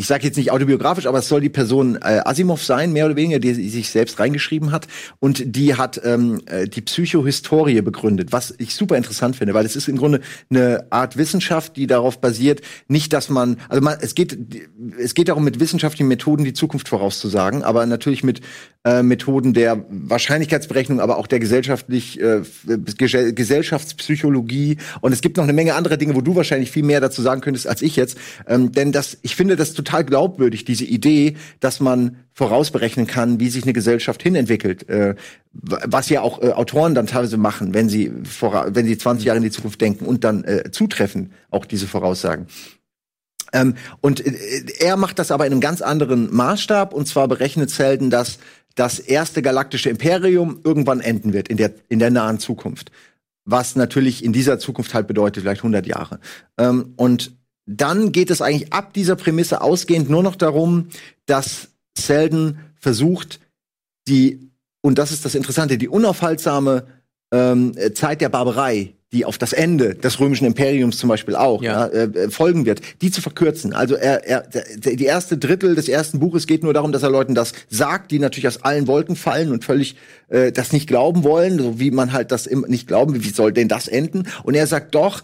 ich sage jetzt nicht autobiografisch, aber es soll die Person äh, Asimov sein, mehr oder weniger, die, die sich selbst reingeschrieben hat. Und die hat ähm, äh, die Psychohistorie begründet, was ich super interessant finde, weil es ist im Grunde eine Art Wissenschaft, die darauf basiert, nicht, dass man, also man, es geht, es geht darum, mit wissenschaftlichen Methoden die Zukunft vorauszusagen, aber natürlich mit äh, Methoden der Wahrscheinlichkeitsberechnung, aber auch der gesellschaftlich äh, Gesellschaftspsychologie. Und es gibt noch eine Menge anderer Dinge, wo du wahrscheinlich viel mehr dazu sagen könntest als ich jetzt. Ähm, denn das, ich finde das total glaubwürdig, diese Idee, dass man vorausberechnen kann, wie sich eine Gesellschaft hinentwickelt. Äh, was ja auch äh, Autoren dann teilweise machen, wenn sie, vor, wenn sie 20 Jahre in die Zukunft denken und dann äh, zutreffen, auch diese Voraussagen. Ähm, und äh, er macht das aber in einem ganz anderen Maßstab und zwar berechnet Selden, dass das erste galaktische Imperium irgendwann enden wird in der, in der nahen Zukunft. Was natürlich in dieser Zukunft halt bedeutet, vielleicht 100 Jahre. Ähm, und dann geht es eigentlich ab dieser Prämisse ausgehend nur noch darum, dass Selden versucht, die, und das ist das Interessante, die unaufhaltsame ähm, Zeit der Barbarei, die auf das Ende des römischen Imperiums zum Beispiel auch ja. Ja, äh, äh folgen wird, die zu verkürzen. Also er, er, der, die erste Drittel des ersten Buches geht nur darum, dass er Leuten das sagt, die natürlich aus allen Wolken fallen und völlig äh, das nicht glauben wollen, so wie man halt das im, nicht glauben, wie soll denn das enden? Und er sagt doch,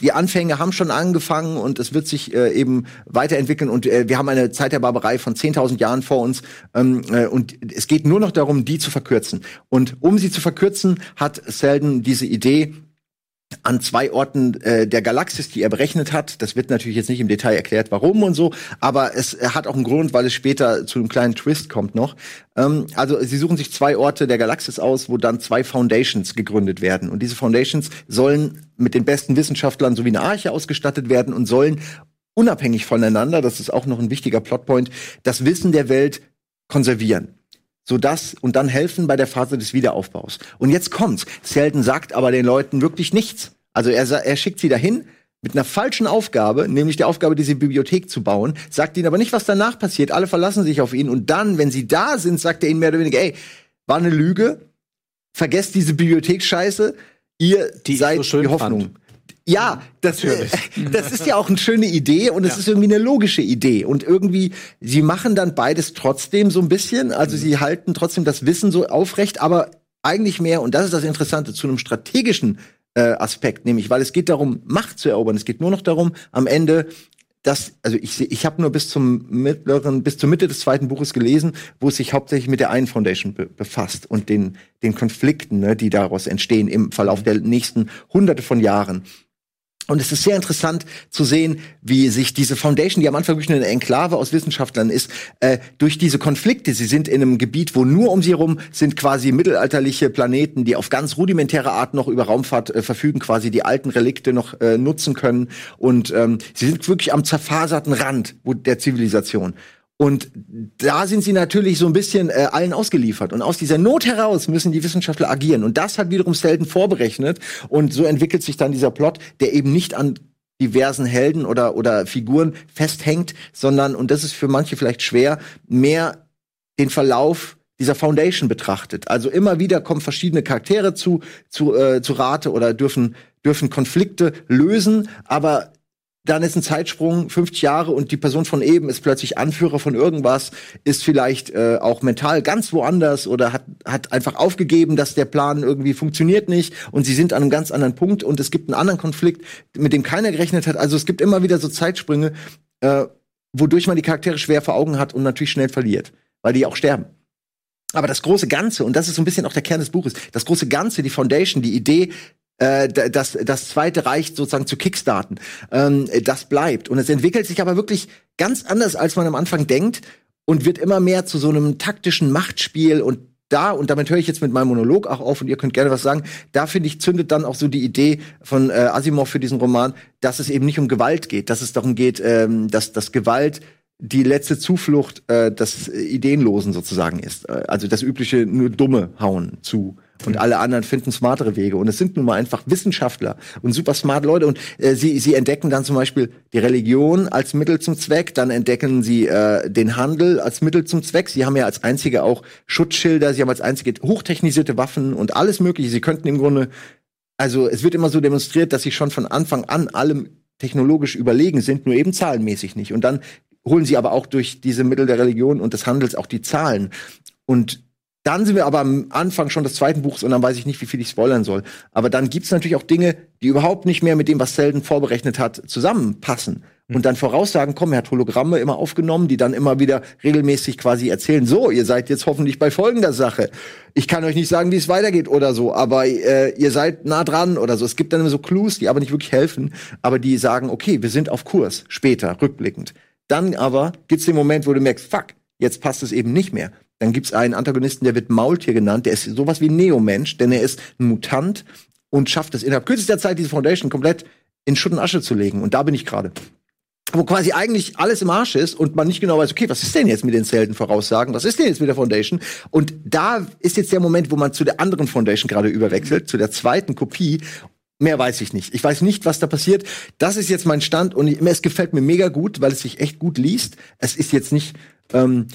die Anfänge haben schon angefangen und es wird sich äh, eben weiterentwickeln und äh, wir haben eine Zeit der Barbarei von 10.000 Jahren vor uns ähm, äh, und es geht nur noch darum, die zu verkürzen. Und um sie zu verkürzen, hat Selden diese Idee, an zwei Orten äh, der Galaxis, die er berechnet hat. Das wird natürlich jetzt nicht im Detail erklärt, warum und so, aber es hat auch einen Grund, weil es später zu einem kleinen Twist kommt noch. Ähm, also sie suchen sich zwei Orte der Galaxis aus, wo dann zwei Foundations gegründet werden. Und diese Foundations sollen mit den besten Wissenschaftlern sowie eine Arche ausgestattet werden und sollen unabhängig voneinander, das ist auch noch ein wichtiger Plotpoint, das Wissen der Welt konservieren so dass und dann helfen bei der Phase des Wiederaufbaus. Und jetzt kommt's. Selden sagt aber den Leuten wirklich nichts. Also er, er schickt sie dahin mit einer falschen Aufgabe, nämlich der Aufgabe, diese Bibliothek zu bauen, sagt ihnen aber nicht, was danach passiert. Alle verlassen sich auf ihn und dann, wenn sie da sind, sagt er ihnen mehr oder weniger, ey, war eine Lüge, vergesst diese Bibliothekscheiße, ihr die seid so die Hoffnung. Fand. Ja, das, äh, das ist ja auch eine schöne Idee und es ja. ist irgendwie eine logische Idee. Und irgendwie, sie machen dann beides trotzdem so ein bisschen. Also mhm. sie halten trotzdem das Wissen so aufrecht, aber eigentlich mehr, und das ist das Interessante, zu einem strategischen äh, Aspekt, nämlich, weil es geht darum, Macht zu erobern. Es geht nur noch darum, am Ende das, also ich, ich habe nur bis zum mittleren, bis zur Mitte des zweiten Buches gelesen, wo es sich hauptsächlich mit der einen Foundation be befasst und den, den Konflikten, ne, die daraus entstehen im Verlauf der nächsten Hunderte von Jahren. Und es ist sehr interessant zu sehen, wie sich diese Foundation, die am Anfang wirklich eine Enklave aus Wissenschaftlern ist, äh, durch diese Konflikte, sie sind in einem Gebiet, wo nur um sie herum sind quasi mittelalterliche Planeten, die auf ganz rudimentäre Art noch über Raumfahrt äh, verfügen, quasi die alten Relikte noch äh, nutzen können. Und ähm, sie sind wirklich am zerfaserten Rand der Zivilisation. Und da sind sie natürlich so ein bisschen äh, allen ausgeliefert. Und aus dieser Not heraus müssen die Wissenschaftler agieren. Und das hat wiederum Selden vorberechnet. Und so entwickelt sich dann dieser Plot, der eben nicht an diversen Helden oder, oder Figuren festhängt, sondern, und das ist für manche vielleicht schwer, mehr den Verlauf dieser Foundation betrachtet. Also immer wieder kommen verschiedene Charaktere zu, zu, äh, zu Rate oder dürfen, dürfen Konflikte lösen, aber dann ist ein Zeitsprung 50 Jahre und die Person von eben ist plötzlich Anführer von irgendwas, ist vielleicht äh, auch mental ganz woanders oder hat, hat einfach aufgegeben, dass der Plan irgendwie funktioniert nicht und sie sind an einem ganz anderen Punkt und es gibt einen anderen Konflikt, mit dem keiner gerechnet hat. Also es gibt immer wieder so Zeitsprünge, äh, wodurch man die Charaktere schwer vor Augen hat und natürlich schnell verliert, weil die auch sterben. Aber das große Ganze, und das ist so ein bisschen auch der Kern des Buches, das große Ganze, die Foundation, die Idee, äh, das, das Zweite Reich sozusagen zu kickstarten, ähm, das bleibt. Und es entwickelt sich aber wirklich ganz anders, als man am Anfang denkt und wird immer mehr zu so einem taktischen Machtspiel und da, und damit höre ich jetzt mit meinem Monolog auch auf und ihr könnt gerne was sagen, da finde ich, zündet dann auch so die Idee von äh, Asimov für diesen Roman, dass es eben nicht um Gewalt geht, dass es darum geht, ähm, dass, dass Gewalt die letzte Zuflucht äh, des Ideenlosen sozusagen ist. Äh, also das übliche nur Dumme hauen zu. Und alle anderen finden smartere Wege. Und es sind nun mal einfach Wissenschaftler und super smart Leute. Und äh, sie, sie entdecken dann zum Beispiel die Religion als Mittel zum Zweck. Dann entdecken sie äh, den Handel als Mittel zum Zweck. Sie haben ja als einzige auch Schutzschilder. Sie haben als einzige hochtechnisierte Waffen und alles Mögliche. Sie könnten im Grunde, also es wird immer so demonstriert, dass sie schon von Anfang an allem technologisch überlegen sind, nur eben zahlenmäßig nicht. Und dann holen sie aber auch durch diese Mittel der Religion und des Handels auch die Zahlen. Und dann sind wir aber am Anfang schon des zweiten Buchs und dann weiß ich nicht, wie viel ich spoilern soll. Aber dann gibt's natürlich auch Dinge, die überhaupt nicht mehr mit dem, was Selden vorberechnet hat, zusammenpassen. Mhm. Und dann Voraussagen kommen, er hat Hologramme immer aufgenommen, die dann immer wieder regelmäßig quasi erzählen, so, ihr seid jetzt hoffentlich bei folgender Sache. Ich kann euch nicht sagen, wie es weitergeht oder so, aber äh, ihr seid nah dran oder so. Es gibt dann immer so Clues, die aber nicht wirklich helfen, aber die sagen, okay, wir sind auf Kurs, später, rückblickend. Dann aber gibt's den Moment, wo du merkst, fuck, jetzt passt es eben nicht mehr. Dann gibt's einen Antagonisten, der wird Maultier genannt, der ist sowas wie Neomensch, denn er ist ein Mutant und schafft es innerhalb kürzester Zeit, diese Foundation komplett in Schutt und Asche zu legen. Und da bin ich gerade. Wo quasi eigentlich alles im Arsch ist und man nicht genau weiß, okay, was ist denn jetzt mit den Zelten-Voraussagen? Was ist denn jetzt mit der Foundation? Und da ist jetzt der Moment, wo man zu der anderen Foundation gerade überwechselt, zu der zweiten Kopie. Mehr weiß ich nicht. Ich weiß nicht, was da passiert. Das ist jetzt mein Stand und es gefällt mir mega gut, weil es sich echt gut liest. Es ist jetzt nicht, ähm,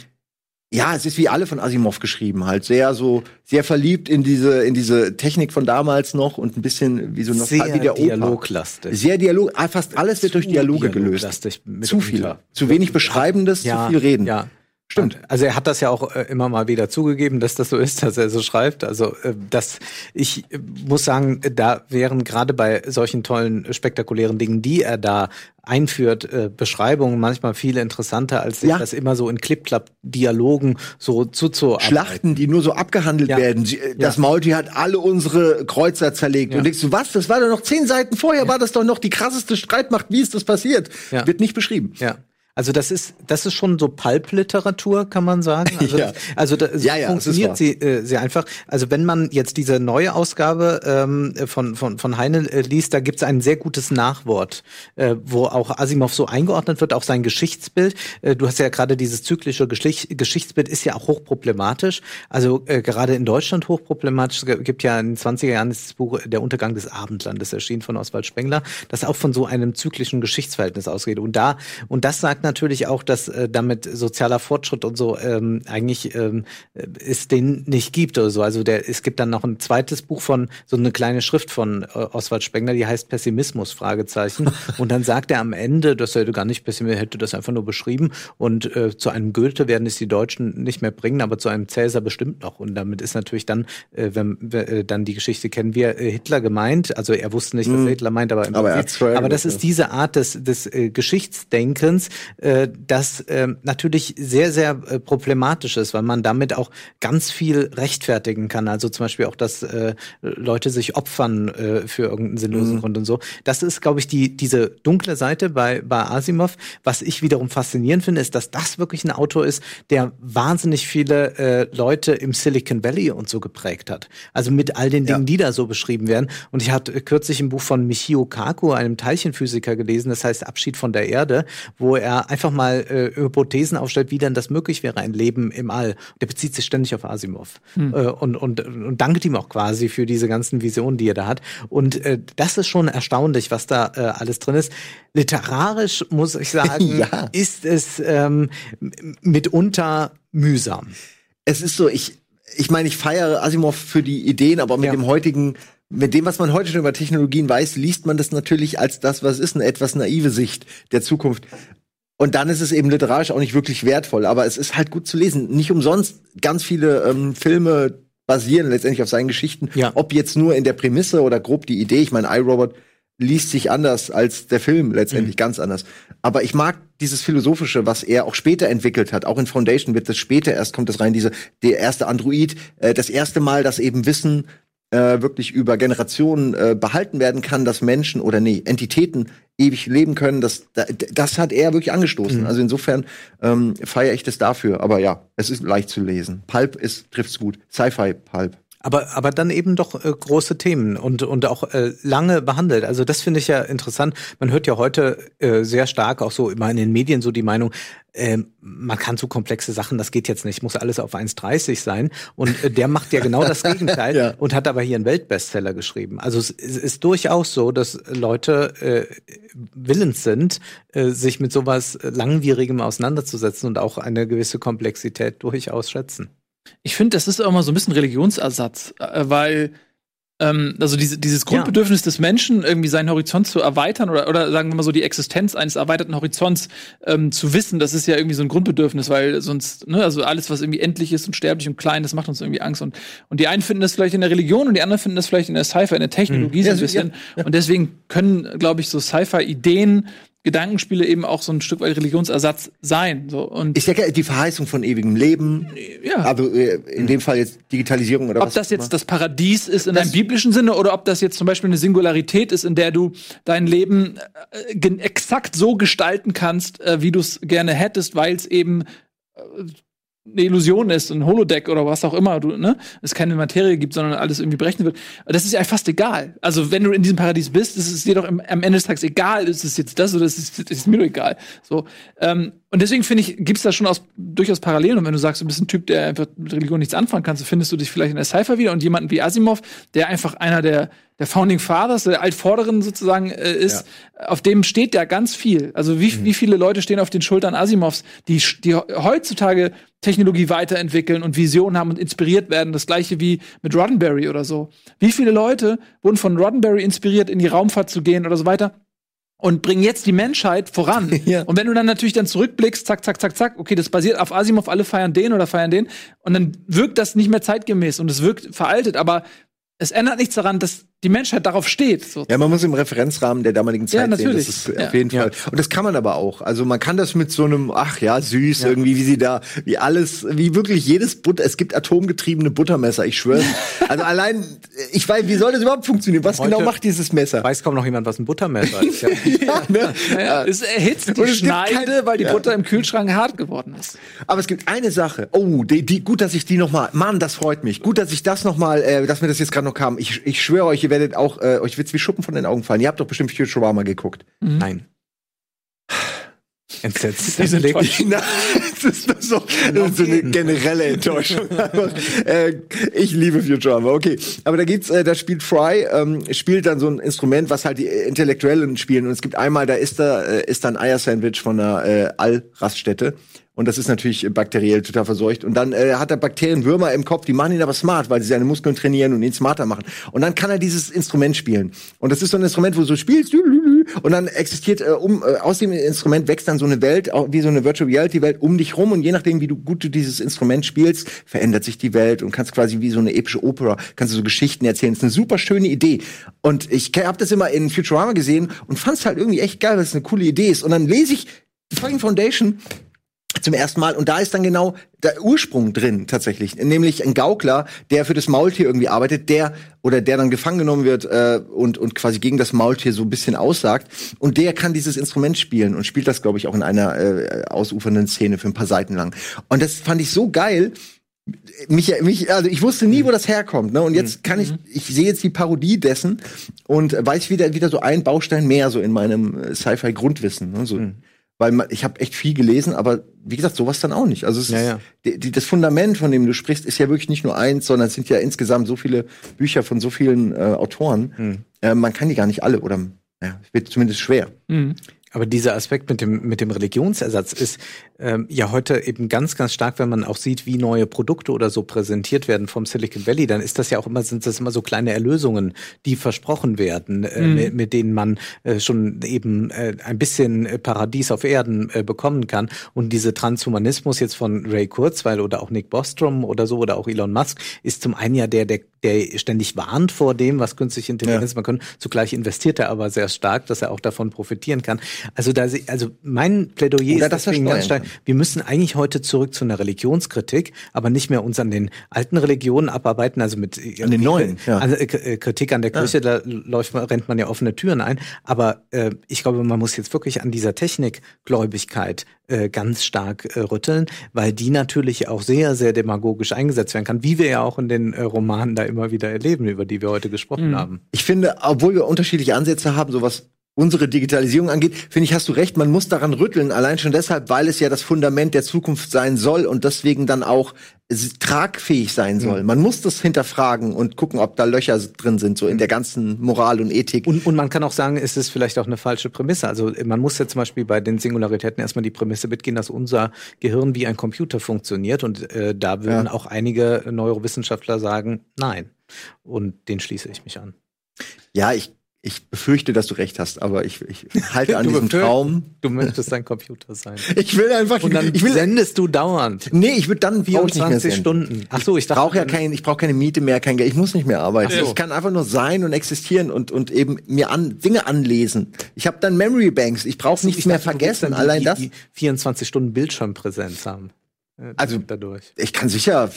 ja, es ist wie alle von Asimov geschrieben, halt sehr so, sehr verliebt in diese, in diese Technik von damals noch und ein bisschen wie so noch sehr wie der Dialoglastig. Sehr Dialog, ah, fast alles wird durch Dialoge gelöst. Zu viel, zu wenig Beschreibendes, ja, zu viel Reden. Ja. Stimmt. Also er hat das ja auch äh, immer mal wieder zugegeben, dass das so ist, dass er so schreibt. Also äh, das, ich äh, muss sagen, da wären gerade bei solchen tollen, spektakulären Dingen, die er da einführt, äh, Beschreibungen manchmal viel interessanter, als sich ja. das immer so in Clip-Clap-Dialogen so zuzuarbeiten. Schlachten, die nur so abgehandelt ja. werden. Sie, äh, das ja. Maultier hat alle unsere Kreuzer zerlegt. Und denkst du, was? Das war doch noch zehn Seiten vorher, war das doch noch die krasseste Streitmacht. Wie ist das passiert? Wird nicht beschrieben. Ja. Also das ist das ist schon so Pulp-Literatur, kann man sagen. *laughs* Also, ja. also da, so ja, ja, funktioniert sie äh, sehr einfach. Also wenn man jetzt diese neue Ausgabe ähm, von von von Heine äh, liest, da gibt's ein sehr gutes Nachwort, äh, wo auch Asimov so eingeordnet wird, auch sein Geschichtsbild. Äh, du hast ja gerade dieses zyklische Geschicht Geschichtsbild ist ja auch hochproblematisch. Also äh, gerade in Deutschland hochproblematisch. Es gibt ja in den 20er Jahren das Buch Der Untergang des Abendlandes erschienen von Oswald Spengler, das auch von so einem zyklischen Geschichtsverhältnis ausgeht. Und da und das sagt natürlich auch, dass äh, damit sozialer Fortschritt und so ähm, eigentlich ähm, es den nicht gibt oder so. Also der, es gibt dann noch ein zweites Buch von so eine kleine Schrift von äh, Oswald Spengler, die heißt Pessimismus Fragezeichen. *laughs* und dann sagt er am Ende, dass er gar nicht pessimistisch hätte das einfach nur beschrieben und äh, zu einem Goethe werden es die Deutschen nicht mehr bringen, aber zu einem Cäsar bestimmt noch. Und damit ist natürlich dann, äh, wenn wir äh, dann die Geschichte kennen, wir äh, Hitler gemeint. Also er wusste nicht, was mhm. Hitler meint, aber, aber, aber das ist diese Art des, des äh, Geschichtsdenkens, äh, das äh, natürlich sehr, sehr äh, problematisch ist, weil man damit auch ganz viel rechtfertigen kann. Also zum Beispiel auch, dass äh, Leute sich opfern äh, für irgendeinen sinnlosen mhm. Grund und so. Das ist, glaube ich, die diese dunkle Seite bei, bei Asimov. Was ich wiederum faszinierend finde, ist, dass das wirklich ein Autor ist, der wahnsinnig viele äh, Leute im Silicon Valley und so geprägt hat. Also mit all den Dingen, ja. die da so beschrieben werden. Und ich hatte kürzlich ein Buch von Michio Kaku, einem Teilchenphysiker, gelesen, das heißt Abschied von der Erde, wo er einfach mal äh, Hypothesen aufstellt, wie denn das möglich wäre, ein Leben im All. Der bezieht sich ständig auf Asimov hm. äh, und, und, und dankt ihm auch quasi für diese ganzen Visionen, die er da hat. Und äh, das ist schon erstaunlich, was da äh, alles drin ist. Literarisch muss ich sagen, *laughs* ja. ist es ähm, mitunter mühsam. es ist so, ich, ich meine, ich feiere Asimov für die Ideen, aber mit ja. dem heutigen, mit dem, was man heute schon über Technologien weiß, liest man das natürlich als das, was ist, eine etwas naive Sicht der Zukunft. Und dann ist es eben literarisch auch nicht wirklich wertvoll, aber es ist halt gut zu lesen. Nicht umsonst ganz viele ähm, Filme basieren letztendlich auf seinen Geschichten. Ja. Ob jetzt nur in der Prämisse oder grob die Idee. Ich meine, iRobot liest sich anders als der Film letztendlich mhm. ganz anders. Aber ich mag dieses philosophische, was er auch später entwickelt hat. Auch in Foundation wird das später erst kommt das rein. Diese der erste Android, äh, das erste Mal, dass eben Wissen äh, wirklich über Generationen äh, behalten werden kann, dass Menschen oder nee Entitäten ewig leben können. Das das hat er wirklich angestoßen. Mhm. Also insofern ähm, feiere ich das dafür. Aber ja, es ist leicht zu lesen. Pulp ist trifft's gut. Sci-Fi Pulp. Aber, aber dann eben doch äh, große Themen und, und auch äh, lange behandelt. Also das finde ich ja interessant. Man hört ja heute äh, sehr stark auch so immer in den Medien so die Meinung, äh, man kann so komplexe Sachen, das geht jetzt nicht, muss alles auf 1,30 sein. Und äh, der macht ja genau das *laughs* Gegenteil ja. und hat aber hier einen Weltbestseller geschrieben. Also es, es ist durchaus so, dass Leute äh, willens sind, äh, sich mit sowas Langwierigem auseinanderzusetzen und auch eine gewisse Komplexität durchaus schätzen. Ich finde, das ist auch mal so ein bisschen Religionsersatz, äh, weil ähm, also diese, dieses Grundbedürfnis ja. des Menschen, irgendwie seinen Horizont zu erweitern oder, oder sagen wir mal so die Existenz eines erweiterten Horizonts ähm, zu wissen, das ist ja irgendwie so ein Grundbedürfnis, weil sonst, ne, also alles, was irgendwie endlich ist und sterblich und klein, das macht uns irgendwie Angst. Und, und die einen finden das vielleicht in der Religion und die anderen finden das vielleicht in der Sci-Fi, in der Technologie mhm. so ein bisschen. Ja, ja. Und deswegen können, glaube ich, so Sci-Fi-Ideen Gedankenspiele eben auch so ein Stück weit Religionsersatz sein. So. Und ich denke, die Verheißung von ewigem Leben, ja. also äh, in dem Fall jetzt Digitalisierung oder ob was. Ob das jetzt das Paradies ist in das einem biblischen Sinne oder ob das jetzt zum Beispiel eine Singularität ist, in der du dein Leben äh, exakt so gestalten kannst, äh, wie du es gerne hättest, weil es eben eine Illusion ist, ein Holodeck oder was auch immer, du, ne, es keine Materie gibt, sondern alles irgendwie berechnet wird. Das ist ja fast egal. Also, wenn du in diesem Paradies bist, ist es dir doch am Ende des Tages egal, ist es jetzt das oder ist es ist mir doch egal. So, ähm, und deswegen finde ich, gibt es da schon aus, durchaus Parallelen. Und wenn du sagst, du bist ein Typ, der einfach mit Religion nichts anfangen kann, so findest du dich vielleicht in der Cypher wieder und jemanden wie Asimov, der einfach einer der, der Founding Fathers, der Altvorderen sozusagen äh, ist, ja. auf dem steht ja ganz viel. Also wie, mhm. wie viele Leute stehen auf den Schultern Asimovs, die, die heutzutage Technologie weiterentwickeln und Visionen haben und inspiriert werden. Das gleiche wie mit Roddenberry oder so. Wie viele Leute wurden von Roddenberry inspiriert, in die Raumfahrt zu gehen oder so weiter? Und bringen jetzt die Menschheit voran. *laughs* ja. Und wenn du dann natürlich dann zurückblickst, zack, zack, zack, zack, okay, das basiert auf Asimov, alle feiern den oder feiern den, und dann wirkt das nicht mehr zeitgemäß und es wirkt veraltet, aber es ändert nichts daran, dass die Menschheit darauf steht. Sozusagen. Ja, man muss im Referenzrahmen der damaligen Zeit ja, natürlich. sehen. Das ist ja. auf jeden Fall. Und das kann man aber auch. Also man kann das mit so einem, ach ja, süß ja. irgendwie, wie sie da, wie alles, wie wirklich jedes Butter, es gibt atomgetriebene Buttermesser, ich schwöre. *laughs* also allein, ich weiß, wie soll das überhaupt funktionieren? Was Heute genau macht dieses Messer? Weiß kaum noch jemand, was ein Buttermesser ist. ja, *laughs* ne? ja, es erhitzt die Schneide, weil die Butter im Kühlschrank hart geworden ist. Aber es gibt eine Sache. Oh, die, die gut, dass ich die noch mal, Mann, das freut mich. Gut, dass ich das noch mal, äh, dass mir das jetzt gerade noch kam. Ich, ich schwöre euch, ihr werdet auch äh, euch wird's wie Schuppen von den Augen fallen. Ihr habt doch bestimmt Futurama geguckt. Mhm. Nein. Entsetzt. *laughs* Das, ist das so, das ist so eine generelle Enttäuschung. *laughs* äh, ich liebe Futurama, okay. Aber da geht's, äh, da spielt Fry, ähm, spielt dann so ein Instrument, was halt die Intellektuellen spielen. Und es gibt einmal, da ist da, äh, ist da ein Eiersandwich von einer äh, Allraststätte. Und das ist natürlich bakteriell total verseucht. Und dann äh, hat er Bakterienwürmer im Kopf, die machen ihn aber smart, weil sie seine Muskeln trainieren und ihn smarter machen. Und dann kann er dieses Instrument spielen. Und das ist so ein Instrument, wo du so spielst, und dann existiert äh, um äh, aus dem Instrument wächst dann so eine Welt, wie so eine Virtual Reality Welt um dich rum. Und je nachdem, wie du gut du dieses Instrument spielst, verändert sich die Welt und kannst quasi wie so eine epische Opera, kannst du so Geschichten erzählen. Das ist eine super schöne Idee. Und ich habe das immer in Futurama gesehen und fand es halt irgendwie echt geil, weil es eine coole Idee ist. Und dann lese ich Fucking Foundation zum ersten Mal. Und da ist dann genau der Ursprung drin tatsächlich, nämlich ein Gaukler, der für das Maultier irgendwie arbeitet, der oder der dann gefangen genommen wird äh, und und quasi gegen das Maultier so ein bisschen aussagt. Und der kann dieses Instrument spielen und spielt das, glaube ich, auch in einer äh, ausufernden Szene für ein paar Seiten lang. Und das fand ich so geil. Mich, mich, also ich wusste nie, wo das herkommt, ne? Und jetzt kann ich, mhm. ich sehe jetzt die Parodie dessen und weiß wieder wieder so ein Baustein mehr so in meinem äh, Sci-Fi-Grundwissen. Ne? So. Mhm weil man, ich habe echt viel gelesen, aber wie gesagt, sowas dann auch nicht. Also es ja, ist, ja. Die, die, das Fundament, von dem du sprichst, ist ja wirklich nicht nur eins, sondern es sind ja insgesamt so viele Bücher von so vielen äh, Autoren. Hm. Äh, man kann die gar nicht alle oder ja, es wird zumindest schwer. Hm. Aber dieser Aspekt mit dem, mit dem Religionsersatz ist ähm, ja heute eben ganz, ganz stark, wenn man auch sieht, wie neue Produkte oder so präsentiert werden vom Silicon Valley, dann ist das ja auch immer, sind das immer so kleine Erlösungen, die versprochen werden, äh, mhm. mit, mit, denen man äh, schon eben äh, ein bisschen Paradies auf Erden äh, bekommen kann. Und diese Transhumanismus jetzt von Ray Kurzweil oder auch Nick Bostrom oder so oder auch Elon Musk ist zum einen ja der, der, der ständig warnt vor dem, was künstliche Intelligenz ja. man können. Zugleich investiert er aber sehr stark, dass er auch davon profitieren kann. Also da, also mein Plädoyer Oder ist deswegen ganz stark. Wir müssen eigentlich heute zurück zu einer Religionskritik, aber nicht mehr uns an den alten Religionen abarbeiten, also mit an den neuen, ja. also, äh, Kritik an der Kirche, ja. da läuft man, rennt man ja offene Türen ein. Aber äh, ich glaube, man muss jetzt wirklich an dieser Technikgläubigkeit äh, ganz stark äh, rütteln, weil die natürlich auch sehr, sehr demagogisch eingesetzt werden kann, wie wir ja auch in den äh, Romanen da immer wieder erleben, über die wir heute gesprochen mhm. haben. Ich finde, obwohl wir unterschiedliche Ansätze haben, sowas unsere Digitalisierung angeht, finde ich, hast du recht, man muss daran rütteln, allein schon deshalb, weil es ja das Fundament der Zukunft sein soll und deswegen dann auch tragfähig sein soll. Mhm. Man muss das hinterfragen und gucken, ob da Löcher drin sind, so in der ganzen Moral und Ethik. Und, und man kann auch sagen, es ist vielleicht auch eine falsche Prämisse. Also man muss ja zum Beispiel bei den Singularitäten erstmal die Prämisse mitgehen, dass unser Gehirn wie ein Computer funktioniert und äh, da würden ja. auch einige Neurowissenschaftler sagen, nein. Und den schließe ich mich an. Ja, ich ich befürchte, dass du recht hast, aber ich, ich halte *laughs* an diesem Traum. Du möchtest ein Computer sein. *laughs* Ich will einfach. Und dann ich will, sendest du dauernd. Nee, ich würde dann 24 Stunden. Ach so, ich brauche ja kein, ich brauche keine Miete mehr, kein Geld. Ich muss nicht mehr arbeiten. So. Ich kann einfach nur sein und existieren und und eben mir an Dinge anlesen. Ich habe dann Memory Banks. Ich brauche nichts mehr vergessen. Allein die, das. Die 24 Stunden Bildschirmpräsenz haben. Äh, also dadurch. Ich kann sicher,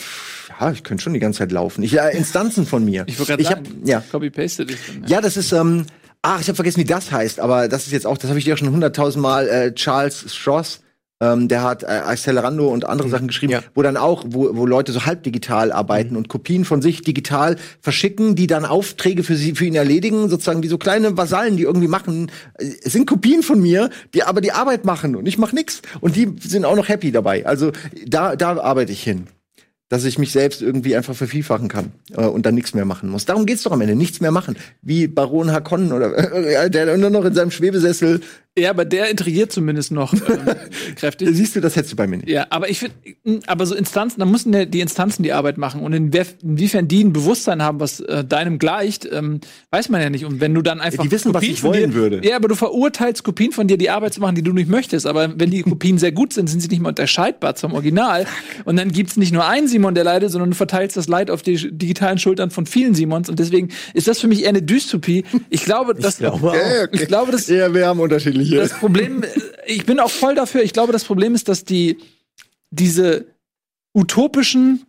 ja, ich könnte schon die ganze Zeit laufen. Ich ja Instanzen von mir. *laughs* Ich wollte gerade sagen, ja. copy paste dich. Ja. ja, das ist ähm, ach, ich habe vergessen, wie das heißt, aber das ist jetzt auch, das habe ich dir schon hunderttausend Mal äh, Charles Stross ähm, der hat äh, Accelerando und andere mhm. Sachen geschrieben, ja. wo dann auch, wo, wo Leute so halb digital arbeiten mhm. und Kopien von sich digital verschicken, die dann Aufträge für sie für ihn erledigen, sozusagen wie so kleine Vasallen, die irgendwie machen, äh, es sind Kopien von mir, die aber die Arbeit machen und ich mache nix und die sind auch noch happy dabei. Also da da arbeite ich hin dass ich mich selbst irgendwie einfach vervielfachen kann äh, und dann nichts mehr machen muss. Darum geht's doch am Ende, nichts mehr machen. Wie Baron Hakonnen oder *laughs* äh, der nur noch in seinem Schwebesessel ja, aber der intrigiert zumindest noch ähm, *laughs* kräftig. Siehst du, das hättest du bei mir nicht. Ja, aber ich finde, aber so Instanzen, da müssen ja die Instanzen die Arbeit machen. Und inwiefern die ein Bewusstsein haben, was äh, deinem gleicht, ähm, weiß man ja nicht. Und wenn du dann einfach. Die wissen, Kopien was ich wollen dir, würde. Ja, aber du verurteilst Kopien von dir, die Arbeit zu machen, die du nicht möchtest. Aber wenn die Kopien sehr gut sind, sind sie nicht mehr unterscheidbar zum Original. Und dann gibt's nicht nur einen Simon, der leidet, sondern du verteilst das Leid auf die digitalen Schultern von vielen Simons. Und deswegen ist das für mich eher eine Dystopie. Ich glaube, dass. Ich glaube, okay. ich glaube das. Ja, wir haben unterschiedliche. Das Problem ich bin auch voll dafür. Ich glaube, das Problem ist, dass die diese utopischen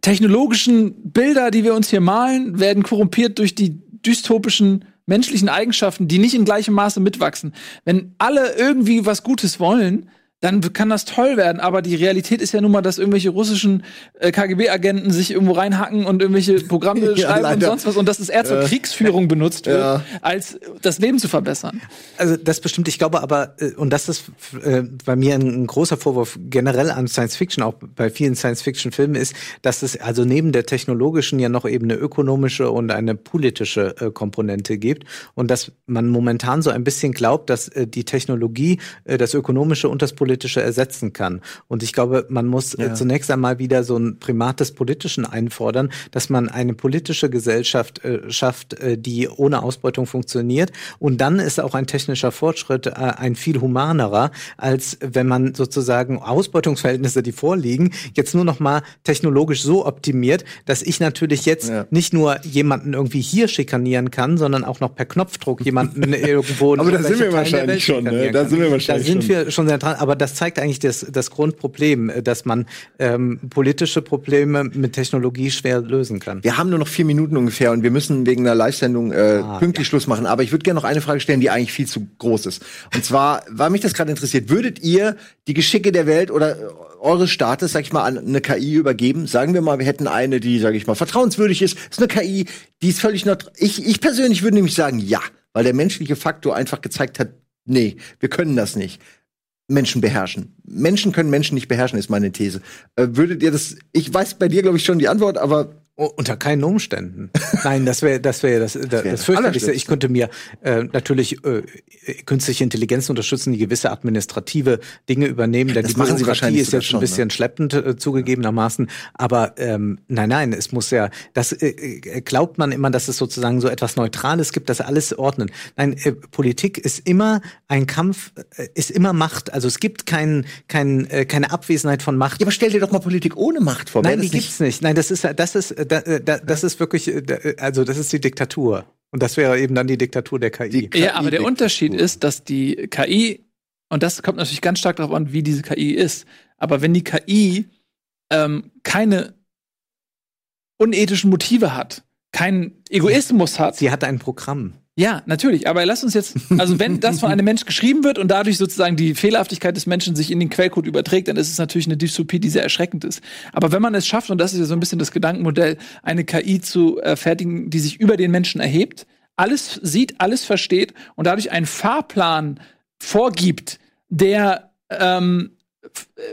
technologischen Bilder, die wir uns hier malen, werden korrumpiert durch die dystopischen menschlichen Eigenschaften, die nicht in gleichem Maße mitwachsen. Wenn alle irgendwie was Gutes wollen, dann kann das toll werden. Aber die Realität ist ja nun mal, dass irgendwelche russischen äh, KGB-Agenten sich irgendwo reinhacken und irgendwelche Programme *laughs* ja, schreiben leider. und sonst was und dass es eher zur äh, Kriegsführung benutzt wird, ja. als das Leben zu verbessern. Also das bestimmt. Ich glaube aber, äh, und das ist äh, bei mir ein, ein, großer Vorwurf generell an Science Fiction, auch bei vielen Science Fiction Filmen ist, dass es also neben der technologischen ja noch eben eine ökonomische und eine politische äh, Komponente gibt und dass man momentan so ein bisschen glaubt, dass äh, die Technologie äh, das ökonomische und das politische politische ersetzen kann. Und ich glaube, man muss äh, ja. zunächst einmal wieder so ein Primat des Politischen einfordern, dass man eine politische Gesellschaft äh, schafft, äh, die ohne Ausbeutung funktioniert. Und dann ist auch ein technischer Fortschritt äh, ein viel humanerer, als wenn man sozusagen Ausbeutungsverhältnisse, die vorliegen, jetzt nur noch mal technologisch so optimiert, dass ich natürlich jetzt ja. nicht nur jemanden irgendwie hier schikanieren kann, sondern auch noch per Knopfdruck jemanden *laughs* irgendwo. Aber da sind wir wahrscheinlich schon. Ne? Da sind wir wahrscheinlich Da sind wir schon sehr dran. Aber das zeigt eigentlich das, das Grundproblem, äh, dass man ähm, politische Probleme mit Technologie schwer lösen kann. Wir haben nur noch vier Minuten ungefähr und wir müssen wegen einer Live-Sendung äh, ah, pünktlich ja. Schluss machen. Aber ich würde gerne noch eine Frage stellen, die eigentlich viel zu groß ist. Und zwar, weil mich das gerade interessiert, würdet ihr die Geschicke der Welt oder eures Staates, sag ich mal, an eine KI übergeben? Sagen wir mal, wir hätten eine, die, sag ich mal, vertrauenswürdig ist. ist eine KI, die ist völlig neutral. Ich, ich persönlich würde nämlich sagen, ja, weil der menschliche Faktor einfach gezeigt hat, nee, wir können das nicht. Menschen beherrschen. Menschen können Menschen nicht beherrschen, ist meine These. Äh, würdet ihr das, ich weiß bei dir, glaube ich, schon die Antwort, aber unter keinen Umständen. Nein, das wäre das wäre das, das, das fürchterlichste. Ich könnte mir äh, natürlich äh, künstliche Intelligenz unterstützen, die gewisse administrative Dinge übernehmen. Denn das die machen Sie wahrscheinlich ist jetzt schon, ein bisschen ne? schleppend äh, zugegebenermaßen. Aber ähm, nein, nein, es muss ja, das äh, äh, glaubt man immer, dass es sozusagen so etwas Neutrales gibt, das alles ordnen. Nein, äh, Politik ist immer ein Kampf, äh, ist immer Macht. Also es gibt kein, kein, äh, keine Abwesenheit von Macht. Ja, aber stell dir doch mal Politik ohne Macht vor. Nein, die gibt's nicht. Nein, das ist das ist da, äh, da, das ist wirklich, äh, also das ist die Diktatur. Und das wäre eben dann die Diktatur der KI. KI ja, aber der Unterschied ist, dass die KI, und das kommt natürlich ganz stark darauf an, wie diese KI ist, aber wenn die KI ähm, keine unethischen Motive hat, keinen Egoismus hat. Sie hat ein Programm. Ja, natürlich. Aber lass uns jetzt, also wenn das von einem Mensch geschrieben wird und dadurch sozusagen die Fehlerhaftigkeit des Menschen sich in den Quellcode überträgt, dann ist es natürlich eine Dystopie, die sehr erschreckend ist. Aber wenn man es schafft, und das ist ja so ein bisschen das Gedankenmodell, eine KI zu äh, fertigen, die sich über den Menschen erhebt, alles sieht, alles versteht und dadurch einen Fahrplan vorgibt, der ähm,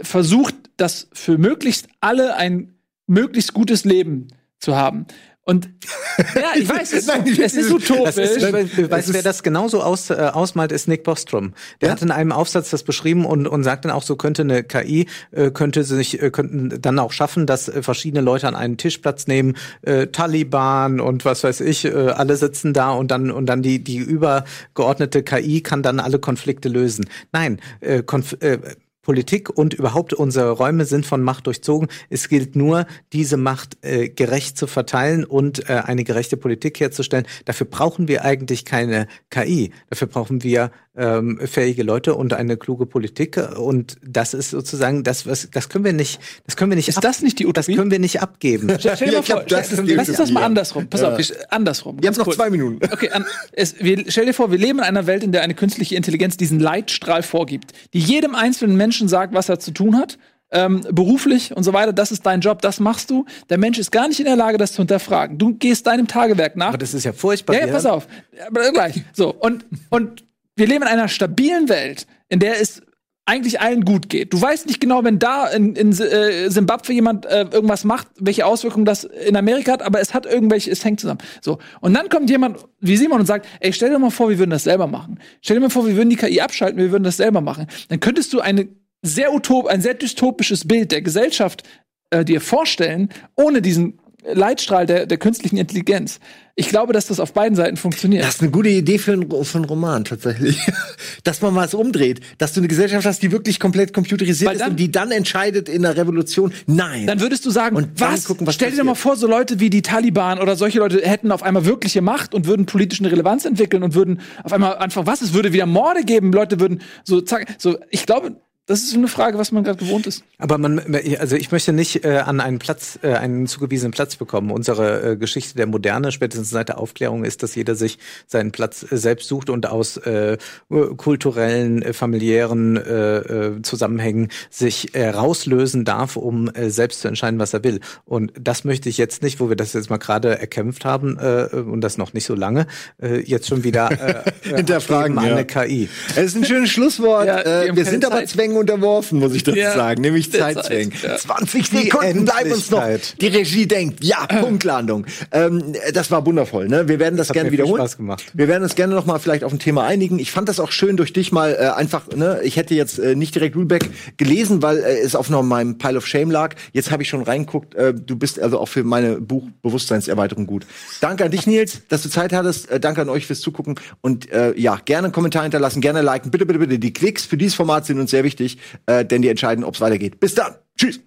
versucht, das für möglichst alle ein möglichst gutes Leben zu haben. Und *laughs* ja, ich weiß, es, Nein, es ist utopisch. Das ist, weißt, wer das genauso aus, äh, ausmalt, ist Nick Bostrom. Der ja? hat in einem Aufsatz das beschrieben und, und sagt dann auch, so könnte eine KI, äh, könnte sich, äh, könnten dann auch schaffen, dass äh, verschiedene Leute an einen Tisch Platz nehmen, äh, Taliban und was weiß ich, äh, alle sitzen da und dann, und dann die, die übergeordnete KI kann dann alle Konflikte lösen. Nein, äh, Konf äh, Politik und überhaupt unsere Räume sind von Macht durchzogen. Es gilt nur, diese Macht äh, gerecht zu verteilen und äh, eine gerechte Politik herzustellen. Dafür brauchen wir eigentlich keine KI. Dafür brauchen wir ähm, fähige Leute und eine kluge Politik. Und das ist sozusagen das, was das können wir nicht, das können wir nicht. Ist ab, das nicht die Utopie? Das können wir nicht abgeben. Stell dir mal vor, das ist lass uns das mal andersrum. Pass ja. auf, andersrum. Wir haben noch zwei Minuten. Okay, an, es, wir, stell dir vor, wir leben in einer Welt, in der eine künstliche Intelligenz diesen Leitstrahl vorgibt, die jedem einzelnen Menschen Menschen sagt, was er zu tun hat, ähm, beruflich und so weiter, das ist dein Job, das machst du. Der Mensch ist gar nicht in der Lage, das zu hinterfragen. Du gehst deinem Tagewerk nach. Aber das ist ja furchtbar. Ja, ja pass auf. Aber gleich. So, und, und wir leben in einer stabilen Welt, in der es eigentlich allen gut geht. Du weißt nicht genau, wenn da in, in äh, Simbabwe jemand äh, irgendwas macht, welche Auswirkungen das in Amerika hat, aber es hat irgendwelche, es hängt zusammen. So. Und dann kommt jemand wie Simon und sagt, ey, stell dir mal vor, wir würden das selber machen. Stell dir mal vor, wir würden die KI abschalten, wir würden das selber machen. Dann könntest du eine sehr utop, ein sehr dystopisches Bild der Gesellschaft äh, dir vorstellen, ohne diesen Leitstrahl der, der künstlichen Intelligenz. Ich glaube, dass das auf beiden Seiten funktioniert. Das ist eine gute Idee für, ein, für einen Roman tatsächlich. *laughs* dass man mal so umdreht, dass du eine Gesellschaft hast, die wirklich komplett computerisiert dann, ist und die dann entscheidet in der Revolution. Nein. Dann würdest du sagen, und was? Gucken, was Stell dir doch mal vor, so Leute wie die Taliban oder solche Leute hätten auf einmal wirkliche Macht und würden politischen Relevanz entwickeln und würden auf einmal einfach was? Es würde wieder Morde geben. Leute würden so zack. So, ich glaube, das ist eine Frage, was man gerade gewohnt ist. Aber man, also ich möchte nicht äh, an einen Platz, äh, einen zugewiesenen Platz bekommen. Unsere äh, Geschichte der Moderne, spätestens seit der Aufklärung, ist, dass jeder sich seinen Platz äh, selbst sucht und aus äh, kulturellen, äh, familiären äh, äh, Zusammenhängen sich äh, rauslösen darf, um äh, selbst zu entscheiden, was er will. Und das möchte ich jetzt nicht, wo wir das jetzt mal gerade erkämpft haben äh, und das noch nicht so lange, äh, jetzt schon wieder äh, *laughs* hinterfragen eine ja. KI. Es ist ein schönes Schlusswort. Ja, wir, äh, wir sind aber Zwängen unterworfen, muss ich dazu ja, sagen, nämlich Zeitzwängen. Zeit, ja. 20 Sekunden bleiben uns noch. Die Regie denkt, ja, Punktlandung. Ähm, das war wundervoll, ne? Wir werden das, das gerne wiederholen. Spaß gemacht. Wir werden uns gerne noch mal vielleicht auf ein Thema einigen. Ich fand das auch schön durch dich mal äh, einfach, ne? Ich hätte jetzt äh, nicht direkt Rubeck gelesen, weil äh, es auf noch meinem Pile of Shame lag. Jetzt habe ich schon reinguckt. Äh, du bist also auch für meine Buchbewusstseinserweiterung gut. Danke an dich, Nils, dass du Zeit hattest. Äh, danke an euch fürs Zugucken und äh, ja, gerne einen Kommentar hinterlassen, gerne liken. Bitte, bitte, bitte. Die Klicks für dieses Format sind uns sehr wichtig wichtig, äh, denn die entscheiden, ob es weitergeht. Bis dann. Tschüss.